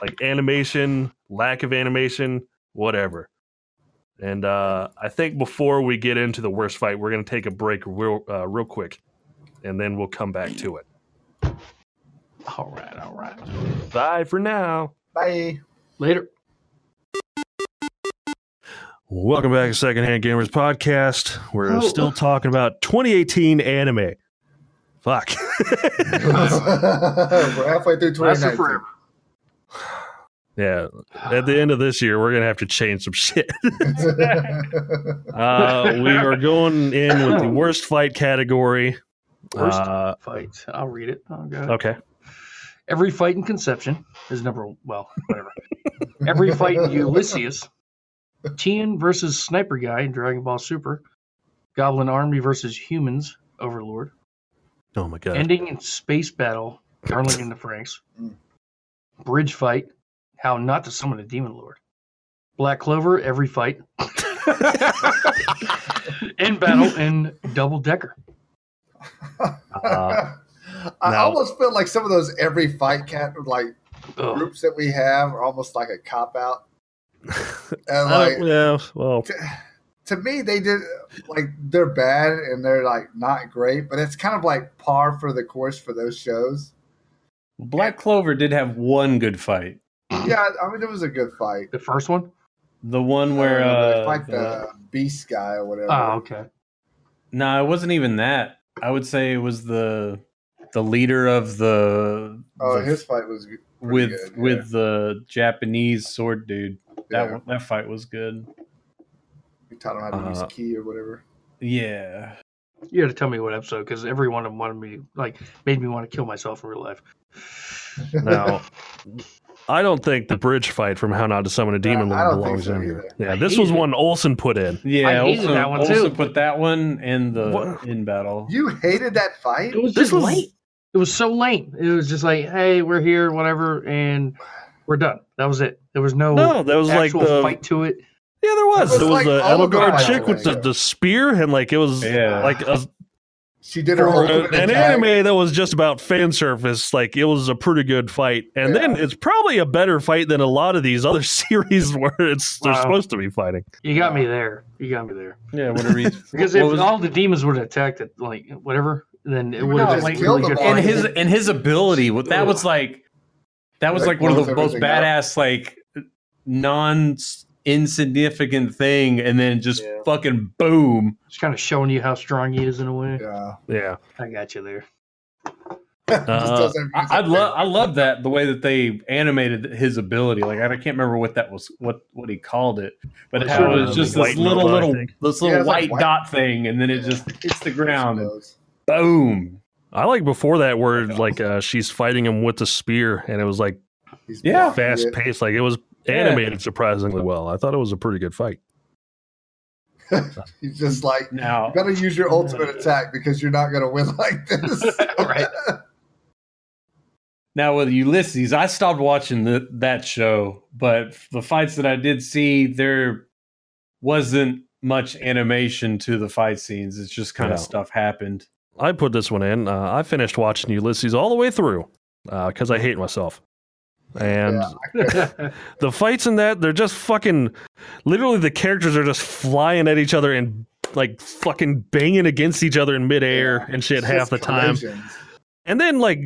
like animation, lack of animation, whatever. And uh, I think before we get into the worst fight, we're going to take a break real, uh, real quick, and then we'll come back to it. All right, all right. Bye for now. Bye. Later. Welcome back to Secondhand Gamers Podcast. We're Oh. still talking about 2018 anime. Fuck. <laughs> <laughs> We're halfway through Last 2019. For forever. yeah. At the end of this year, we're going to have to change some shit. <laughs> <laughs> uh, we are going in with the worst fight category. Worst Uh, fight. I'll read it. I'll go. okay. Every fight in Conception is number well, whatever. Every fight in Ulysses. Tien versus Sniper Guy in Dragon Ball Super. Goblin Army versus Humans Overlord. Oh my God. Ending in Space Battle. Darling in the Franxx. Mm. Bridge Fight. How not to summon a Demon Lord. Black Clover. Every fight. <laughs> in battle in double decker. Uh, <laughs> I now- almost feel like some of those every fight cat like Ugh. groups that we have are almost like a cop out. <laughs> And like don't- yeah, well, to me, they did like they're bad and they're like not great, but it's kind of like par for the course for those shows. Black Clover did have one good fight. Yeah, I mean it was a good fight. The first one? The one where Uh, they uh, fight the- the beast guy or whatever. Oh, okay. no, it wasn't even that. I would say it was the the leader of the, oh, the- his fight was with good, yeah. with the Japanese sword dude. That Yeah. one, that fight was good. He taught him how to use Uh, key or whatever. Yeah. You got to tell me what episode because every one of them wanted me, like, made me want to kill myself in real life. now <laughs> I don't think the bridge fight from How Not to Summon a Demon uh, Lord belongs so in here. either. Yeah, this was it. one Olson put in. Yeah, I hated also, that one, also too. put that one in the What? in battle. You hated that fight? It was This just was- lame. It was so late. It was just like, hey, we're here, whatever, and we're done. That was it. There was no, No, that was like actual the fight to it. yeah, there was. It was there was like the all of the Edelgard fights chick with the, the spear, and like it was Yeah. like a, She did her for ultimate an attack. anime that was just about fan service. Like it was a pretty good fight, and then it's probably a better fight than a lot of these other <laughs> series where it's they're supposed to be fighting. You got me there. You got me there. Yeah, whatever. He, <laughs> Because what if was- all the demons would have attacked it, like whatever, then it You would have know, been just like kill really them good. all. and his and his ability, what that was like. That was That like one of the most everything up. badass, like non insignificant thing, and then just Yeah. fucking boom. Just kind of showing you how strong he is in a way. Yeah. Yeah, I got you there. <laughs> Just doesn't I, I love I love that the way that they animated his ability. Like I can't remember what that was, what what he called it, but Well, how it was uh, just this little Nova, little think. this Yeah, little like white, white- dot thing, and then it just hits the ground and boom. I like before that where like uh, she's fighting him with the spear, and it was like He's Yeah. fast it. paced. Like it was Yeah. animated surprisingly well. I thought it was a pretty good fight. <laughs> He's just like, Now you gotta use your <laughs> ultimate attack because you're not gonna win like this. <laughs> Right. Now with Ulysses, I stopped watching the, that show, but the fights that I did see, there wasn't much animation to the fight scenes. It's just kind Yeah. of stuff happened. I put this one in. Uh, I finished watching Ulysses all the way through because I hate myself. And <laughs> the fights in that, they're just fucking. Literally, the characters are just flying at each other and like fucking banging against each other in midair Yeah. and shit It's half the time. And then like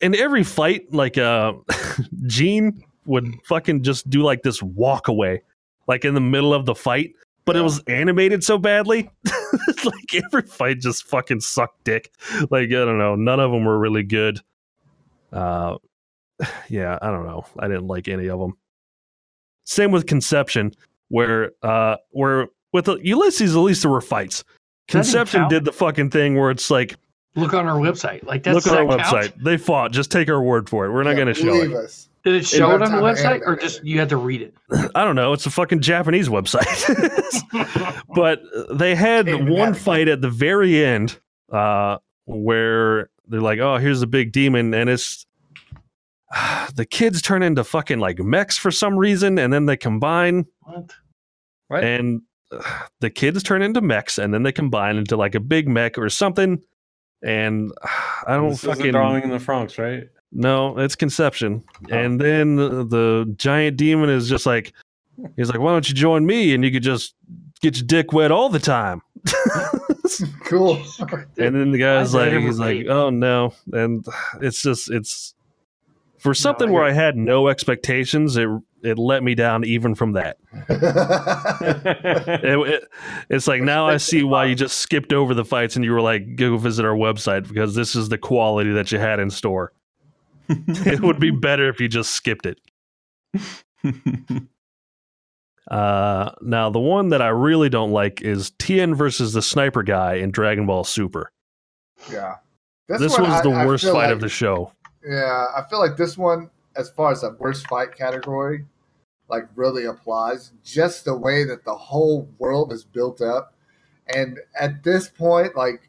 in every fight, like uh <laughs> Jeanne would fucking just do like this walk away, like in the middle of the fight. But it was animated so badly. <laughs> like every fight just fucking sucked dick. Like, I don't know. None of them were really good. Uh <sighs> yeah, I don't know. I didn't like any of them. Same with Conception, where uh where with Ulysses at least there were fights. Does that even Conception did the fucking thing where it's like Look on our website. Like that's Look at our that count? website. They fought. Just take our word for it. We're not Yeah, going to show it. us. Did it show by it on the website, or just you had to read it? <laughs> I don't know. It's a fucking Japanese website. <laughs> <laughs> but they had Can't one have fight at the very end uh, where they're like, "Oh, here's a big demon," and it's <sighs> the kids turn into fucking like mechs for some reason, and then they combine, What? What? and uh, <sighs> the kids turn into mechs, and then they combine into like a big mech or something. And uh, <sighs> I don't This fucking Darling in the Franxx, right? No, it's conception. Oh. And then the, the giant demon is just like, he's like, why don't you join me and you could just get your dick wet all the time. <laughs> Cool. and then the guy's Why like, he's like, oh no. And it's just, it's for something I where I had no expectations. It it let me down even from that. <laughs> It, it- it's like now I see why you just skipped over the fights and you were like, go visit our website because this is the quality that you had in store. <laughs> it would be better if you just skipped it. <laughs> Uh, now the one that I really don't like is Tien versus the sniper guy in Dragon Ball Super. yeah. This, one was the I- I worst fight like- of the show. Yeah, I feel like this one, as far as the worst fight category, like really applies. Just the way that the whole world is built up, and at this point, like,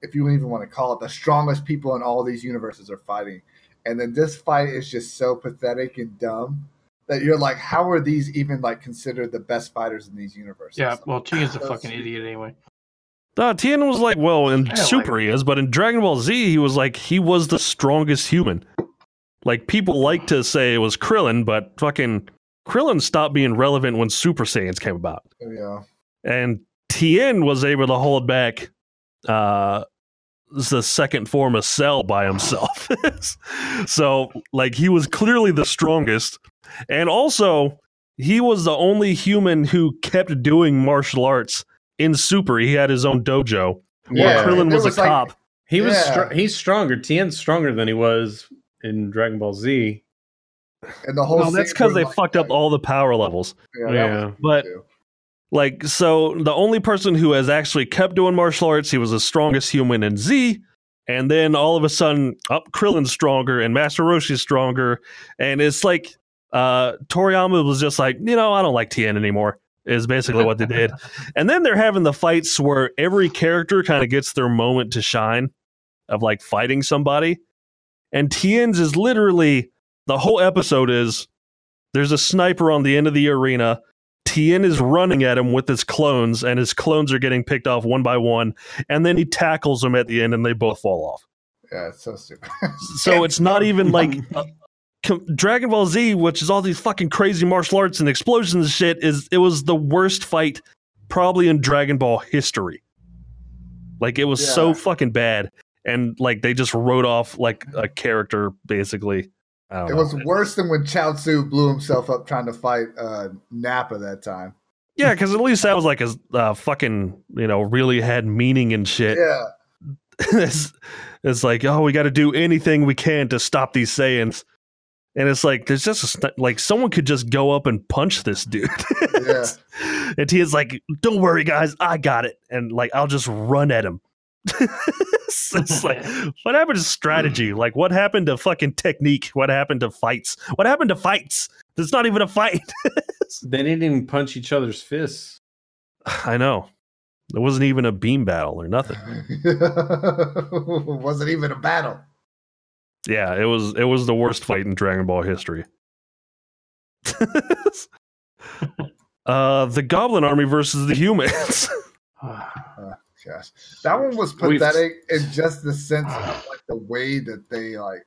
if you even want to call it, the strongest people in all these universes are fighting, and then this fight is just so pathetic and dumb that you're like, how are these even like considered the best fighters in these universes? Yeah, well, Tien's a <laughs> fucking idiot anyway. Uh, Tien was like, well, in I like Super he is, but in Dragon Ball Z, he was like, he was the strongest human. Like, people like to say it was Krillin, but fucking Krillin stopped being relevant when Super Saiyans came about. yeah, And Tien was able to hold back uh, the second form of Cell by himself. <laughs> so, like, he was clearly the strongest. And also, he was the only human who kept doing martial arts in Super. He had his own dojo. Yeah, While Krillin and was, a like- cop. He was Yeah. str- he's stronger. Tien's stronger than he was in Dragon Ball Z. and the whole. Well, that's because they like, fucked up all the power levels. Yeah, Yeah. But too. like, so the only person who has actually kept doing martial arts, he was the strongest human in Z. And then all of a sudden, up Krillin's stronger and Master Roshi's stronger, and it's like uh Toriyama was just like, you know, I don't like Tien anymore. Is basically what they did. <laughs> And then they're having the fights where every character kind of gets their moment to shine of like fighting somebody. And Tien's is literally the whole episode is there's a sniper on the end of the arena. Tien is running at him with his clones, and his clones are getting picked off one by one. And then he tackles them at the end, and they both fall off. Yeah, it's so stupid. So it's not even like <laughs> com- Dragon Ball Z, which is all these fucking crazy martial arts and explosions and shit. Is it was the worst fight probably in Dragon Ball history. Like it was so fucking bad, and like they just wrote off like a character basically. I don't it know. was worse than when Chaozu blew himself up trying to fight uh, Nappa that time. Yeah, because at least that was like a uh, fucking you know really had meaning and shit. Yeah, <laughs> it's, it's like oh we got to do anything we can to stop these Saiyans, and it's like there's just a, like someone could just go up and punch this dude. Yeah. <laughs> and Tien's like, don't worry guys, I got it, and like I'll just run at him. <laughs> it's it's like <laughs> what happened to strategy? Hmm. Like what happened to fucking technique? What happened to fights? What happened to fights? It's not even a fight. They didn't even punch each other's fists. <sighs> I know. It wasn't even a beam battle or nothing. It wasn't even a battle. Yeah, it was it was the worst fight in Dragon Ball history. <laughs> uh the Goblin Army versus the humans. <laughs> Gosh, that one was We've- pathetic in just the sense of like the way that they like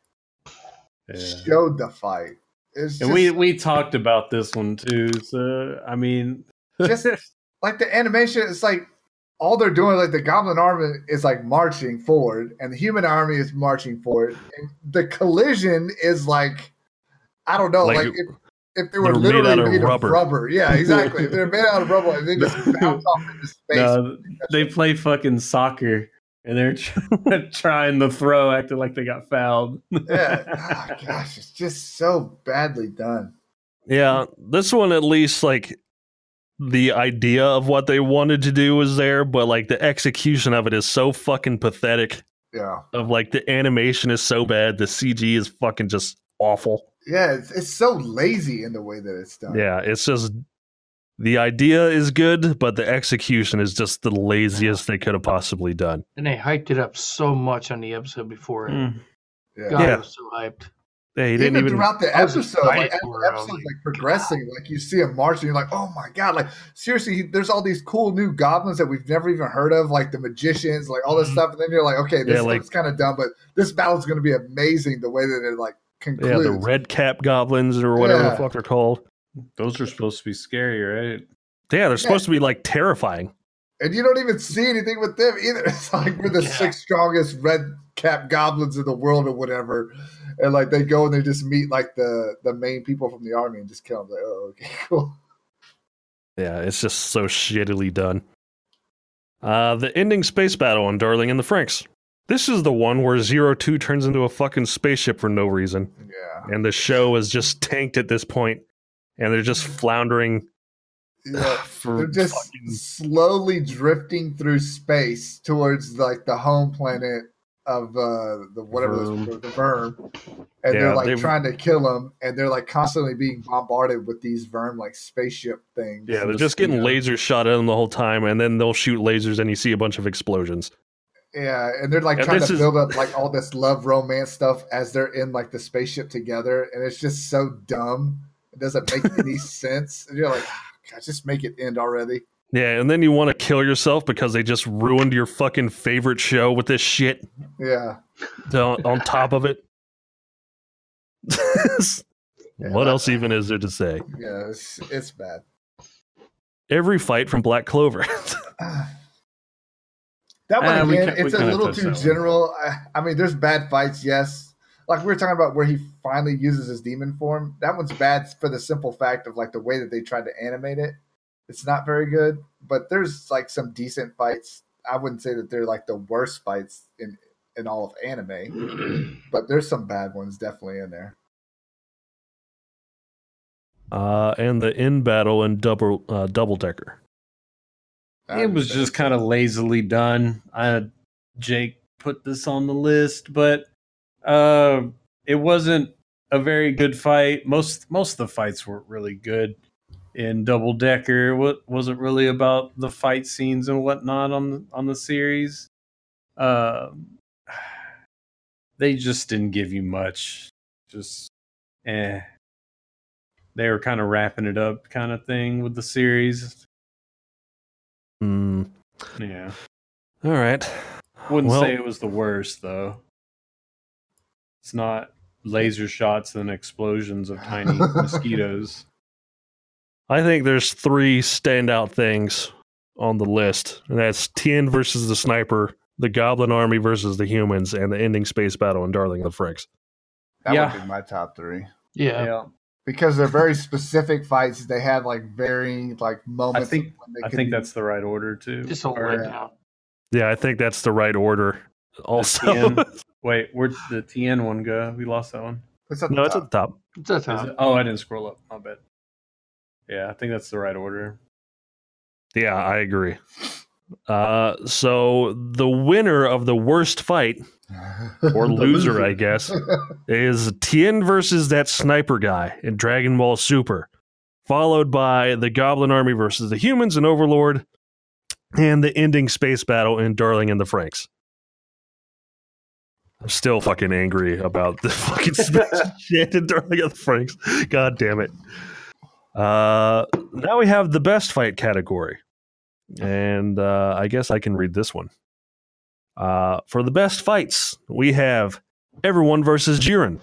Yeah. showed the fight. It's And just, we we talked about this one too. So I mean, Just- <laughs> like the animation. It's like all they're doing. Like the Goblin Army is like marching forward, and the human army is marching forward. And the collision is like I don't know, Like, like, if, if they they were were made literally out of made of rubber. rubber. Yeah, <laughs> exactly. if they're made out of rubber and they just <laughs> bounce off into space. no, they play fucking soccer and they're <laughs> trying to throw, acting like they got fouled. yeah. Oh, gosh, it's just so badly done. yeah, this one at least like the idea of what they wanted to do was there, but like the execution of it is so fucking pathetic. Yeah. Of like the animation is so bad, the CG is fucking just awful. Yeah, it's, it's so lazy in the way that it's done. Yeah, it's just the idea is good, but the execution is just the laziest they could have possibly done. And they hyped it up so much on the episode before. Mm. Yeah. God, Yeah. I was so hyped. Yeah, he even, didn't even. throughout the episode, like excited as the it. I was episode's like, like progressing, like you see him marching, you're like, oh my god, like seriously, he, there's all these cool new goblins that we've never even heard of, like the magicians, like all this Mhm. stuff, and then you're like, okay, this Yeah, like- looks kind of dumb, but this battle's going to be amazing the way that it like Yeah, the red cap goblins or whatever Yeah. the fuck they're called. Those are supposed to be scary, right? Yeah, they're supposed to be like terrifying. and you don't even see anything with them either. <laughs> It's like we're the Yeah. six strongest red cap goblins in the world or whatever. And like they go and they just meet like the the main people from the army and just kill them. Like, oh, okay, <laughs> cool. Yeah, it's just so shittily done. Uh, the ending space battle on Darling and the Franxx. This is the one where Zero Two turns into a fucking spaceship for no reason, Yeah. and the show is just tanked at this point, and they're just floundering Yeah. <sighs> for They're just fucking- slowly drifting through space towards like the home planet of uh the whatever VIRM. the, the VIRM, and Yeah, they're like they- trying to kill them, and they're like constantly being bombarded with these VIRM like spaceship things. Yeah, they're the just getting speed up. lasers shot at them the whole time, and then they'll shoot lasers, and you see a bunch of explosions. Yeah, and they're like And trying to is- build up like all this love romance stuff as they're in like the spaceship together, and it's just so dumb It doesn't make any <laughs> sense. And you're like, "Ah, God, just make it end already. Yeah, and then you want to kill yourself because they just ruined your fucking favorite show with this shit Yeah. on, on top of it. Yeah, what that- else even is there to say? Yeah, it's, it's bad. Every fight from Black Clover. <laughs> That one Ah, again, ca- we it's a little too general. I, I mean, there's bad fights, yes. Like we were talking about where he finally uses his demon form. That one's bad for the simple fact of like the way that they tried to animate it. It's not very good, but there's like some decent fights. I wouldn't say that they're like the worst fights in in all of anime, <clears throat> but there's some bad ones definitely in there. uh, and the in battle and double uh, double decker. It was just kind of lazily done. I Jake put this on the list, but uh, it wasn't a very good fight. Most most of the fights weren't really good in Double Decker. What wasn't really about the fight scenes and whatnot on the on the series. Um, <sighs> they just didn't give you much. Just eh. They were kind of wrapping it up, kind of thing with the series. Hmm. Yeah. all right. Wouldn't Well- say it was the worst though. It's not laser shots and explosions of tiny <laughs> mosquitoes. I think there's three standout things on the list, and that's Tien versus the sniper, the Goblin Army versus the humans, and the ending space battle in Darling of the Franxx. that yeah. would be my top three Yeah. Yeah. because they're very specific fights. They had like varying like moments. I think- when they I could think that's the right order too. Just a Or- letdown. Yeah, I think that's the right order. Also, Tien. <laughs> Wait, where'd the Tien one go? We lost that one. it's at the no, it's at the top. It's a Is top. it? Oh, I didn't scroll up. My bad. Yeah, I think that's the right order. Yeah, I agree. Uh, so the winner of the worst fight <laughs> or loser, I guess, <laughs> is Tien versus that sniper guy in Dragon Ball Super, followed by the Goblin Army versus the humans and Overlord, and the ending space battle in Darling and the Franxx. I'm still fucking angry about the <laughs> fucking space shit in Darling and the Franxx. God damn it. Uh, now we have the best fight category. And uh, I guess I can read this one. Uh, for the best fights, we have Everyone versus Jiren,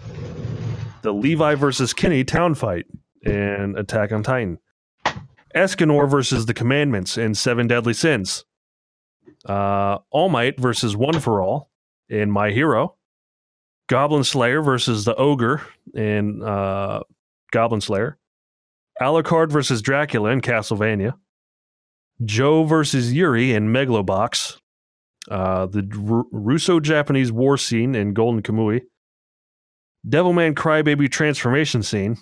the Levi versus Kenny town fight in Attack on Titan, Escanor versus the Commandments in Seven Deadly Sins, uh, All Might versus One for All in My Hero, Goblin Slayer versus the Ogre in uh, Goblin Slayer, Alucard versus Dracula in Castlevania, Joe versus Yuri in Megalobox, uh, the R- Russo-Japanese war scene in Golden Kamui, Devilman Crybaby transformation scene,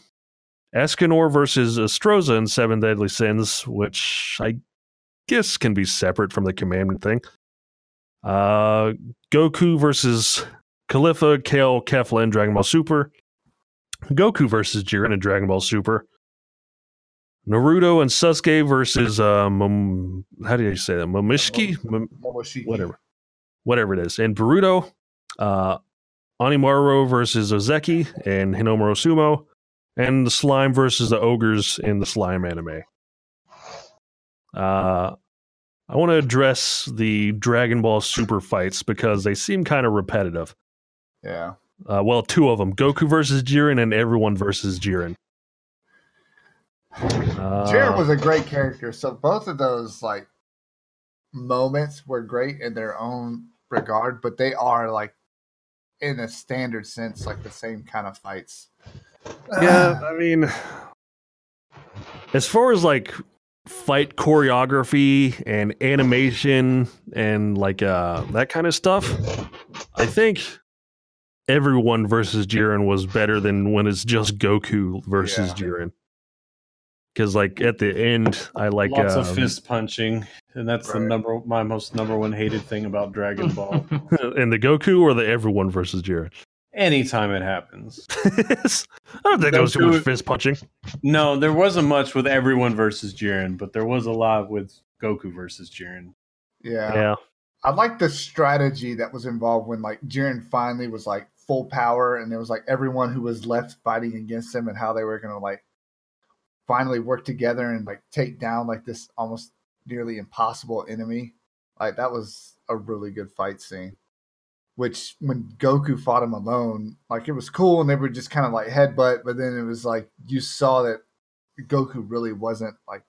Escanor versus Estarossa in Seven Deadly Sins, which I guess can be separate from the commandment thing. Uh, Goku versus Caulifla, Kale, Kefla in Dragon Ball Super. Goku versus Jiren in Dragon Ball Super. Naruto and Sasuke versus uh, Mom- how do you say that? Momishiki, Mom- whatever, whatever it is. And Boruto, uh, Hinomaru versus Ozeki and Hinomaru Sumo, and the slime versus the ogres in the slime anime. Uh, I want to address the Dragon Ball Super fights because they seem kind of repetitive. Yeah. Uh, well, two of them: Goku versus Jiren and everyone versus Jiren. Uh, Jiren was a great character. So both of those like moments were great in their own regard, but they are like in a standard sense, like the same kind of fights. yeah, I mean, as far as like fight choreography and animation and like uh that kind of stuff, I think everyone versus Jiren was better than when it's just Goku versus Yeah. Jiren. Because like at the end, I like Lots um, of fist punching, and that's the number my most number one hated thing about Dragon <laughs> Ball. <laughs> in the Goku or the everyone versus Jiren. Anytime it happens. <laughs> I don't think there was too much fist punching. No, there wasn't much with everyone versus Jiren, but there was a lot with Goku versus Jiren. Yeah. Yeah. I like the strategy that was involved when like Jiren finally was like full power and there was like everyone who was left fighting against him and how they were gonna like finally work together and like take down like this almost nearly impossible enemy. Like that was a really good fight scene. Which when Goku fought him alone, like it was cool and they were just kind of like headbutt, but then it was like you saw that Goku really wasn't like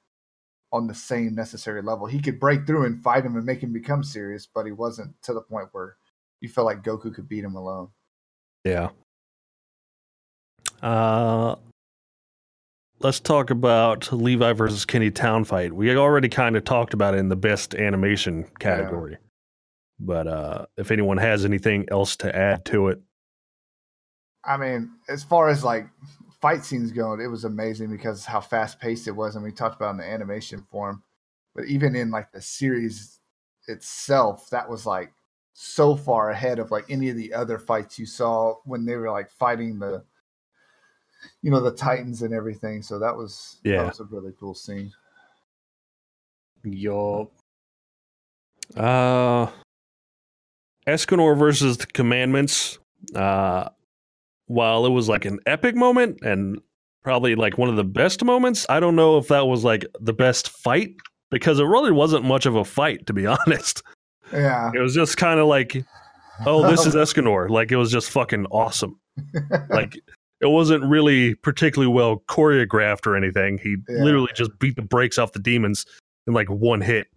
on the same necessary level. He could break through and fight him and make him become serious, but he wasn't to the point where you felt like Goku could beat him alone. Yeah. Uh, let's talk about Levi versus Kenny Town fight. We already kind of talked about it in the best animation category. But uh, if anyone has anything else to add to it, I mean, as far as like fight scenes go, it was amazing because how fast paced it was, and we talked about in the animation form. But even in like the series itself, that was like so far ahead of like any of the other fights you saw when they were like fighting the you know the titans and everything so that was Yeah. that was a really cool scene Yup. uh, Escanor versus the Commandments. Uh, while it was like an epic moment and probably like one of the best moments, I don't know if that was like the best fight because it really wasn't much of a fight, to be <laughs> honest. yeah It was just kind of like, oh, this is <laughs> Escanor. Like it was just fucking awesome. <laughs> Like it wasn't really particularly well choreographed or anything. He Yeah. literally just beat the brakes off the demons in like one hit.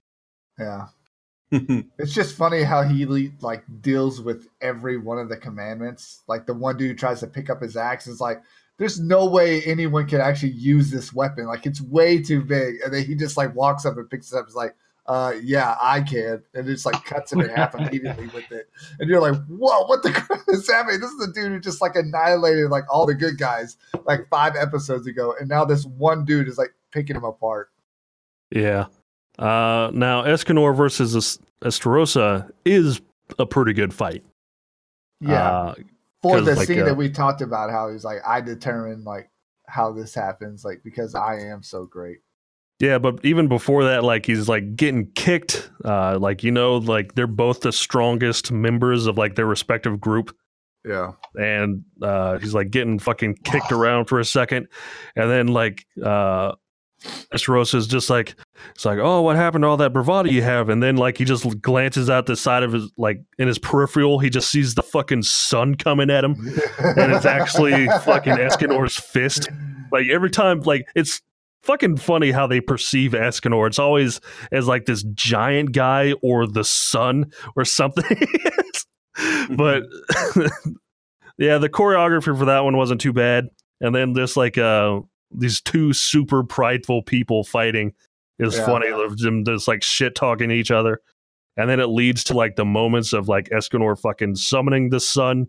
yeah <laughs> it's just funny how he like deals with every one of the commandments like the one dude tries to pick up his axe is like there's no way anyone can actually use this weapon like it's way too big and then he just like walks up and picks it up is like uh yeah i can and just like cuts it in half <laughs> immediately with it. And you're like whoa what the <laughs> crap is happening? This is the dude who just like annihilated like all the good guys like five episodes ago. And now this one dude is like picking him apart. Yeah. Uh, now Escanor versus Es- Estarossa is a pretty good fight. yeah. Uh, for the like, scene uh, that we talked about how he's like i determine like how this happens like because i am so great yeah, but even before that, like he's like getting kicked. Uh, like you know, like they're both the strongest members of like their respective group. yeah and uh, he's like getting fucking kicked around for a second, and then like uh, Estarossa is just like it's like oh what happened to all that bravado you have, and then like he just glances out the side of his like in his peripheral, he just sees the fucking sun coming at him, and it's actually <laughs> fucking Escanor's fist. Like every time, like it's fucking funny how they perceive Escanor. It's always as like this giant guy or the sun or something. <laughs> but <laughs> yeah, the choreography for that one wasn't too bad. And then just like uh these two super prideful people fighting is Yeah. funny. Them just like shit talking each other. And then it leads to like the moments of like Escanor fucking summoning the sun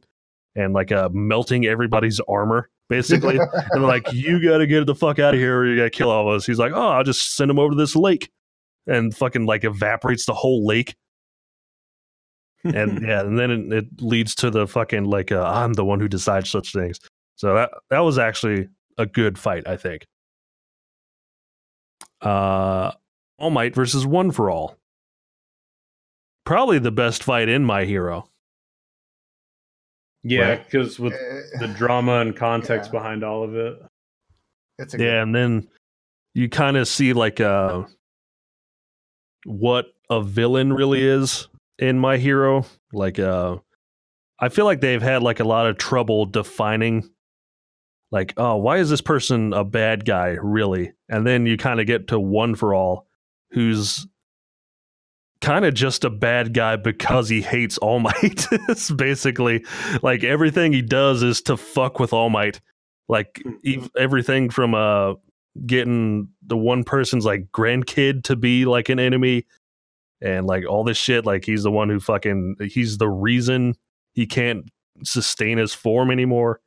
and like uh melting everybody's armor, basically. and like, you gotta get the fuck out of here or you gotta kill all of us. He's like, Oh, I'll just send him over to this lake. And fucking like evaporates the whole lake. And <laughs> yeah, and then it, it leads to the fucking like uh, I'm the one who decides such things. So that that was actually a good fight, I think. Uh All Might versus One for All. Probably the best fight in My Hero. Yeah, Right. because with Eh, the drama and context Yeah. behind all of it. it's a Yeah, and then you kind of see like uh what a villain really is in My Hero. Like uh I feel like they've had like a lot of trouble defining like, oh, why is this person a bad guy really? And then you kind of get to one for all who's kind of just a bad guy because he hates All Might. <laughs> it's basically like everything he does is to fuck with All Might. Like ev- everything from uh getting the one person's like grandkid to be like an enemy and like all this shit like he's the one who fucking he's the reason he can't sustain his form anymore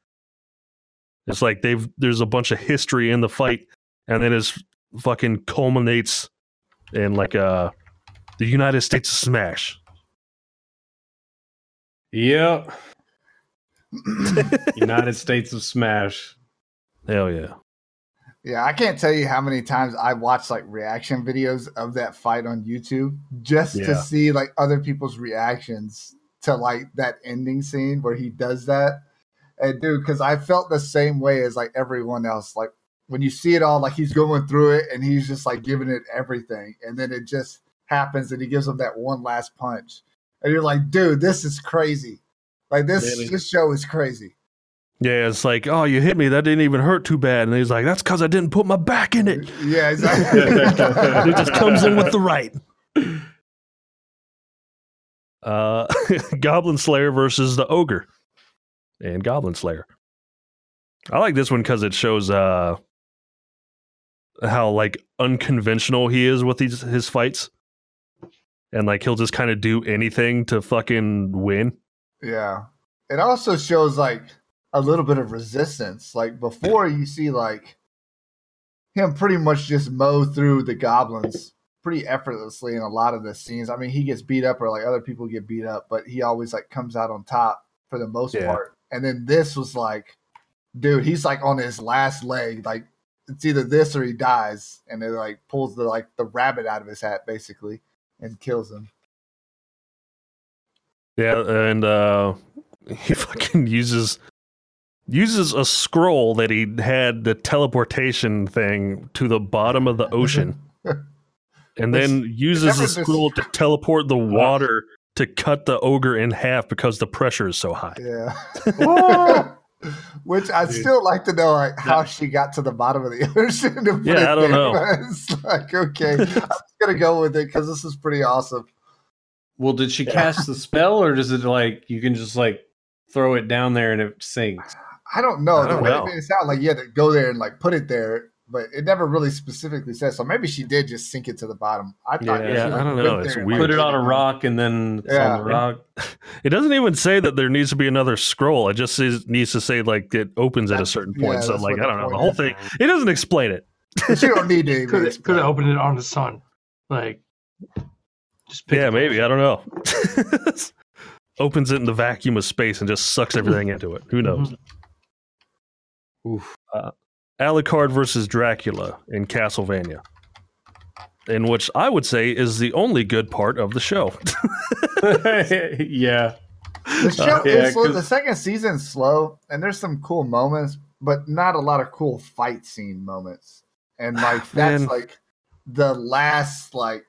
it's like they've there's a bunch of history in the fight and then it fucking culminates in like uh the united states of smash Yep. <laughs> United States of Smash. hell yeah Yeah, I can't tell you how many times I watched like reaction videos of that fight on YouTube just to see like other people's reactions to like that ending scene where he does that. And dude, because I felt the same way as like everyone else. Like when you see it all, like he's going through it and he's just like giving it everything, and then it just happens and he gives him that one last punch, and you're like, dude, this is crazy. Like this Really? this show is crazy. Yeah, it's like, oh, you hit me. That didn't even hurt too bad. And he's like, that's because I didn't put my back in it. <laughs> Yeah, exactly. <laughs> he just comes in with the right. Uh, <laughs> Goblin Slayer versus the Ogre and Goblin Slayer. I like this one because it shows uh, how like unconventional he is with these his fights, and like he'll just kind of do anything to fucking win. Yeah. It also shows like a little bit of resistance. Like before you see like him pretty much just mow through the goblins pretty effortlessly in a lot of the scenes. I mean, he gets beat up or like other people get beat up, but he always like comes out on top for the most Yeah. part. And then this was like, dude, he's like on his last leg. Like it's either this or he dies, and it like pulls the like the rabbit out of his hat basically and kills him. Yeah, and uh, <laughs> he fucking uses uses a scroll that he had the teleportation thing to the bottom of the <laughs> ocean, and then uses never the dis- scroll to teleport the <laughs> water to cut the ogre in half because the pressure is so high. Yeah. Which I'd Dude. still like to know like how she got to the bottom of the <laughs> ocean. To put Yeah, it I don't there. know. <laughs> It's like okay, I'm just gonna go with it because this is pretty awesome. Well, did she cast the spell, or does it like you can just like throw it down there and it sinks? I don't know. I don't way know. it made it sound like you had to go there and like put it there, but it never really specifically says. So maybe she did just sink it to the bottom. I thought. Yeah, she, I don't know. It's weird. Put it on a rock and then Yeah. on the rock. <laughs> It doesn't even say that there needs to be another scroll. It just says, needs to say like it opens at a That's- certain yeah, point. so like I don't know the whole is. thing. It doesn't explain it. But you don't need to. <laughs> even Could could have it. opened it on the sun, like just pick Yeah, maybe. I don't know. <laughs> Opens it in the vacuum of space and just sucks everything into it. Who knows? Mm-hmm. Oof. Uh, Alucard versus Dracula in Castlevania, in which I would say is the only good part of the show. <laughs> <laughs> yeah. The show Uh, yeah, is slow. 'cause- The second season's slow, and there's some cool moments, but not a lot of cool fight scene moments. And like that's Man. like the last like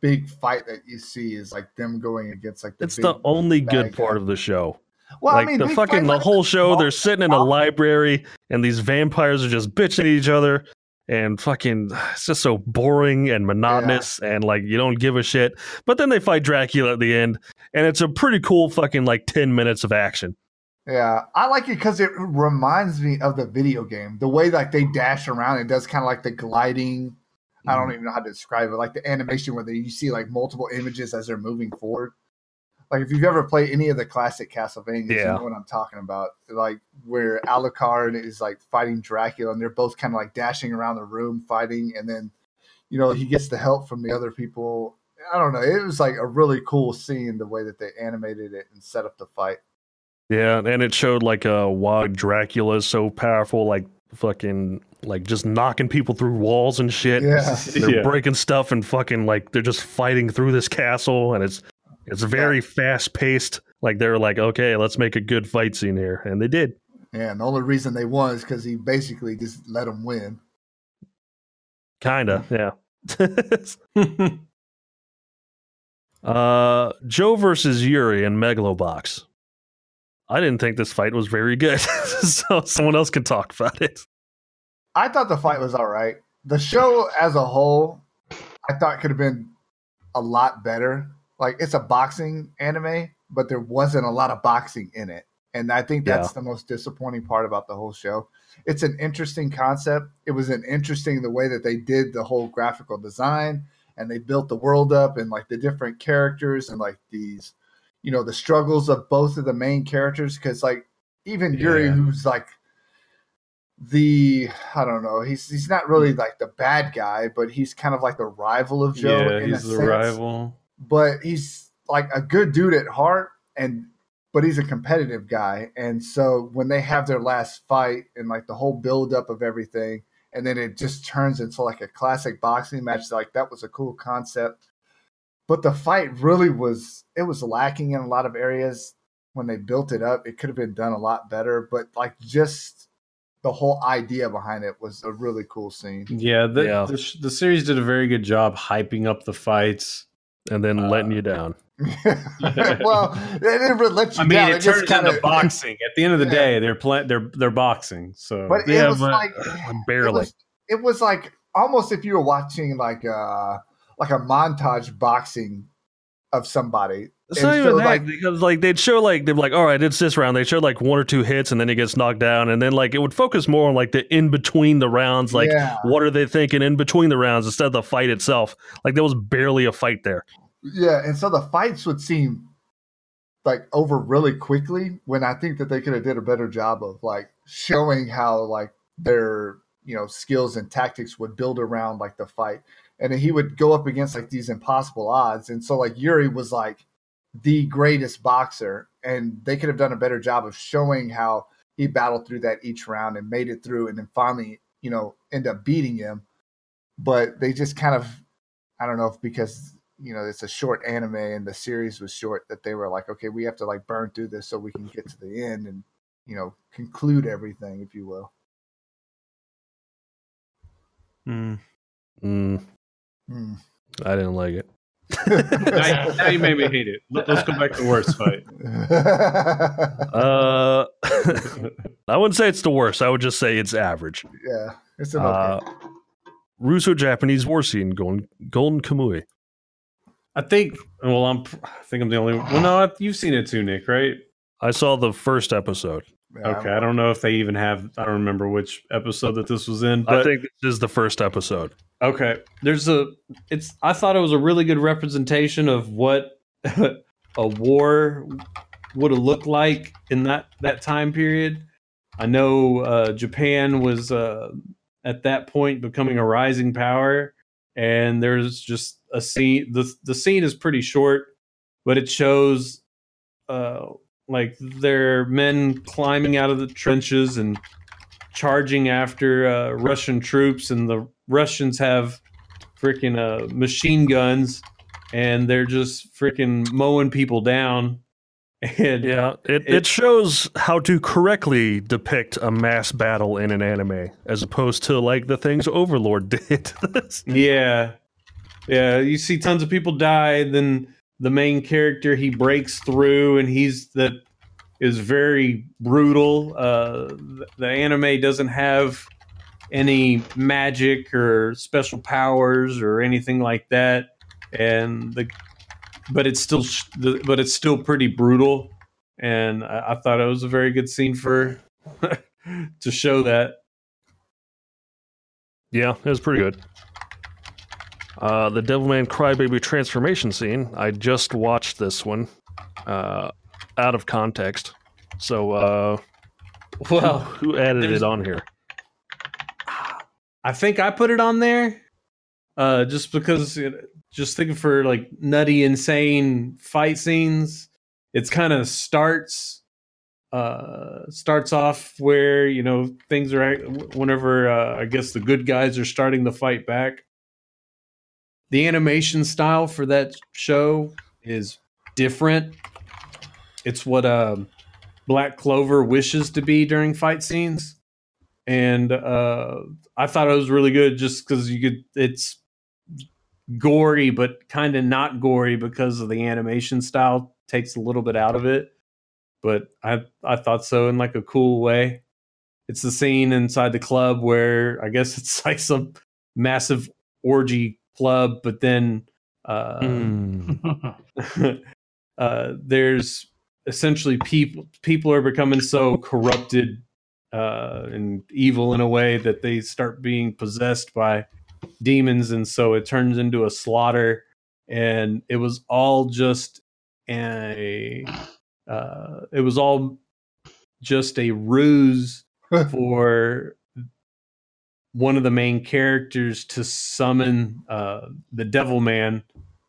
big fight that you see is like them going against like the It's big, the only good part guy. of the show. Well, like I mean, the fucking the like, whole show, they're sitting in a library and these vampires are just bitching at each other and fucking <sighs> it's just so boring and monotonous and like you don't give a shit. But then they fight Dracula at the end and it's a pretty cool fucking like 10 minutes of action. Yeah, I like it because it reminds me of the video game. The way like they dash around, it does kind of like the gliding. I Mm-hmm. don't even know how to describe it. Like the animation where they, you see like multiple images as they're moving forward. Like if you've ever played any of the classic Castlevania, you know what I'm talking about. Like where Alucard is like fighting Dracula, and they're both kind of like dashing around the room fighting, and then you know he gets the help from the other people. I don't know. It was like a really cool scene the way that they animated it and set up the fight. Yeah, and it showed like uh why Dracula is so powerful, like fucking like just knocking people through walls and shit. Yeah. They're <laughs> Yeah. breaking stuff and fucking like they're just fighting through this castle and it's it's very fast paced. Like they're like, okay, let's make a good fight scene here. And they did. Yeah, and the only reason they won is because he basically just let them win. Kinda, <laughs> yeah. <laughs> uh Joe versus Yuri in Megalobox. I didn't think this fight was very good. <laughs> so someone else can talk about it. I thought the fight was all right. The show as a whole, I thought could have been a lot better. Like it's a boxing anime, but there wasn't a lot of boxing in it. And I think that's the most disappointing part about the whole show. It's an interesting concept. It was an interesting the way that they did the whole graphical design and they built the world up and like the different characters and like these, you know, the struggles of both of the main characters. Cause like even Yuri, Yeah. who's like the I don't know. He's he's not really like the bad guy, but he's kind of like the rival of Joe. yeah, he's the sense. rival. But he's like a good dude at heart, and but he's a competitive guy. And so when they have their last fight and like the whole build up of everything, and then it just turns into like a classic boxing match, like that was a cool concept. But the fight really was it was lacking in a lot of areas when they built it up. It could have been done a lot better, but like just the whole idea behind it was a really cool scene. Yeah, the, Yeah. The, the series did a very good job hyping up the fights. And then Uh, letting you down. <laughs> well, it didn't really let you I mean, down. it just turns kinda- into <laughs> boxing. At the end of the Yeah. day, they're playing. They're they're boxing. So But Yeah, it was but- like Barely. It was, it was like almost if you were watching like a like a montage boxing of somebody. It's And not so, even that like- because like they'd show like they're like, all right, it's this round. They showed like one or two hits and then he gets knocked down, and then like it would focus more on like the in between the rounds, like yeah, what are they thinking in between the rounds instead of the fight itself. Like there was barely a fight there. yeah, and so the fights would seem like over really quickly when I think that they could have did a better job of like showing how like their you know skills and tactics would build around like the fight, and then he would go up against like these impossible odds, and so like Yuri was like the greatest boxer, and they could have done a better job of showing how he battled through that each round and made it through, and then finally you know end up beating him, but they just kind of I don't know if because you know it's a short anime and the series was short that they were like okay we have to like burn through this so we can get to the end and you know conclude everything if you will Mm. Mm, Hmm. I didn't like it. Now, now you made me hate it. Let, us go back to the worst fight. Uh, <laughs> I wouldn't say it's the worst. I would just say it's average. yeah it's an Uh, okay Russo-Japanese war scene, Golden, Golden Kamui. I think. Well, I'm. I think I'm the only. Well, no, I- you've seen it too, Nick, right? I saw the first episode. Yeah, Okay, I don't know if they even have. I don't remember which episode that this was in, I but think this is the first episode. Okay. There's a it's I thought it was a really good representation of what <laughs> a war would have looked like in that that time period. I know uh, Japan was uh, at that point becoming a rising power and there's just a scene the the scene is pretty short but it shows uh like their men climbing out of the trenches and charging after uh, Russian troops, and the Russians have freaking uh, machine guns, and they're just freaking mowing people down. <laughs> And Yeah, it, It- it shows how to correctly depict a mass battle in an anime, as opposed to like the things Overlord <laughs> did. yeah, yeah, you see tons of people die. Then the main character he breaks through, and he's that is very brutal. Uh, the, anime doesn't have any magic or special powers or anything like that, and the but it's still but it's still pretty brutal. And I, I thought it was a very good scene for <laughs> to show that. yeah, it was pretty good. Uh, the Devilman Crybaby transformation scene. I just watched this one uh, out of context. So, uh, Well, who added there's- it on here? I think I put it on there, uh, just because it, just thinking for like nutty, insane fight scenes. It's kind of starts uh starts off where you know things are whenever uh, I guess the good guys are starting to fight back. The animation style for that show is different. It's what um, Black Clover wishes to be during fight scenes, and uh, I thought it was really good just because you could. It's gory, but kind of not gory because of the animation style takes a little bit out of it. But I I thought so in like a cool way. It's the scene inside the club where I guess <laughs> it's like some massive orgy club, but then uh, Mm. <laughs> uh, there's essentially people people are becoming so corrupted uh, and evil in a way that they start being possessed by demons, and so it turns into a slaughter. And it was all just a uh, it was all just a ruse for one of the main characters to summon uh, the devil man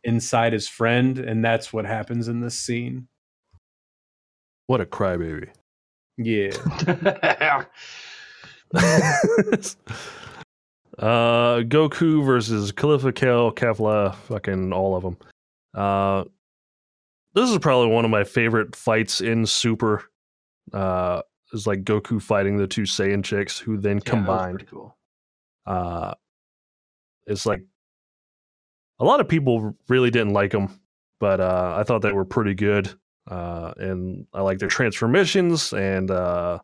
inside his friend and that's what happens in this scene what a crybaby. yeah <laughs> <laughs> uh, Goku versus Caulifla Kale, Kefla, fucking all of them. Uh, this is probably one of my favorite fights in Super. Uh, is like Goku fighting the two Saiyan chicks, who then Yeah, combined. cool. Uh, it's like a lot of people really didn't like them, but uh, I thought they were pretty good. Uh, and I like their transformations, and uh,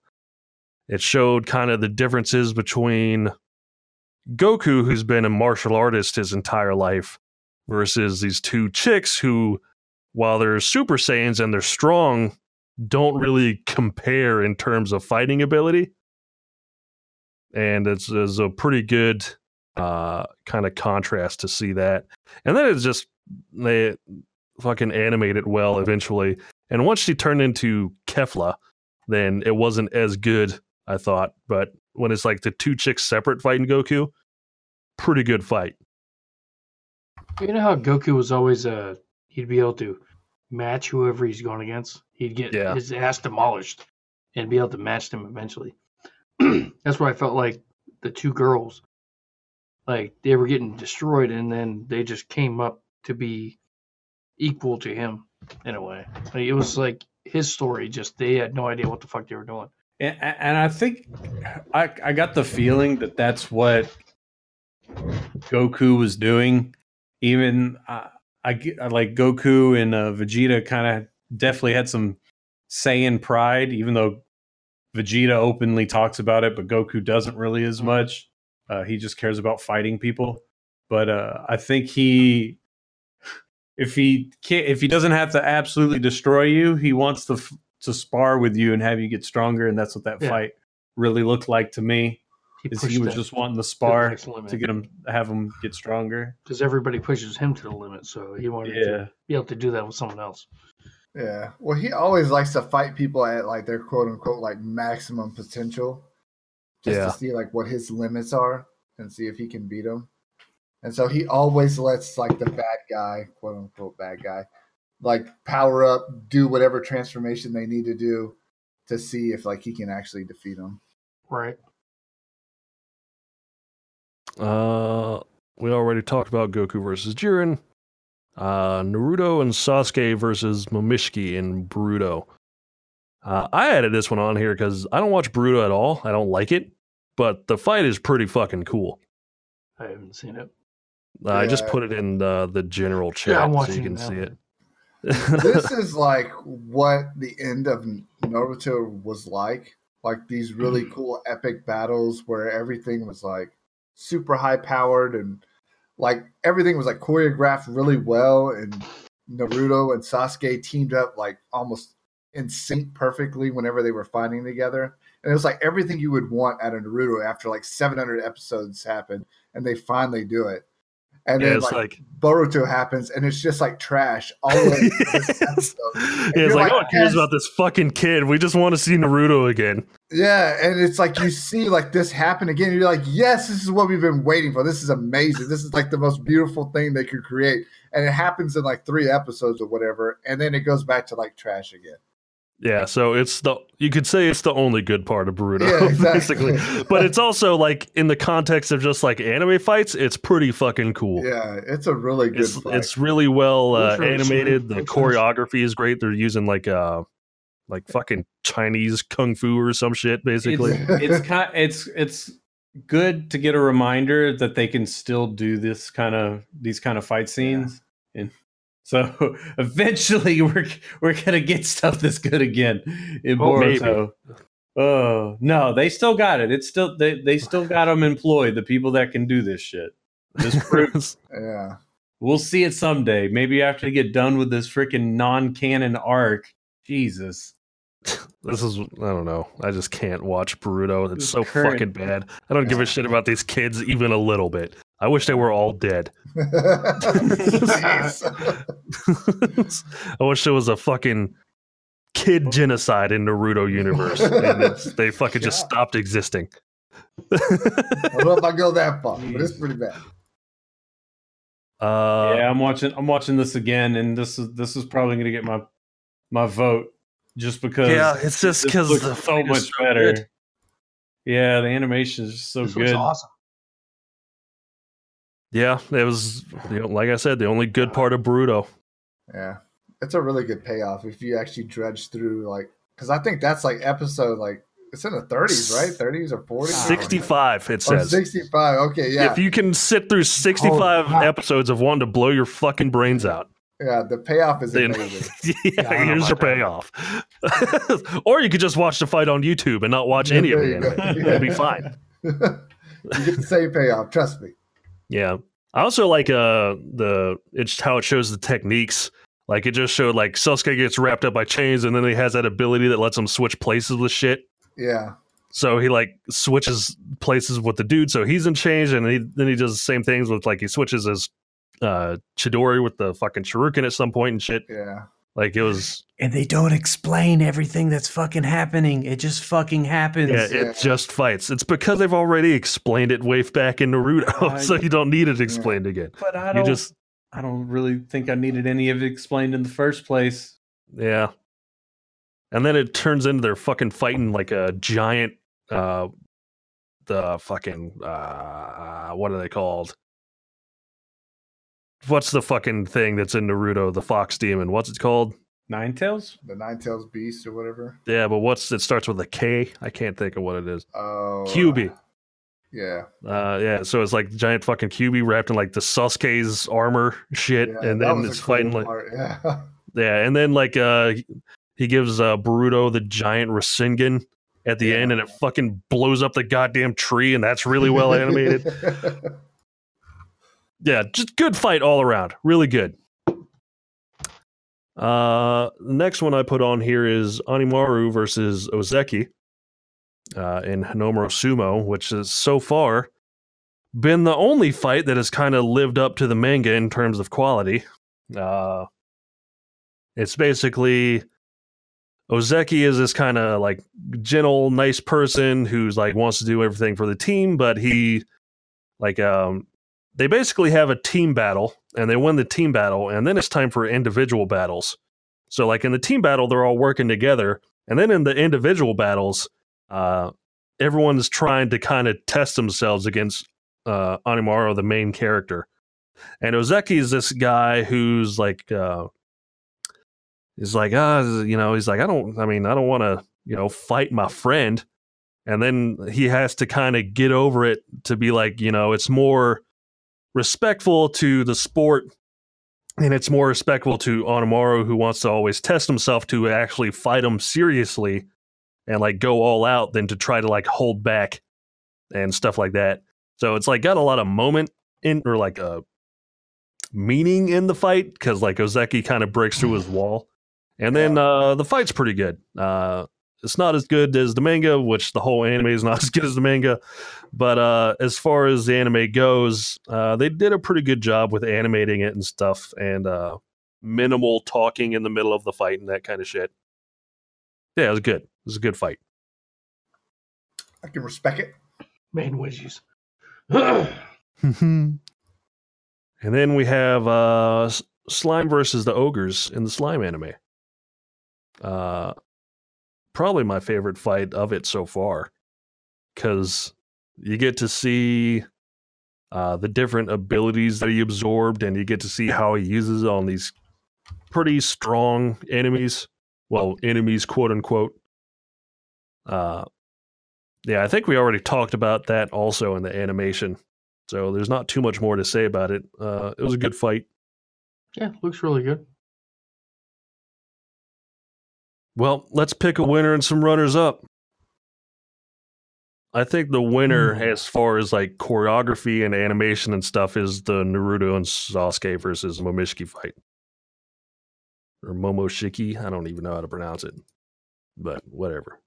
it showed kind of the differences between Goku, who's been a martial artist his entire life, versus these two chicks who, while they're Super Saiyans and they're strong, don't really compare in terms of fighting ability. And it's, it's a pretty good uh, kind of contrast to see that. And then it's just they fucking animate it well eventually. And once she turned into Kefla, then it wasn't as good, I thought. But when it's like the two chicks separate fighting Goku, pretty good fight. You know how Goku was always uh he'd be able to match whoever he's going against. He'd get Yeah. his ass demolished and be able to match them eventually. <clears throat> That's where I felt like the two girls, like they were getting destroyed, and then they just came up to be equal to him in a way. Like, it was like his story. Just they had no idea what the fuck they were doing. And, and I think I, I got the feeling that that's what Goku was doing. Even uh, I I like Goku and uh, Vegeta kind of definitely had some Saiyan pride, even though Vegeta openly talks about it, but Goku doesn't really as much. Uh, he just cares about fighting people. But uh, I think he, if he can't, if he doesn't have to absolutely destroy you, he wants to f- to spar with you and have you get stronger, and that's what that Yeah. fight really looked like to me. He Is he was just wanting to to the spar next to get him have him get stronger. because everybody pushes him to the limit, so he wanted Yeah, to be able to do that with someone else. Yeah. Well, he always likes to fight people at like their quote unquote like maximum potential, just Yeah. to see like what his limits are and see if he can beat them. And so he always lets like the bad guy, quote unquote bad guy, like power up, do whatever transformation they need to do to see if like he can actually defeat them. Right. Uh, we already talked about Goku versus Jiren. Uh, Naruto and Sasuke versus Momishiki and Boruto. Uh, I added this one on here because I don't watch Boruto at all. I don't like it, but the fight is pretty fucking cool. I haven't seen it. Uh, I just put it in the, the general chat Yeah, so you can now. see it. this <laughs> is like what the end of Naruto was like. Like these really cool epic battles where everything was like super high powered and like everything was like choreographed really well and Naruto and Sasuke teamed up like almost in sync perfectly whenever they were fighting together. And it was like everything you would want out of Naruto after like 700 episodes happened and they finally do it. And yeah, then it's like, like, Boruto happens and it's just like trash all the way through <laughs> yeah, it's like, oh, like, no one cares about this fucking kid. We just want to see Naruto again. Yeah, and it's like you see like this happen again. You're like, yes, this is what we've been waiting for. This is amazing. This is like the most beautiful thing they could create, and it happens in like three episodes or whatever, and then it goes back to like trash again. Yeah, so it's the you could say it's the only good part of Naruto, Yeah, <laughs> exactly. basically. But it's also like in the context of just like anime fights, it's pretty fucking cool. Yeah, it's a really good it's fight. it's really well uh, animated. The choreography is great. They're using like uh like fucking Chinese kung fu or some shit, basically. it's it's kind it's it's good to get a reminder that they can still do this kind of these kind of fight scenes and so <laughs> eventually we're we're gonna get stuff that's good again in Oh. Boruto. Oh no, they still got it. It's still they they still got them employed. The people that can do this shit. This <laughs> proves yeah, we'll see it someday. Maybe after they get done with this freaking non-canon arc. Jesus. this is I don't know. I just can't watch Boruto. It's This so current- fucking bad. I don't give a shit about these kids even a little bit. I wish they were all dead. <laughs> <laughs> I wish there was a fucking kid genocide in Naruto universe, and <laughs> they fucking just God. stopped existing. I don't know if I go that far, but it's pretty bad. Uh, yeah, I'm watching. I'm watching this again, and this is this is probably going to get my my vote just because. yeah, it's just because looks the so much better. good. Yeah, the animation is just so this good. awesome. Yeah, it was you know, like I said, the only good part of Boruto. Yeah, it's a really good payoff if you actually dredge through like because I think that's like episode like It's in the 30s, right? 30s or 40s? 65, it Or says. 65. Okay, yeah. If you can sit through 65 wow. episodes of one to blow your fucking brains out, yeah, the payoff is then amazing. <laughs> yeah, I here's your payoff. <laughs> or you could just watch the fight on YouTube and not watch any of There the you go. anime. <laughs> It'd be fine. you get the same payoff, trust me. Yeah. I also like uh the it's how it shows the techniques. Like it just showed like Sasuke gets wrapped up by chains and then he has that ability that lets him switch places with shit. Yeah. So he like switches places with the dude, so he's in chains, and he then he does the same things with like he switches his uh Chidori with the fucking Shuriken at some point and shit. Yeah. Like it was And they don't explain everything that's fucking happening. It just fucking happens. yeah, Yeah. it just fights. It's because they've already explained it way back in Naruto, <laughs> I- so you don't need it explained again. But I don't. just I don't really think I needed any of it explained in the first place. Yeah. And then it turns into they're fucking fighting like a giant uh the fucking uh what are they called? What's the fucking thing that's in Naruto, the fox demon? What's it called? Nine tails. The Nine Tails Beast or whatever. Yeah, but what's it starts with a K? I can't think of what it is. Oh. Kyuubi. Yeah. Uh yeah, so it's like giant fucking Kyuubi wrapped in like the Sasuke's armor shit, yeah and then was a it's cool fighting like part, Yeah. <laughs> Yeah, and then like uh he gives uh Boruto the giant Rasengan at the Yeah. end and it fucking blows up the goddamn tree and that's really well animated. <laughs> yeah, just good fight all around. Really good. Uh next one I put on here is Hinomaru versus Ozeki uh in Hinomaru Sumo, which is so far been the only fight that has kind of lived up to the manga in terms of quality. Uh it's basically Ozeki is this kind of like gentle, nice person who's like wants to do everything for the team, but he like um they basically have a team battle and they win the team battle and then it's time for individual battles. So like in the team battle they're all working together and then in the individual battles uh everyone's trying to kind of test themselves against uh Hinomaru the main character. And Ozeki is this guy who's like uh He's like, ah, you know, he's like, I don't, I mean, I don't want to, you know, fight my friend. And then he has to kind of get over it to be like, you know, it's more respectful to the sport and it's more respectful to Hinomaru, who wants to always test himself to actually fight him seriously and like go all out than to try to like hold back and stuff like that. So it's like got a lot of moment in or like a meaning in the fight because like Ozeki kind of breaks through his wall. And then uh, the fight's pretty good. Uh, it's not as good as the manga, which the whole anime is not <laughs> as good as the manga. But uh, as far as the anime goes, uh, they did a pretty good job with animating it and stuff, and uh, minimal talking in the middle of the fight and that kind of shit. Yeah, it was good. It was a good fight. I can respect it. Main wedgies. <clears throat> and then we have uh, Slime versus the Ogres in the Slime anime. Uh, probably my favorite fight of it so far, because you get to see uh, the different abilities that he absorbed, and you get to see how he uses on these pretty strong enemies. Well, enemies, quote unquote. Uh, yeah, I think we already talked about that also in the animation. So there's not too much more to say about it. Uh, it was a good fight. Yeah, looks really good. Well, let's pick a winner and some runners up. I think the winner, Hmm. as far as like choreography and animation and stuff, is the Naruto and Sasuke versus Momishiki fight. Or Momoshiki. I don't even know how to pronounce it. But whatever.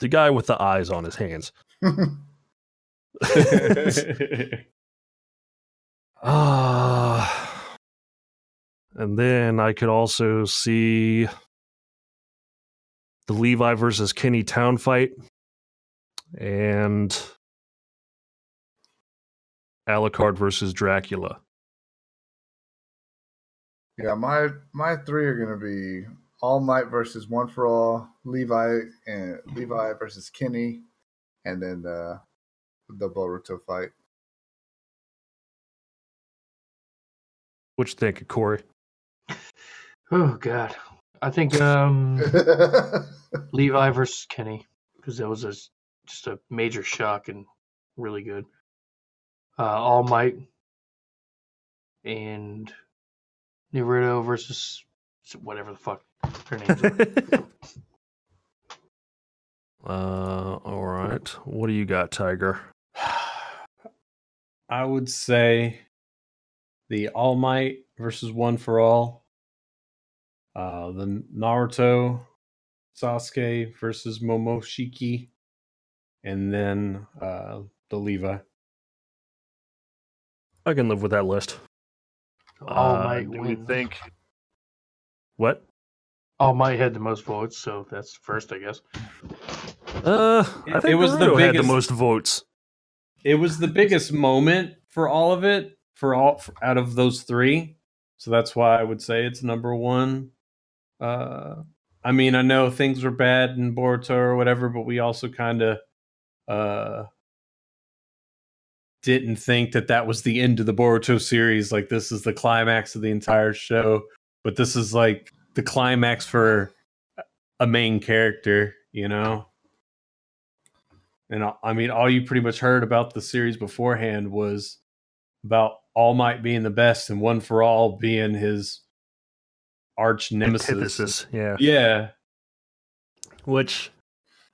The guy with the eyes on his hands. <laughs> <laughs> Ah. and then I could also see the Levi versus Kenny Town fight and Alucard versus Dracula. yeah, my my three are gonna be All Might versus One for All, Levi and Levi versus Kenny, and then the the Boruto fight. What you think of Corey? Oh God, I think um <laughs> Levi versus Kenny. because that was a, s- just a major shock and really good. Uh, All Might and Naruto versus whatever the fuck their names are. <laughs> uh, all right. What do you got, Tiger? <sighs> I would say the All Might versus One for All. Uh, the Naruto Sasuke versus Momoshiki, and then uh, the Levi. I can live with that list. All Uh, Might do we think? What? All Might had the most votes, so that's first, I guess. Uh, I think it was the Naruto had the most votes. It was the biggest moment for all of it for all out of those three, so that's why I would say it's number one. Uh, I mean, I know things were bad in Boruto or whatever, but we also kind of uh, didn't think that that was the end of the Boruto series. Like this is the climax of the entire show, but this is like the climax for a main character, you know. And I- I mean, all you pretty much heard about the series beforehand was about All Might being the best and One for All being his arch nemesis. Antithesis. Yeah. Yeah. Which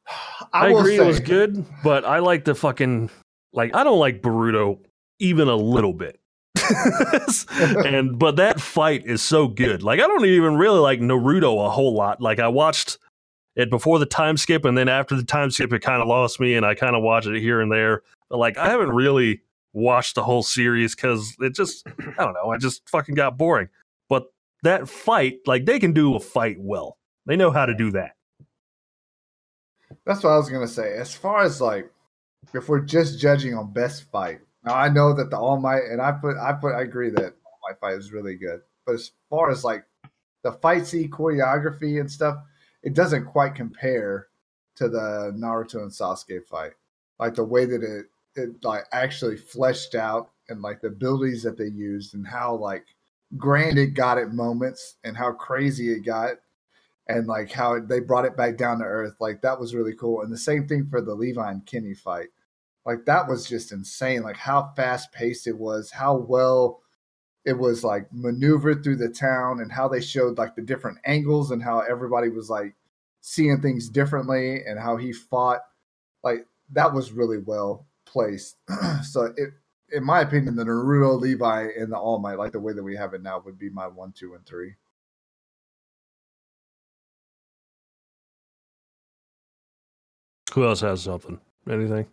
<sighs> I, will agree it was good, but I like the fucking like I don't like Boruto even a little bit. <laughs> and but that fight is so good. Like I don't even really like Naruto a whole lot. Like I watched it before the time skip and then after the time skip it kind of lost me and I kind of watched it here and there. But like I haven't really watched the whole series cuz it just I don't know, I just fucking got boring. That fight, like they can do a fight well. They know how to do that. That's what I was gonna say. As far as like, if we're just judging on best fight, now I know that the All Might and I put I put I agree that Might fight is really good. But as far as like the fight scene choreography and stuff, it doesn't quite compare to the Naruto and Sasuke fight. Like the way that it it like actually fleshed out and like the abilities that they used and how like grand it got at moments and how crazy it got and like how they brought it back down to earth. Like that was really cool. And the same thing for the Levi and Kenny fight. Like that was just insane. Like how fast paced it was, how well it was like maneuvered through the town, and how they showed like the different angles and how everybody was like seeing things differently and how he fought. Like that was really well placed. <clears throat> so it in my opinion, the Naruto, Levi, and the All Might, like the way that we have it now, would be my one, two, and three. Who else has something? Anything?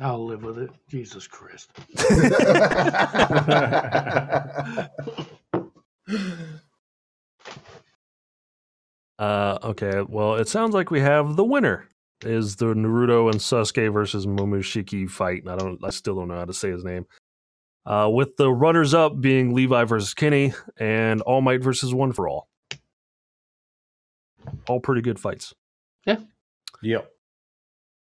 I'll live with it. Jesus Christ. <laughs> Uh, okay. Well, it sounds like we have the winner is the Naruto and Sasuke versus Momoshiki fight. And I don't, I still don't know how to say his name. Uh, with the runners up being Levi versus Kenny and All Might versus One for All. All pretty good fights. Yeah. Yep.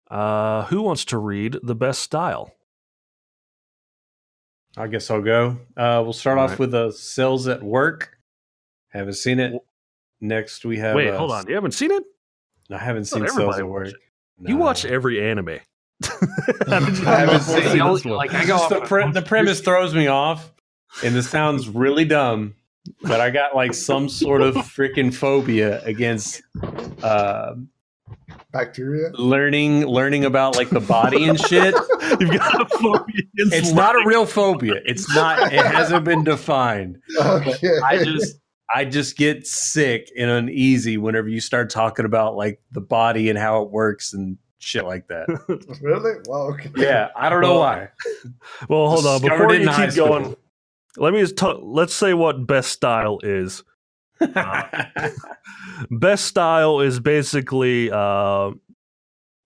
Uh, who wants to read the best style? I guess I'll go. Uh, we'll start off Alright. with the Cells at Work. Haven't seen it. Next, we have. Wait, uh, hold on. You haven't seen it? I haven't Not seen Cells everybody at Work. it. You watch every anime. How did you I haven't seen see this one? Like, I go the, pre- the premise throws me off, and this sounds really dumb, but I got like some sort of freaking phobia against uh, Bacteria. learning learning about like the body and shit. <laughs> You've got a phobia against It's not a real phobia. It's not. It hasn't been defined. <laughs> Okay. I just I just get sick and uneasy whenever you start talking about like the body and how it works and shit like that. <laughs> really well. Okay. Yeah, I don't know Well, why. Well, hold on. Before in you keep school. going, let me just talk, let's say what best style is. <laughs> Best style is basically uh,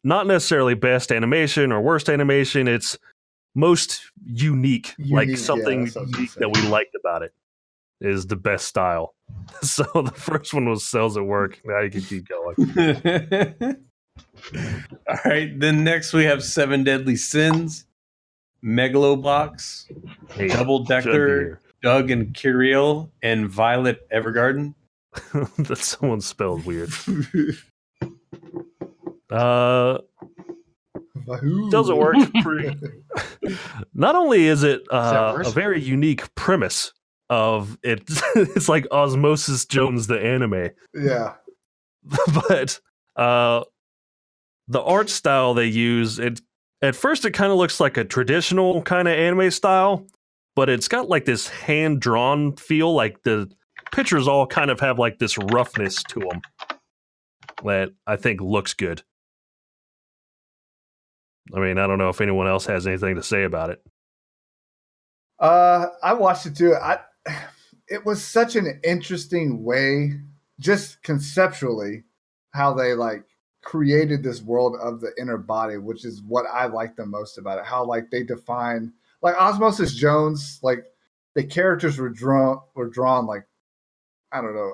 not necessarily best animation or worst animation. It's most unique, like Unique, yeah, something that's what I was gonna unique that we liked about it is the best style. <laughs> So the first one was Cells at Work. Now you can keep going. <laughs> All right. Then next we have Seven Deadly Sins, Megalobox, Hey, Double Decker, Doug and Kirill, and Violet Evergarden. <laughs> that someone spelled weird. Uh, Wahoo. doesn't work. Pretty- Not only is it uh, a very unique premise of it, <laughs> it's like Osmosis Jones the anime, yeah. <laughs> but uh, the art style they use it at first it kind of looks like a traditional kind of anime style, but it's got like this hand drawn feel. Like the pictures all kind of have like this roughness to them that I think looks good. I mean, I don't know if anyone else has anything to say about it. Uh, I watched it too. I it was such an interesting way, just conceptually, how they like created this world of the inner body, which is what I like the most about it. How like they define like Osmosis Jones, like the characters were drawn were drawn like I don't know,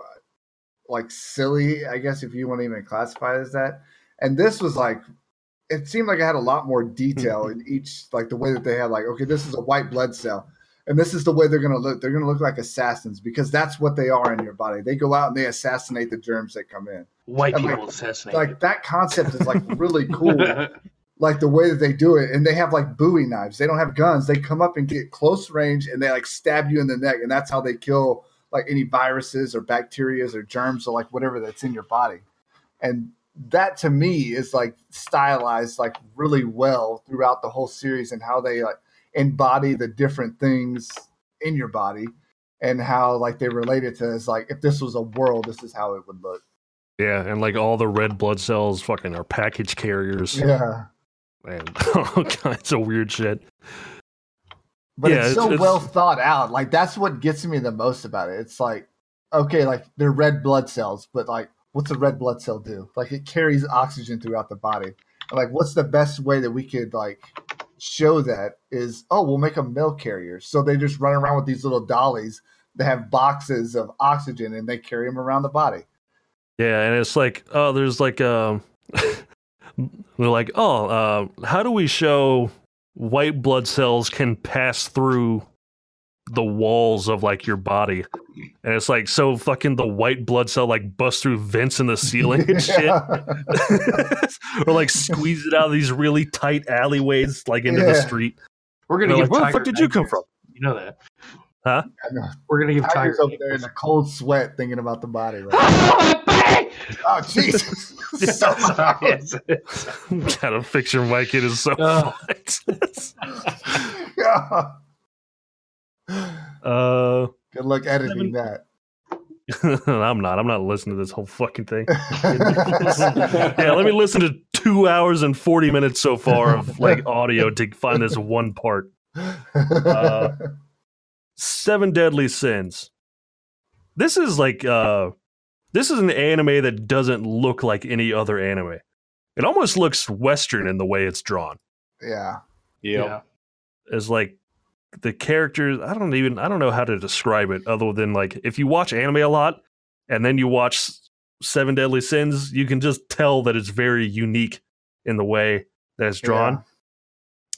like silly, I guess if you want to even classify it as that. And this was like it seemed like it had a lot more detail <laughs> in each like the way that they had like okay this is a white blood cell and this is the way they're going to look they're going to look like assassins because that's what they are in your body. They go out and they assassinate the germs that come in. White I'm people like- assassinate. like that concept is like really <laughs> cool like the way that they do it. And they have like bowie knives. They don't have guns. They come up and get close range and they like stab you in the neck. And that's how they kill like any viruses or bacterias or germs or like whatever that's in your body. And that to me is like stylized like really well throughout the whole series and how they like embody the different things in your body and how like they relate it to is like if this was a world this is how it would look Yeah, and like all the red blood cells fucking are package carriers yeah and all kinds of weird shit. but Yeah, it's it's- so it's- well thought out. Like that's what gets me the most about it. It's like, okay, like they're red blood cells, but like, what's a red blood cell do? Like it carries oxygen throughout the body. And like, what's the best way that we could like show that is? Oh, we'll make them mail carriers. So they just run around with these little dollies that have boxes of oxygen, and they carry them around the body. Yeah, and it's like, oh, there's like, um, <laughs> they're like, oh, uh, how do we show white blood cells can pass through the walls of like your body? And it's like, so fucking the white blood cell like busts through vents in the ceiling and shit, <laughs> <laughs> or like squeeze it out of these really tight alleyways like into the street. We're They're gonna like, give where the fuck did you come from? You know that. I know. We're gonna give Tiger. Tiger's over there in a cold sweat thinking about the body. Right? <laughs> oh Jesus! so Sorry, loud. it's- Gotta fix your mic. It is so uh. fucked. Yeah. Uh, Good luck editing that. <laughs> I'm not. I'm not listening to this whole fucking thing. <laughs> yeah, let me listen to two hours and 40 minutes so far of like audio to find this one part. Uh, Seven Deadly Sins. This is like uh this is an anime that doesn't look like any other anime. It almost looks western in the way it's drawn. yeah. Yep. Yeah. It's like the characters, I don't even I don't know how to describe it other than like if you watch anime a lot and then you watch Seven Deadly Sins, you can just tell that it's very unique in the way that it's drawn.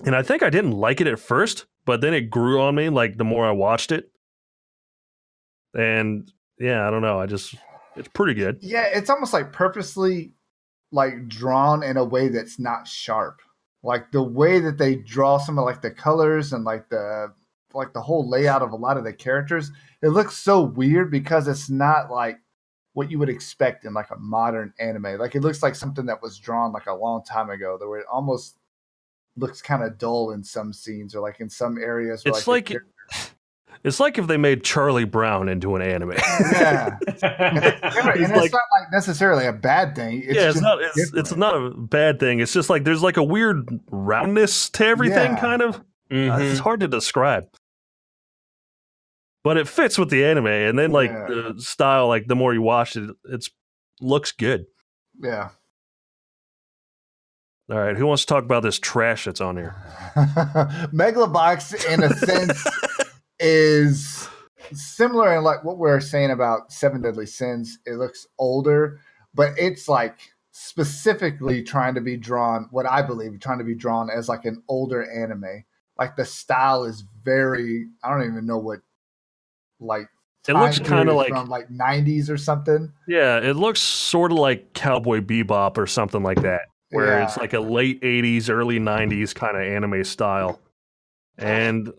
And I think I didn't like it at first, but then it grew on me like the more I watched it. And yeah, I don't know. I just it's pretty good. Yeah, it's almost like purposely like drawn in a way that's not sharp. Like the way that they draw some of like the colors and like the like the whole layout of a lot of the characters, it looks so weird because it's not like what you would expect in like a modern anime. Like it looks like something that was drawn like a long time ago, where it almost looks kind of dull in some scenes or like in some areas. Where, It's the like char- it's like if they made Charlie Brown into an anime. yeah, <laughs> and, It's it's like- not like necessarily a bad thing. It's yeah, it's just not it's, it's not a bad thing. It's just like there's like a weird roundness to everything Yeah. kind of. Uh, Mhm. it's hard to describe. But it fits with the anime and then like Yeah. the style like the more you watch it it's looks good. yeah. All right, who wants to talk about this trash that's on here? <laughs> Megalobox, in a sense, <laughs> is similar in like what we are saying about Seven Deadly Sins. It looks older, but it's like specifically trying to be drawn. What I believe trying to be drawn as like an older anime. Like the style is very. I don't even know what like. It looks kind of like from like '90s or something. yeah, it looks sort of like Cowboy Bebop or something like that. where Yeah. it's like a late 80s, early 90s kind of anime style. And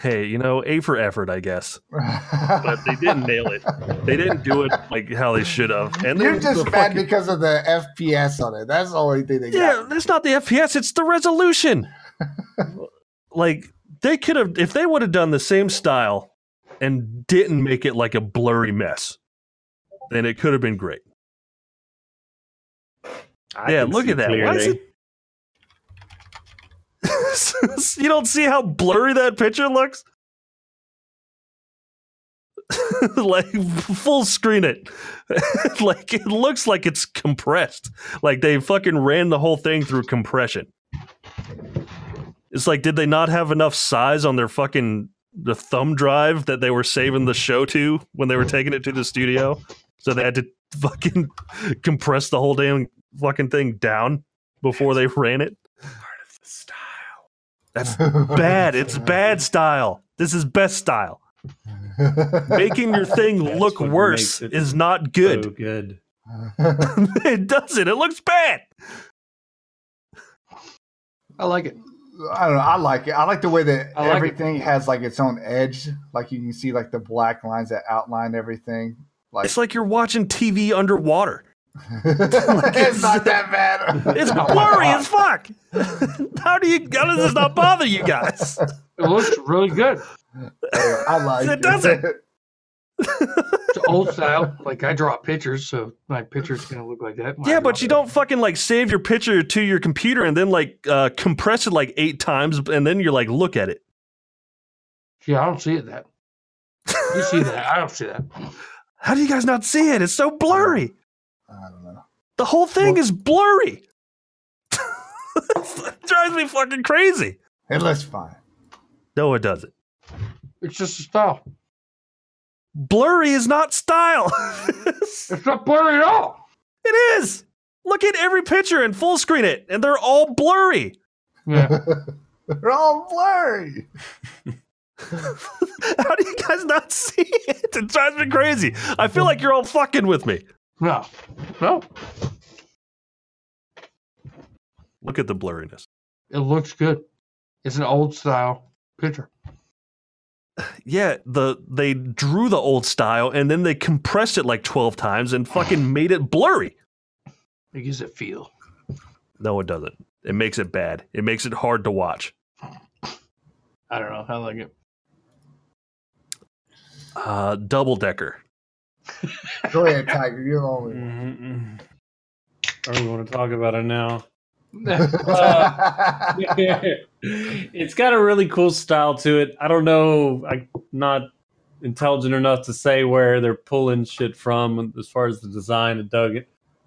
hey, you know, A for effort, I guess. But they didn't nail it. They didn't do it like how they should have. And You're just the mad fucking- because of the FPS on it. That's the only thing they Yeah, got. that's not the FPS, it's the resolution. <laughs> like they could have if they would have done the same style and didn't make it like a blurry mess, then it could have been great. I Yeah, look at that. Why is clearly. <laughs> you don't see how blurry that picture looks? <laughs> like full screen it. <laughs> like it looks like it's compressed. Like they fucking ran the whole thing through compression. It's like did they not have enough size on their fucking the thumb drive that they were saving the show to when they were taking it to the studio? So they had to fucking compress the whole damn fucking thing down before they ran it. Style. That's bad. It's bad style. This is best style. Making your thing That's look worse is not good. So good. <laughs> it doesn't. It looks bad. I like it. I don't know. I like it. I like the way that I like it. everything has like its own edge. Like you can see like the black lines that outline everything. Like It's like you're watching TV underwater. It's not that bad. <laughs> It's blurry as fuck. <laughs> How do you? How does this not bother you guys? It looks really good. I like It doesn't. It's old style. Like I draw pictures, so my picture's gonna look like that. Yeah, but you don't fucking like save your picture to your computer and then like uh, compress it like eight times, and then you're like, look at it. Yeah, I don't see it that. You see that? I don't see that. How do you guys not see it? It's so blurry. I don't know. The whole thing Well- is blurry. <laughs> it drives me fucking crazy. It looks fine. No, it doesn't. It's just a style. Blurry is not style. <laughs> It's not blurry at all. it is. Look at every picture and full screen it, and they're all blurry. Yeah. <laughs> They're all blurry. How do you guys not see it? It drives me crazy. I feel like you're all fucking with me. No. No. Look at the blurriness. It looks good. It's an old style picture. <sighs> Yeah, the they drew the old style and then they compressed it like 12 times and fucking <sighs> made it blurry. It gives it feel. No, it doesn't. It makes it bad. It makes it hard to watch. I don't know. I like it. Uh, double decker. Go ahead, Tiger. You're the only one. Mm-mm. Or we want to talk about it now. <laughs> it's got a really cool style to it. I don't know. I'm not intelligent enough to say where they're pulling shit from as far as the design of Doug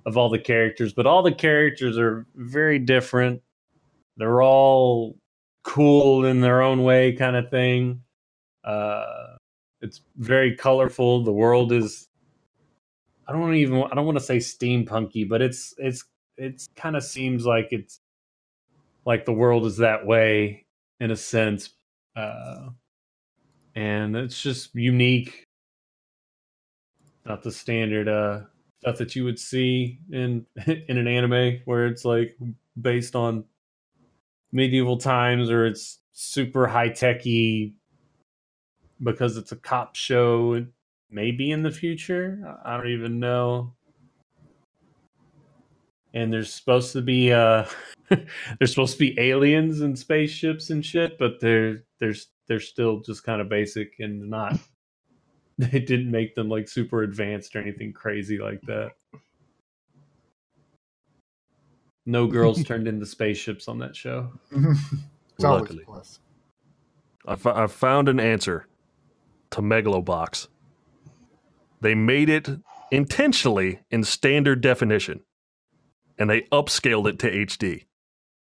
of all the characters, but all the characters are very different. They're all cool in their own way, kind of thing. Uh, it's very colorful. The world is. I don't even. I don't want to say steampunky, but it's it's it's kind of seems like it's like the world is that way in a sense uh and it's just unique not the standard uh stuff that you would see in <laughs> in an anime where it's like based on medieval times or it's super high techy because it's a cop show maybe in the future i don't even know and there's supposed to be uh <laughs> there's supposed to be aliens and spaceships and shit but they're they're they're still just kind of basic and not <laughs> they didn't make them like super advanced or anything crazy like that no girls <laughs> turned into spaceships on that show it's always Luckily. a plus. I I found an answer to Megalobox. They made it intentionally in standard definition, and they upscaled it to HD.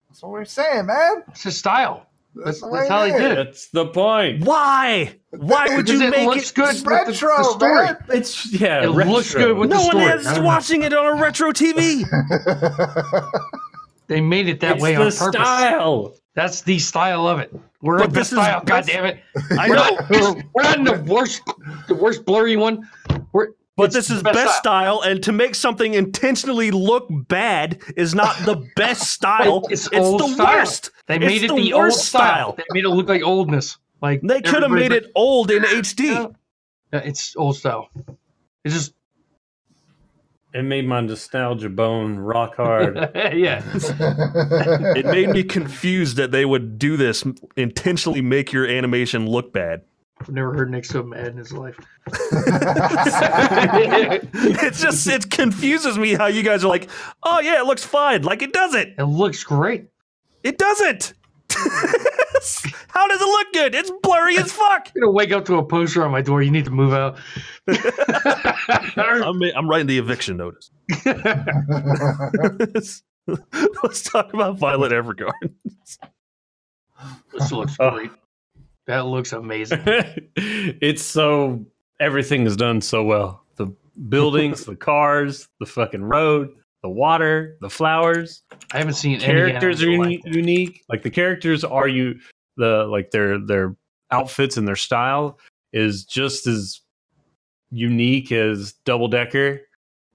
That's what we're saying, man. It's a style. That's, That's- that's how it they did it. that's the point Why? Why would you it make looks it? good. It's with the- retro, the story. man. it's yeah It looks good with No the one story. is I don't know. watching it on a retro TV. <laughs> They made it that it's way the on purpose. style That's the style of it. We're But in the this is- style. God damn it. I We're know. not, we're not in the worst, the worst blurry one. We're But this is best, best style. and to make something intentionally look bad is not the best <laughs> style. It's it's old the style. worst. They It's made it the the, old style. style. They made it look like oldness. Like They could have made like, it old in <laughs> HD. Yeah. Yeah, it's old style. It's just It made my nostalgia bone rock hard. <laughs> yeah. It made me confused that they would do this intentionally make your animation look bad. I've never heard Nick so mad in his life. <laughs> it's just it confuses me how you guys are like, oh yeah, it looks fine. Like it doesn't. It looks great. It doesn't. <laughs> how does it look good? It's blurry as fuck. I'm gonna wake up to a poster on my door. You need to move out. <laughs> I'm, I'm writing the eviction notice. Let's talk about Violet Evergarden. this looks Oh. great. That looks amazing. <laughs> it's so everything is done so well. The buildings, <laughs> the cars, the fucking road, the water, the flowers. I haven't seen any characters are uni- like unique. Like the characters are you the like their their outfits and their style is just as unique as Double Decker.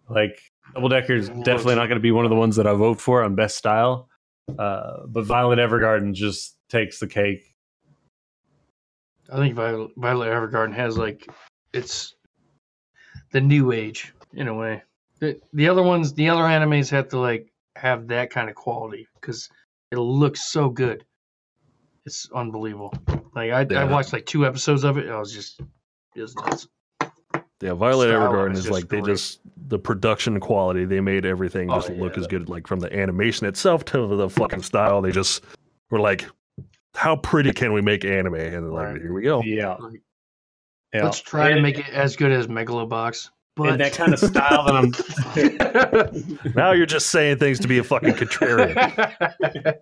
Like Double Decker is definitely not going to be one of the ones that I vote for on best style. Uh, but Violet Evergarden just takes the cake. I think Violet, Violet Evergarden has like it's the new age in a way. The the other ones, the other animes have to like have that kind of quality because it looks so good. It's unbelievable. Like I, Yeah. I watched like two episodes of it. I was just it was nuts. Yeah, Violet Style Evergarden is is just like they just the production quality. They made everything Oh, just look yeah. as good, like from the animation itself to the fucking style. They just were like, how pretty can we make anime? And like, Right. here we go. Yeah. Like, yeah. Let's try to make it as good as Megalobox. But and that kind of style that I'm <laughs> Now you're just saying things to be a fucking contrarian. <laughs>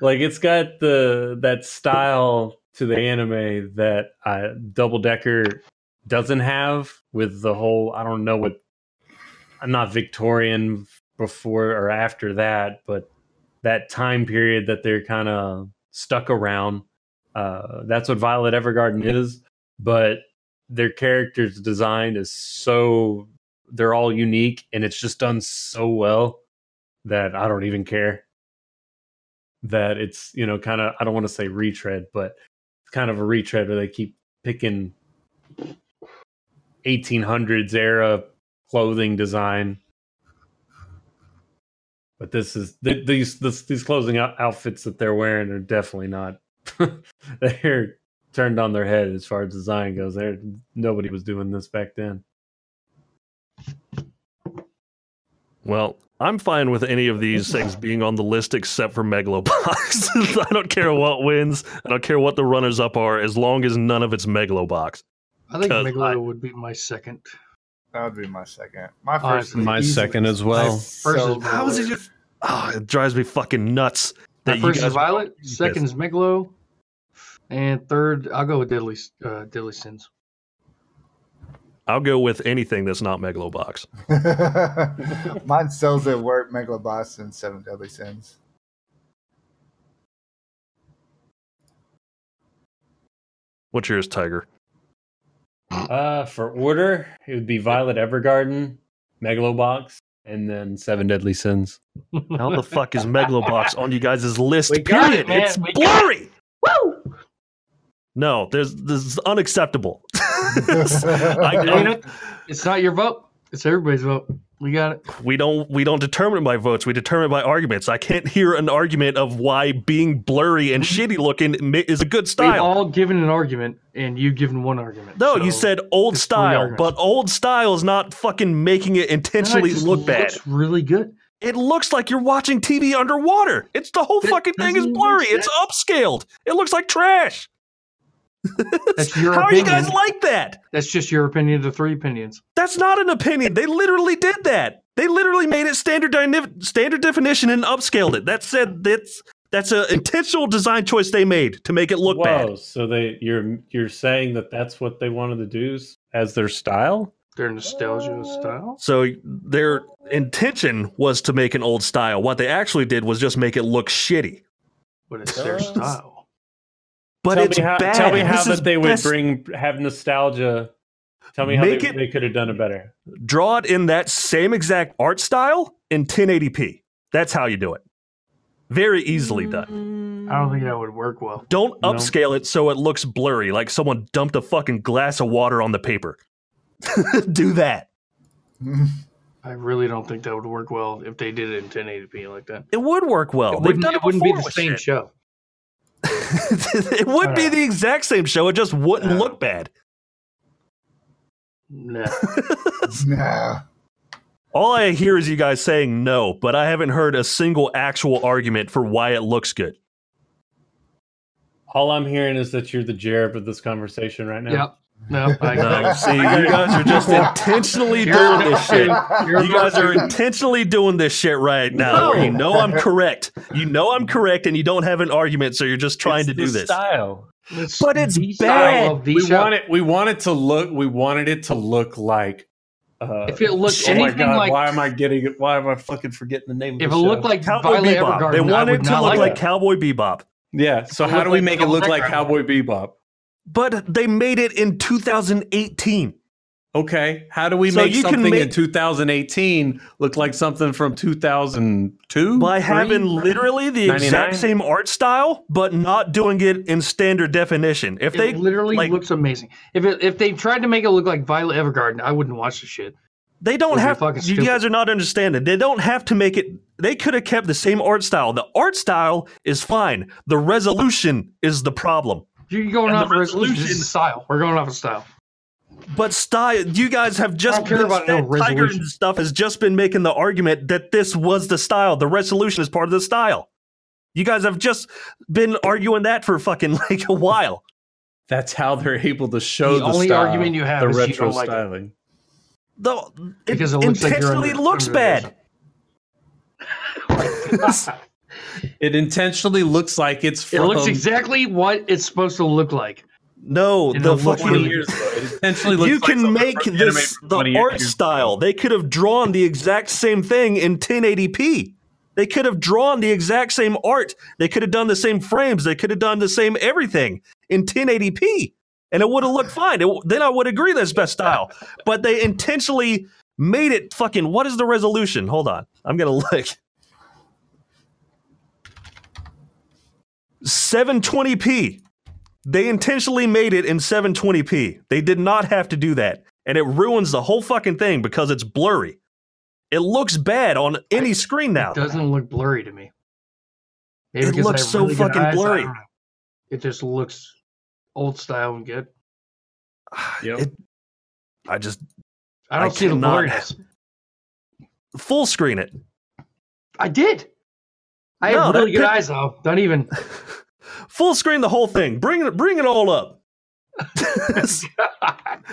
like it's got the that style to the anime that uh, Double Decker doesn't have with the whole I don't know what I'm not Victorian before or after that, but that time period that they're kind of stuck around. Uh, that's what Violet Evergarden is, but their characters design is so they're all unique and it's just done so well that I don't even care that it's you know kind of I don't want to say retread, but it's kind of a retread where they keep picking 1800s era clothing design. But this is th- these this, these clothing out- outfits that they're wearing are definitely not. <laughs> they're turned on their head as far as design goes. There, nobody was doing this back then. Well, I'm fine with any of these things being on the list except for Megalobox. <laughs> I don't care what wins. I don't care what the runners up are, as long as none of it's Megalobox. I think Megalo I- would be my second. That would be my second. My first. Honestly, is My easily- second as well. First First so is How is it just? Oh, it drives me fucking nuts. My That you first guys is Violet, second is Megalo, and third I'll go with Deadly uh, Deadly Sins. I'll go with anything that's not Megalobox. <laughs> Mine Cells at Work, Megalobox, and Seven Deadly Sins. What's yours, Tiger? Uh, for order, it would be Violet Evergarden, Megalobox, and then Seven Deadly Sins. How the fuck is Megalobox <laughs> on you guys' list? We period. it. It's We got blurry. Woo! No, there's this is unacceptable. <laughs> <laughs> I, It ain't- it's not your vote. It's everybody's vote. We got it. we don't we don't determine by votes. We determine by arguments. I can't hear an argument of why being blurry and shitty looking is a good style. We've all given an argument, and you've given one argument. no, so- you said old style, but old style is not fucking making it No, it intentionally look bad. looks really good. It looks like you're watching TV underwater. It's the whole That fucking thing is blurry. It's upscaled. It looks like trash. That's <laughs> your How are you guys like that? That's just your opinion The three opinions. That's not an opinion. They literally did that. They literally made it standard dyna- standard definition and upscaled it. That said, that's that's an intentional design choice they made to make it look Whoa! bad. So they you're you're saying that that's what they wanted to do as their style? Their nostalgia style. So their intention was to make an old style. What they actually did was just make it look shitty. But it's their style. But tell it's me how, bad. Tell me how This is that they would best- bring have nostalgia Tell me how Make they, it- they could have done it better. Draw it in that same exact art style in 1080p. That's how you do it. Very easily done. I don't think that would work well. Don't No. upscale it so it looks blurry, like someone dumped a fucking glass of water on the paper. <laughs> do that. <laughs> I really don't think that would work well if they did it in 1080p like that. It would work well. it They've wouldn't, done it wouldn't be the same shit. show. <laughs> it would be the exact same show. It just wouldn't No. look bad. No. <laughs> no. All I hear is you guys saying no, but I haven't heard a single actual argument for why it looks good. All I'm hearing is that you're the Jared of this conversation right now. yep. No. I No, see, you guys are just intentionally doing this shit. You're guys are intentionally doing this shit right now. where You know I'm correct. You know I'm correct, and you don't have an argument, so you're just trying It's to do the this. Style. But it's bad. We show. want it. We want it to look. We wanted it to look like. Uh, If it looked oh my anything god! like- why am I getting it? Why am I fucking forgetting the name? of If the it show? looked like Cowboy Violet Bebop. Evergarden, They I want would it to look like like. Cowboy Bebop, yeah. So how do we like make it look like Cowboy Bebop? But they made it in 2018. Okay, how do we So make you can something in 2018 look like something from 2002? By Three? having literally the 99? exact same art style, but not doing it in standard definition. If It they literally like- looks amazing. If it, if they tried to make it look like Violet Evergarden, I wouldn't watch the shit. They don't have. fucking You stupid. guys are not understanding. They don't have to make it. They could have kept the same art style. The art style is fine. The resolution is the problem. You're going And off the resolution. This resolution- style. We're going off of style. But style, you guys have just don't care been about no Tiger resolution. and stuff has just been making the argument that this was the style. The resolution is part of the style. You guys have just been arguing that for fucking <laughs> like a while. That's how they're able to show The the, only style, argument you have the is you retro don't like it. styling. Though it Because it looks like intentionally under- looks under bad. <laughs> <laughs> It intentionally looks like it's It looks exactly what it's supposed to look like. No, And the it'll look 20 fucking years ago. It intentionally looks you like can make this the art years style. They could have drawn the exact same thing in 1080p. They could have drawn the exact same art. They could have done the same frames. They could have done the same everything in 1080p, and it would have looked fine. It, then I would agree that's best style. But they intentionally made it fucking. What is the resolution? Hold on, I'm gonna look. 720p. They intentionally made it in 720p. They did not have to do that. And it ruins the whole fucking thing because it's blurry. It looks bad on any screen now. It doesn't look blurry to me. Maybe It looks so really fucking eyes, blurry. It just looks old style and good. <sighs> Yep. It- I just I don't I see cannot- the blurriness. full screen it. I did. I No, really good pic- eyes though. Don't even. <laughs> Full screen the whole thing. Bring it bring it all up. <laughs>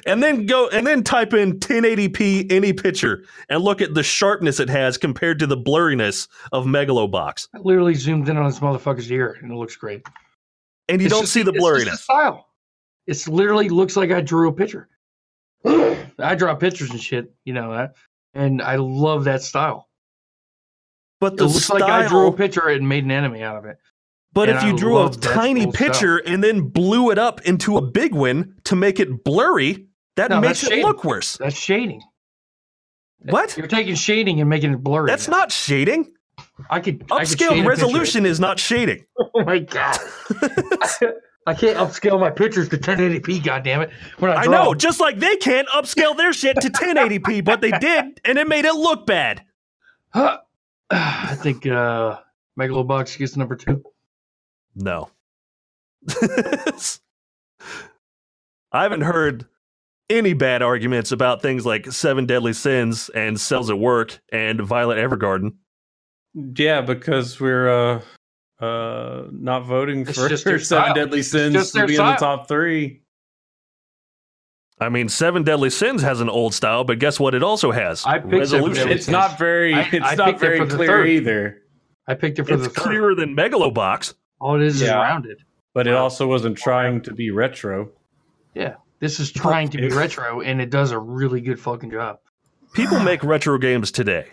and then go and then type in 1080p any picture and look at the sharpness it has compared to the blurriness of Megalobox. I literally zoomed in on this motherfucker's ear and it looks great. And you It's don't just- see the it's blurriness. the style. It's literally looks like I drew a picture. <clears throat> I draw pictures and shit, you know that, and I love that style. But It the looks style, like I drew a picture and made an anime out of it. But And if I you drew a tiny picture and then blew it up into a big one to make it blurry, that No, makes it shading. look worse. That's shading. What? You're taking shading and making it blurry. That's not shading. I could I could shade a Upscaled picture. resolution is not shading. <laughs> Oh my god! <laughs> I can't upscale my pictures to 1080p. God damn it! When I, I know, just like they can't upscale their shit to <laughs> 1080p, but they did, and it made it look bad. Huh. <sighs> I think uh, Megalobox gets number two. No. <laughs> I haven't heard any bad arguments about things like Seven Deadly Sins and Cells at Work and Violet Evergarden. Yeah, because we're uh uh not voting It's for just <laughs> Seven style. Deadly It's Sins just to their be in the top three. I mean, Seven Deadly Sins has an old style, but guess what? It also has I picked resolution. It's not very I- <laughs> it's I not picked it very clear either. I picked it for It's the third. clearer than Megalobox. All it is is rounded. But it also wasn't trying to be retro. Yeah, this is trying to be <laughs> retro, and it does a really good fucking job. People make <sighs> retro games today,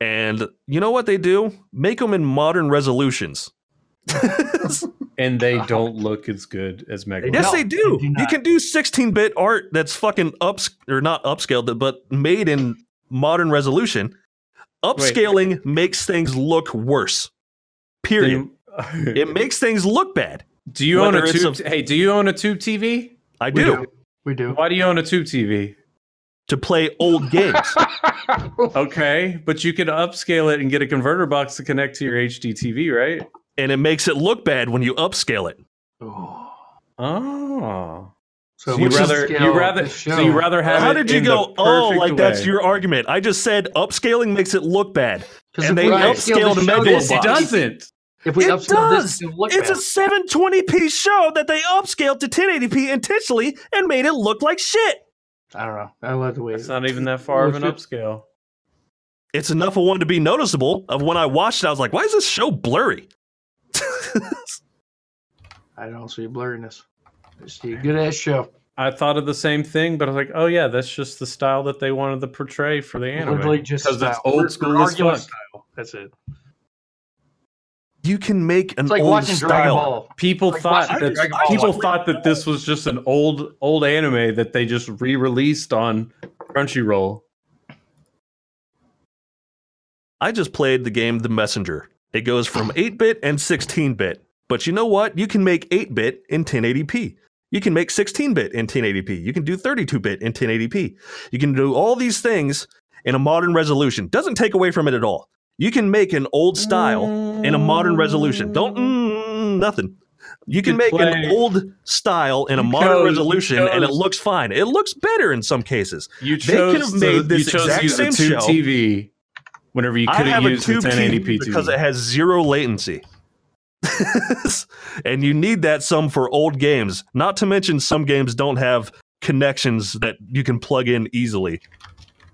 and you know what they do? Make them in modern resolutions. <laughs> and they oh. don't look as good as Mega. Yes, they do. they do you can do 16-bit art that's fucking ups or not upscaled, but made in modern resolution. Upscaling makes things look worse. Period. Then- it makes things look bad. do you own a tube? a- hey, do you own a tube TV? I We do, We do. Why do you own a tube TV? to play old games. <laughs> Okay, but you can upscale it and get a converter box to connect to your HD TV, right? And it makes it look bad when you upscale it. Oh. Oh, So, so you rather you rather so you rather have How it did you in go? Oh, perfect like that's your argument. I just said upscaling makes it look bad. 'Cause and if they we upscaled the a show, Megalobox. This then- doesn't. If we It upscale does. this, it'll It's bad. a 720p show that they upscaled to 1080p intentionally and made it look like shit. I don't know. I love the way It's not even that far of an Looks upscale. It's enough of one to be noticeable. Of when I watched it, I was like, "Why is this show blurry?" I don't see blurriness. I see a good ass show. I thought of the same thing, but I was like, oh yeah, that's just the style that they wanted to portray for the anime. Literally just because it's old school as fuck. style. That's it. you can make an It's like old watching Dragon style. Ball. People Like thought watching that Dragon Ball. people thought that this was just an old old anime that they just re-released on Crunchyroll. I just played the game The Messenger. It goes from 8-bit and 16-bit. But you know what? You can make 8-bit in 1080p. You can make 16-bit in 1080p. You can do 32-bit in 1080p. You can do all these things in a modern resolution. Doesn't take away from it at all. You can make an old style in a modern resolution. Don't mm, nothing. You can make an old style in a modern chose- resolution and it looks fine. It looks better in some cases. You They chose could have made this exact same show. TV whenever you could have a used the 1080p TV because TV. it has zero latency. <laughs> and you need that some for old games. Not to mention some games don't have connections that you can plug in easily.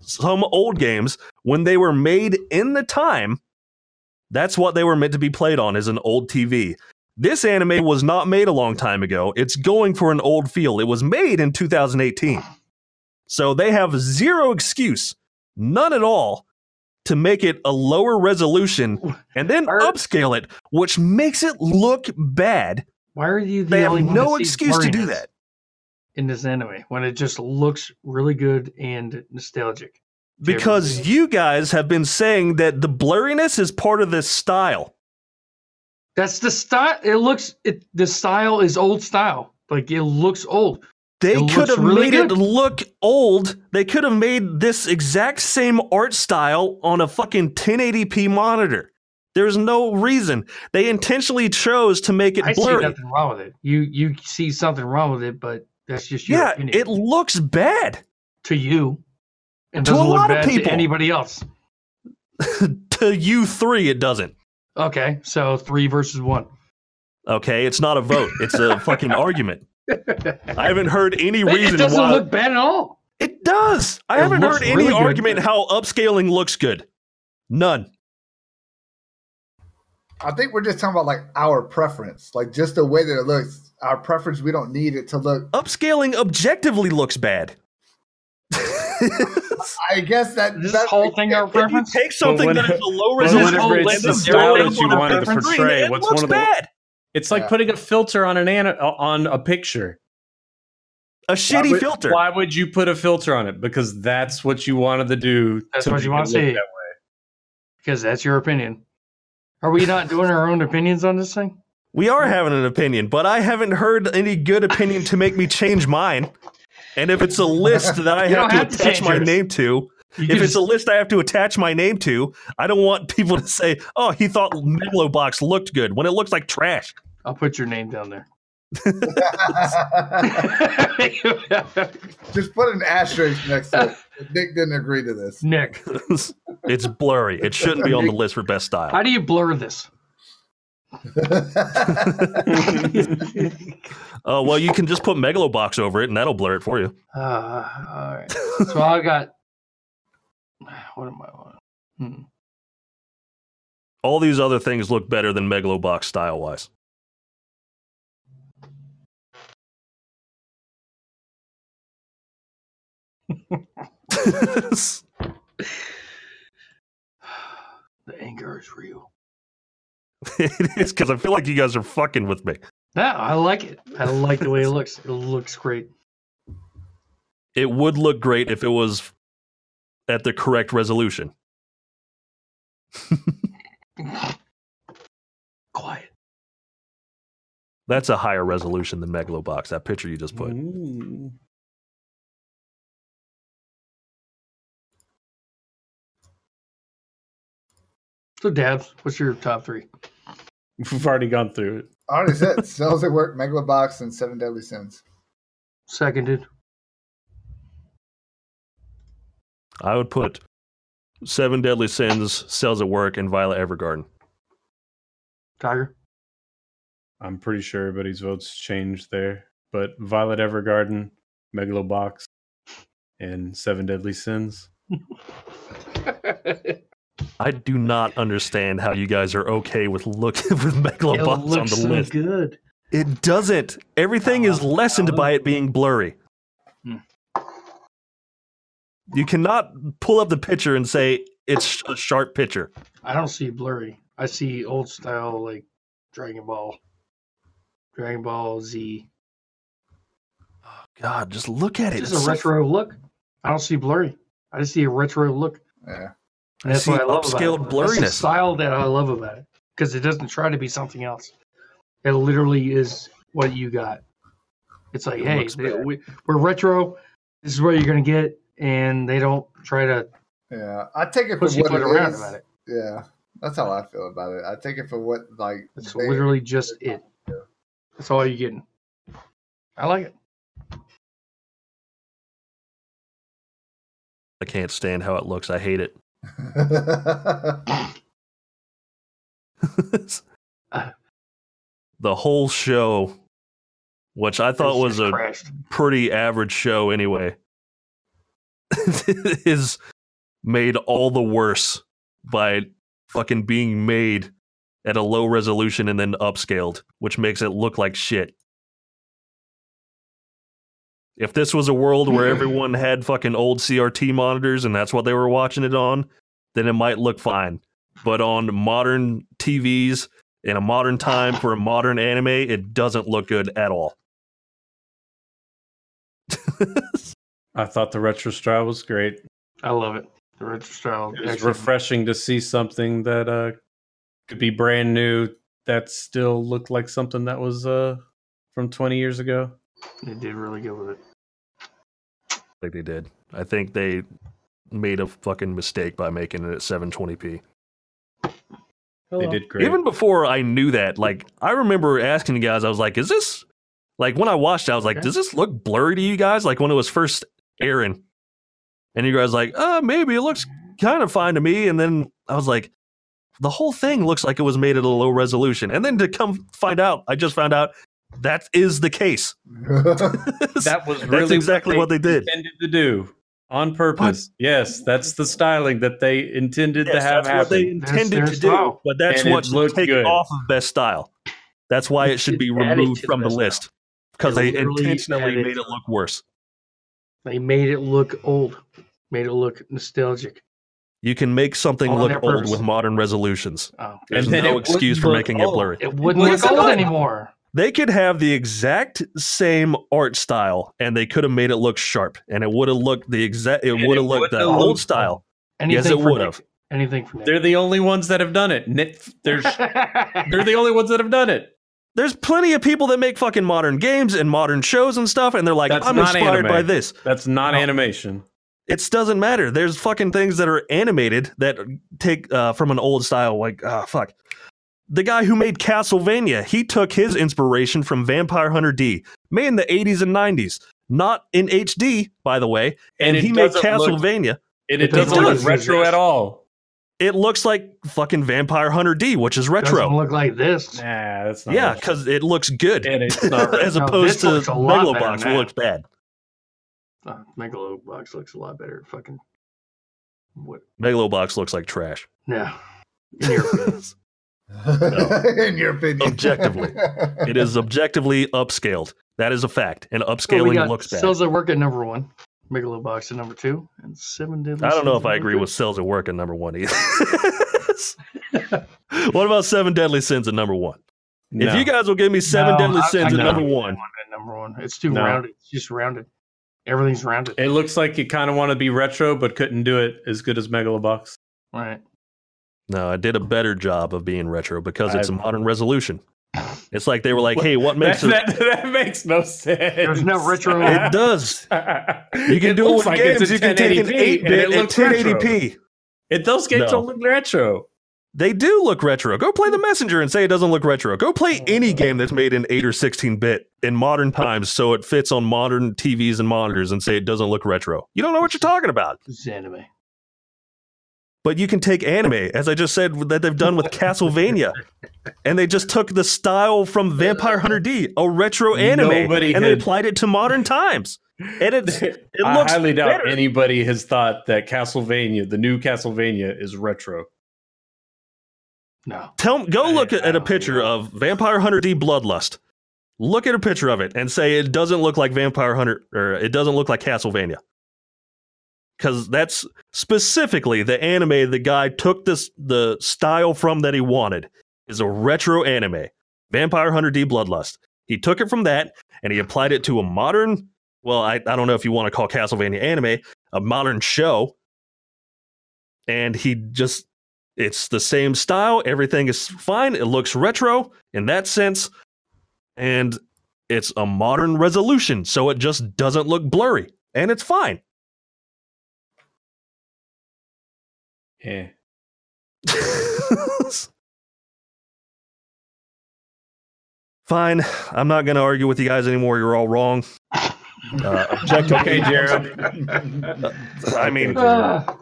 Some old games, when they were made in the time, that's what they were meant to be played on is an old TV. This anime was not made a long time ago. It's going for an old feel. It was made in 2018. So they have zero excuse, none at all, to make it a lower resolution and then Are- upscale it, which makes it look bad. Why are you the They have only one no excuse to do that. in this anime when it just looks really good and nostalgic? Because you guys have been saying that the blurriness is part of this style. That's the style. It looks. It the style is old style. Like it looks old. They It could have really made it look old. They could have made this exact same art style on a fucking 1080p monitor. There's no reason. They intentionally chose to make it I see blurry. nothing wrong with it. You you see something wrong with it, but that's just your Yeah, opinion. it looks bad to you, and To a doesn't look lot of people. to anybody else. <laughs> to you three. It doesn't. Okay, so three versus one. Okay, it's not a vote. It's a <laughs> fucking argument. I haven't heard any reason. it reason doesn't why look bad at all. it does. I It haven't heard any really good. argument how upscaling looks good. None. I think we're just talking about like our preference, like just the way that it looks. Our preference, we don't need it to look. Upscaling objectively looks bad. <laughs> I guess that Is this that- whole thing our If you preference? take something when- that is a low <laughs> but resolution whenever and it's then the style that you wanted to portray, what's one of the- bad. It's like Yeah. putting a filter on an ana- on a picture. A shitty would- filter. Why would you put a filter on it? Because that's what you wanted to do. That's to what you want to see. that Because that's your opinion. Are we not doing our own opinions on this thing? We are having an opinion, but I haven't heard any good opinion to make me change mine. And if it's a list that I You have to have to attach my name to, You if can it's just- a list I have to attach my name to, I don't want people to say, "Oh, he thought Megalobox looked good" when it looks like trash. I'll put your name down there. just put an asterisk next to it. Nick didn't agree to this. Nick, <laughs> it's blurry. It shouldn't be on the list for best style. how do you blur this? Oh <laughs> well, you can just put Megalobox over it, and that'll blur it for you. Uh, all right. So I got. <sighs> What am I on? Hmm. All these other things look better than Megalobox style wise. <laughs> <laughs> The anger is real. it is because I feel like you guys are fucking with me. Yeah, I like it. I like the way it looks. It looks great. It would look great if it was at the correct resolution. <laughs> Quiet. That's a higher resolution than Megalobox. That picture you just put. Ooh. So, Dabs, what's your top three? We've already gone through it. I already said cells at work, Megalobox, and Seven Deadly Sins. Seconded. I would put Seven Deadly Sins, Cells at Work, and Violet Evergarden. Tiger. I'm pretty sure everybody's votes changed there. But Violet Evergarden, Megalobox, and Seven Deadly Sins. <laughs> I do not understand how you guys are okay with look <laughs> with it Megalobox on looks the so list. good. It doesn't. Everything is lessened by it being blurry. You cannot pull up the picture and say it's a sharp picture. I don't see blurry. I see old style like Dragon Ball, Dragon Ball Z. Oh God, just look at it. It's It's just a so- retro look. I don't see blurry. I just see a retro look. Yeah. And that's see what I love about upscaled it. That's the blurriness. style that I love about it because it doesn't try to be something else. It literally is what you got. It's like, It hey, they- we, we're retro. This is what you're gonna get, and they don't try to Yeah. I take it for what foot it around is. about it. Yeah. That's how I feel about it. I take it for what like It's they- literally just it. That's all you're getting. I like it. I can't stand how it looks. I hate it. <laughs> <laughs> the whole show, which I thought was a crashed. pretty average show anyway, <laughs> is made all the worse by fucking being made at a low resolution and then upscaled, which makes it look like shit. If this was a world where hmm. everyone had fucking old CRT monitors and that's what they were watching it on, then it might look fine. But on modern TVs in a modern time for a modern anime, it doesn't look good at all. <laughs> I thought the retro style was great. I love it. The retro style. It was excellent. refreshing to see something that uh, could be brand new that still looked like something that was uh, from 20 years ago. They did really good with it. I think they did. I think they made a fucking mistake by making it at 720p. They did great. Even before I knew that, like I remember asking you guys, I was like, "Is this like when I watched? it, I was like, Okay. does this look blurry to you guys? Like when it was first airing?" And you guys like, "Uh, maybe it looks kind of fine to me." And then I was like, "The whole thing looks like it was made at a low resolution." And then to come find out, I just found out that is the case. <laughs> <laughs> that was That's really exactly what they did. intended to do on purpose. Yes, that's the styling that they intended to have that's happen. what they intended their to do, but that's And it what should looked good. off of best style. That's why it should be removed from the list because They they intentionally added- made it look worse. They made it look old. Made it look nostalgic. You can make something All on look old purpose. with modern resolutions. Oh, There's And then no it excuse wouldn't for look making it old. blurry. it wouldn't What look is old like? anymore. They could have the exact same art style and they could have made it look sharp and it would have looked the exact it And would it have looked the wouldn't have old looked style. Anything Yes, it for would Nick. have. Anything for Nick. They're the only ones that have done it. Nick- There's, <laughs> they're the only ones that have done it. There's plenty of people that make fucking modern games and modern shows and stuff and they're like, That's I'm not inspired anime. by this. That's not No. animation. It doesn't matter. There's fucking things that are animated that take uh, from an old style. Like, ah, fuck. The guy who made Castlevania, he took his inspiration from Vampire Hunter D, made in the 80s and 90s. Not in HD, by the way. And, And he made doesn't look- Castlevania. And It it doesn't does. look retro at all. It looks like fucking Vampire Hunter D, which is retro. Doesn't look like this. Nah, that's not. Yeah, because it looks good. and it's not. <laughs> As No, opposed this to looks a lot Megalobox, now. it looks bad. Uh, Megalobox looks a lot better. Fucking what? Megalobox looks like trash. No. In your opinion. <laughs> <laughs> In your opinion. Objectively. It is objectively upscaled. That is a fact. And So we upscaling got looks bad. Cells at Work at number one. Megalobox at number two. And Seven Deadly sins. I don't know if I agree number with cells at work at number one either. <laughs> what about Seven Deadly Sins at number one? No. If you guys will give me Seven No, Deadly I- Sins I at number one, at number one. It's too No. rounded. It's just rounded. Everything's rounded. it looks like you kind of want to be retro, but couldn't do it as good as Megalobox. right. no, I did a better job of being retro because it's a I've- modern resolution. It's like they were like, "Hey, what makes that, it?" that, that makes no sense. There's no retro- It does. You can do it with like games. You can take an eight bit at 1080p. It, those games No. don't look retro. They do look retro. Go play the messenger and say it doesn't look retro. Go play oh. any game that's made in 8 or 16 bit in modern times so it fits on modern TVs and monitors and say it doesn't look retro. You don't know what you're talking about. This is anime. But you can take anime, as I just said, that they've done with <laughs> Castlevania. And they just took the style from Vampire Hunter D, a retro anime, Nobody and they applied it to modern times. And it's, <laughs> it I looks highly doubt better. anybody has thought that Castlevania, the new Castlevania, is retro. No. Tell go I- look at, I at a picture know. of Vampire Hunter D Bloodlust. Look at a picture of it and say it doesn't look like Vampire Hunter or it doesn't look like Castlevania. Cuz that's specifically the anime the guy took this the style from that he wanted is a retro anime. Vampire Hunter D Bloodlust. He took it from that and he applied it to a modern well, I, I don't know if you want to call Castlevania anime, a modern show. And he just it's the same style. Everything is fine. It looks retro in that sense. And it's a modern resolution. So it just doesn't look blurry. And it's fine. Yeah. <laughs> fine. I'm not going to argue with you guys anymore. You're all wrong. <laughs> Uh, objectively, Okay, <laughs> Jared. I mean, Ah,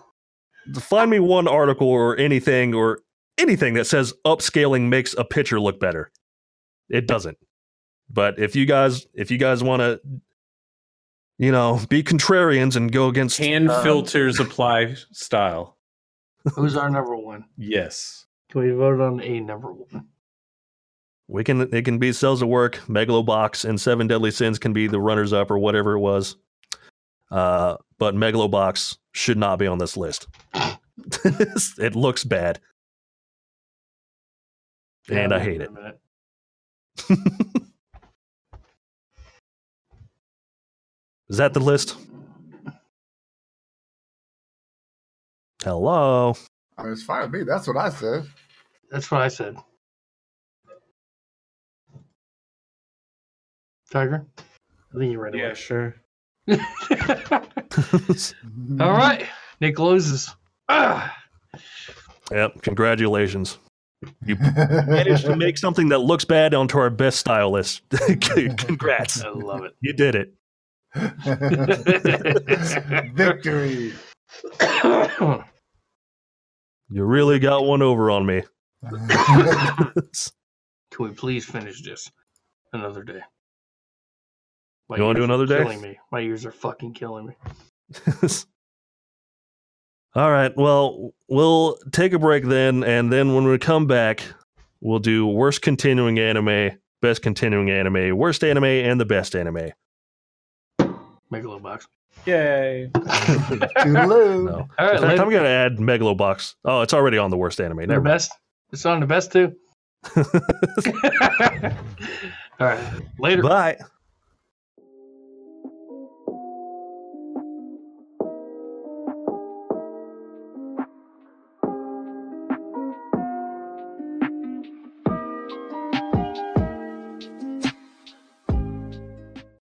find me one article or anything or anything that says upscaling makes a picture look better. It doesn't. But if you guys if you guys want to you know, be contrarians and go against Hand um, filters apply style. Who's our number one? Yes. Can we vote on a number one? we can it can be cells at work, Megalobox and Seven Deadly Sins can be the runners up or whatever it was. Uh but Megalobox should not be on this list. <laughs> it looks bad. And I hate Wait it. a minute. <laughs> Is that the list? Hello. I mean, it's fine with me. That's what I said. That's what I said. Tiger? I think you're ready. Yeah, sure. <laughs> All right. Nick loses. Ah. Yep, congratulations. You <laughs> managed to make something that looks bad onto our best style list. <laughs> Congrats. I love it. You did it. Victory. <coughs> You really got one over on me. <laughs> Can we please finish this another day? My You wanna do another day? Killing me. My ears are fucking killing me. <laughs> All right. Well, we'll take a break then, and then when we come back, we'll do worst continuing anime, best continuing anime, worst anime, and the best anime. Megalobox. Yay. <laughs> Toodaloo. No. All In fact, later. I'm going to add Megalobox. Oh, it's already on the worst anime. the Never mind. best. It's on the best too. <laughs> <laughs> All right. Later. Bye.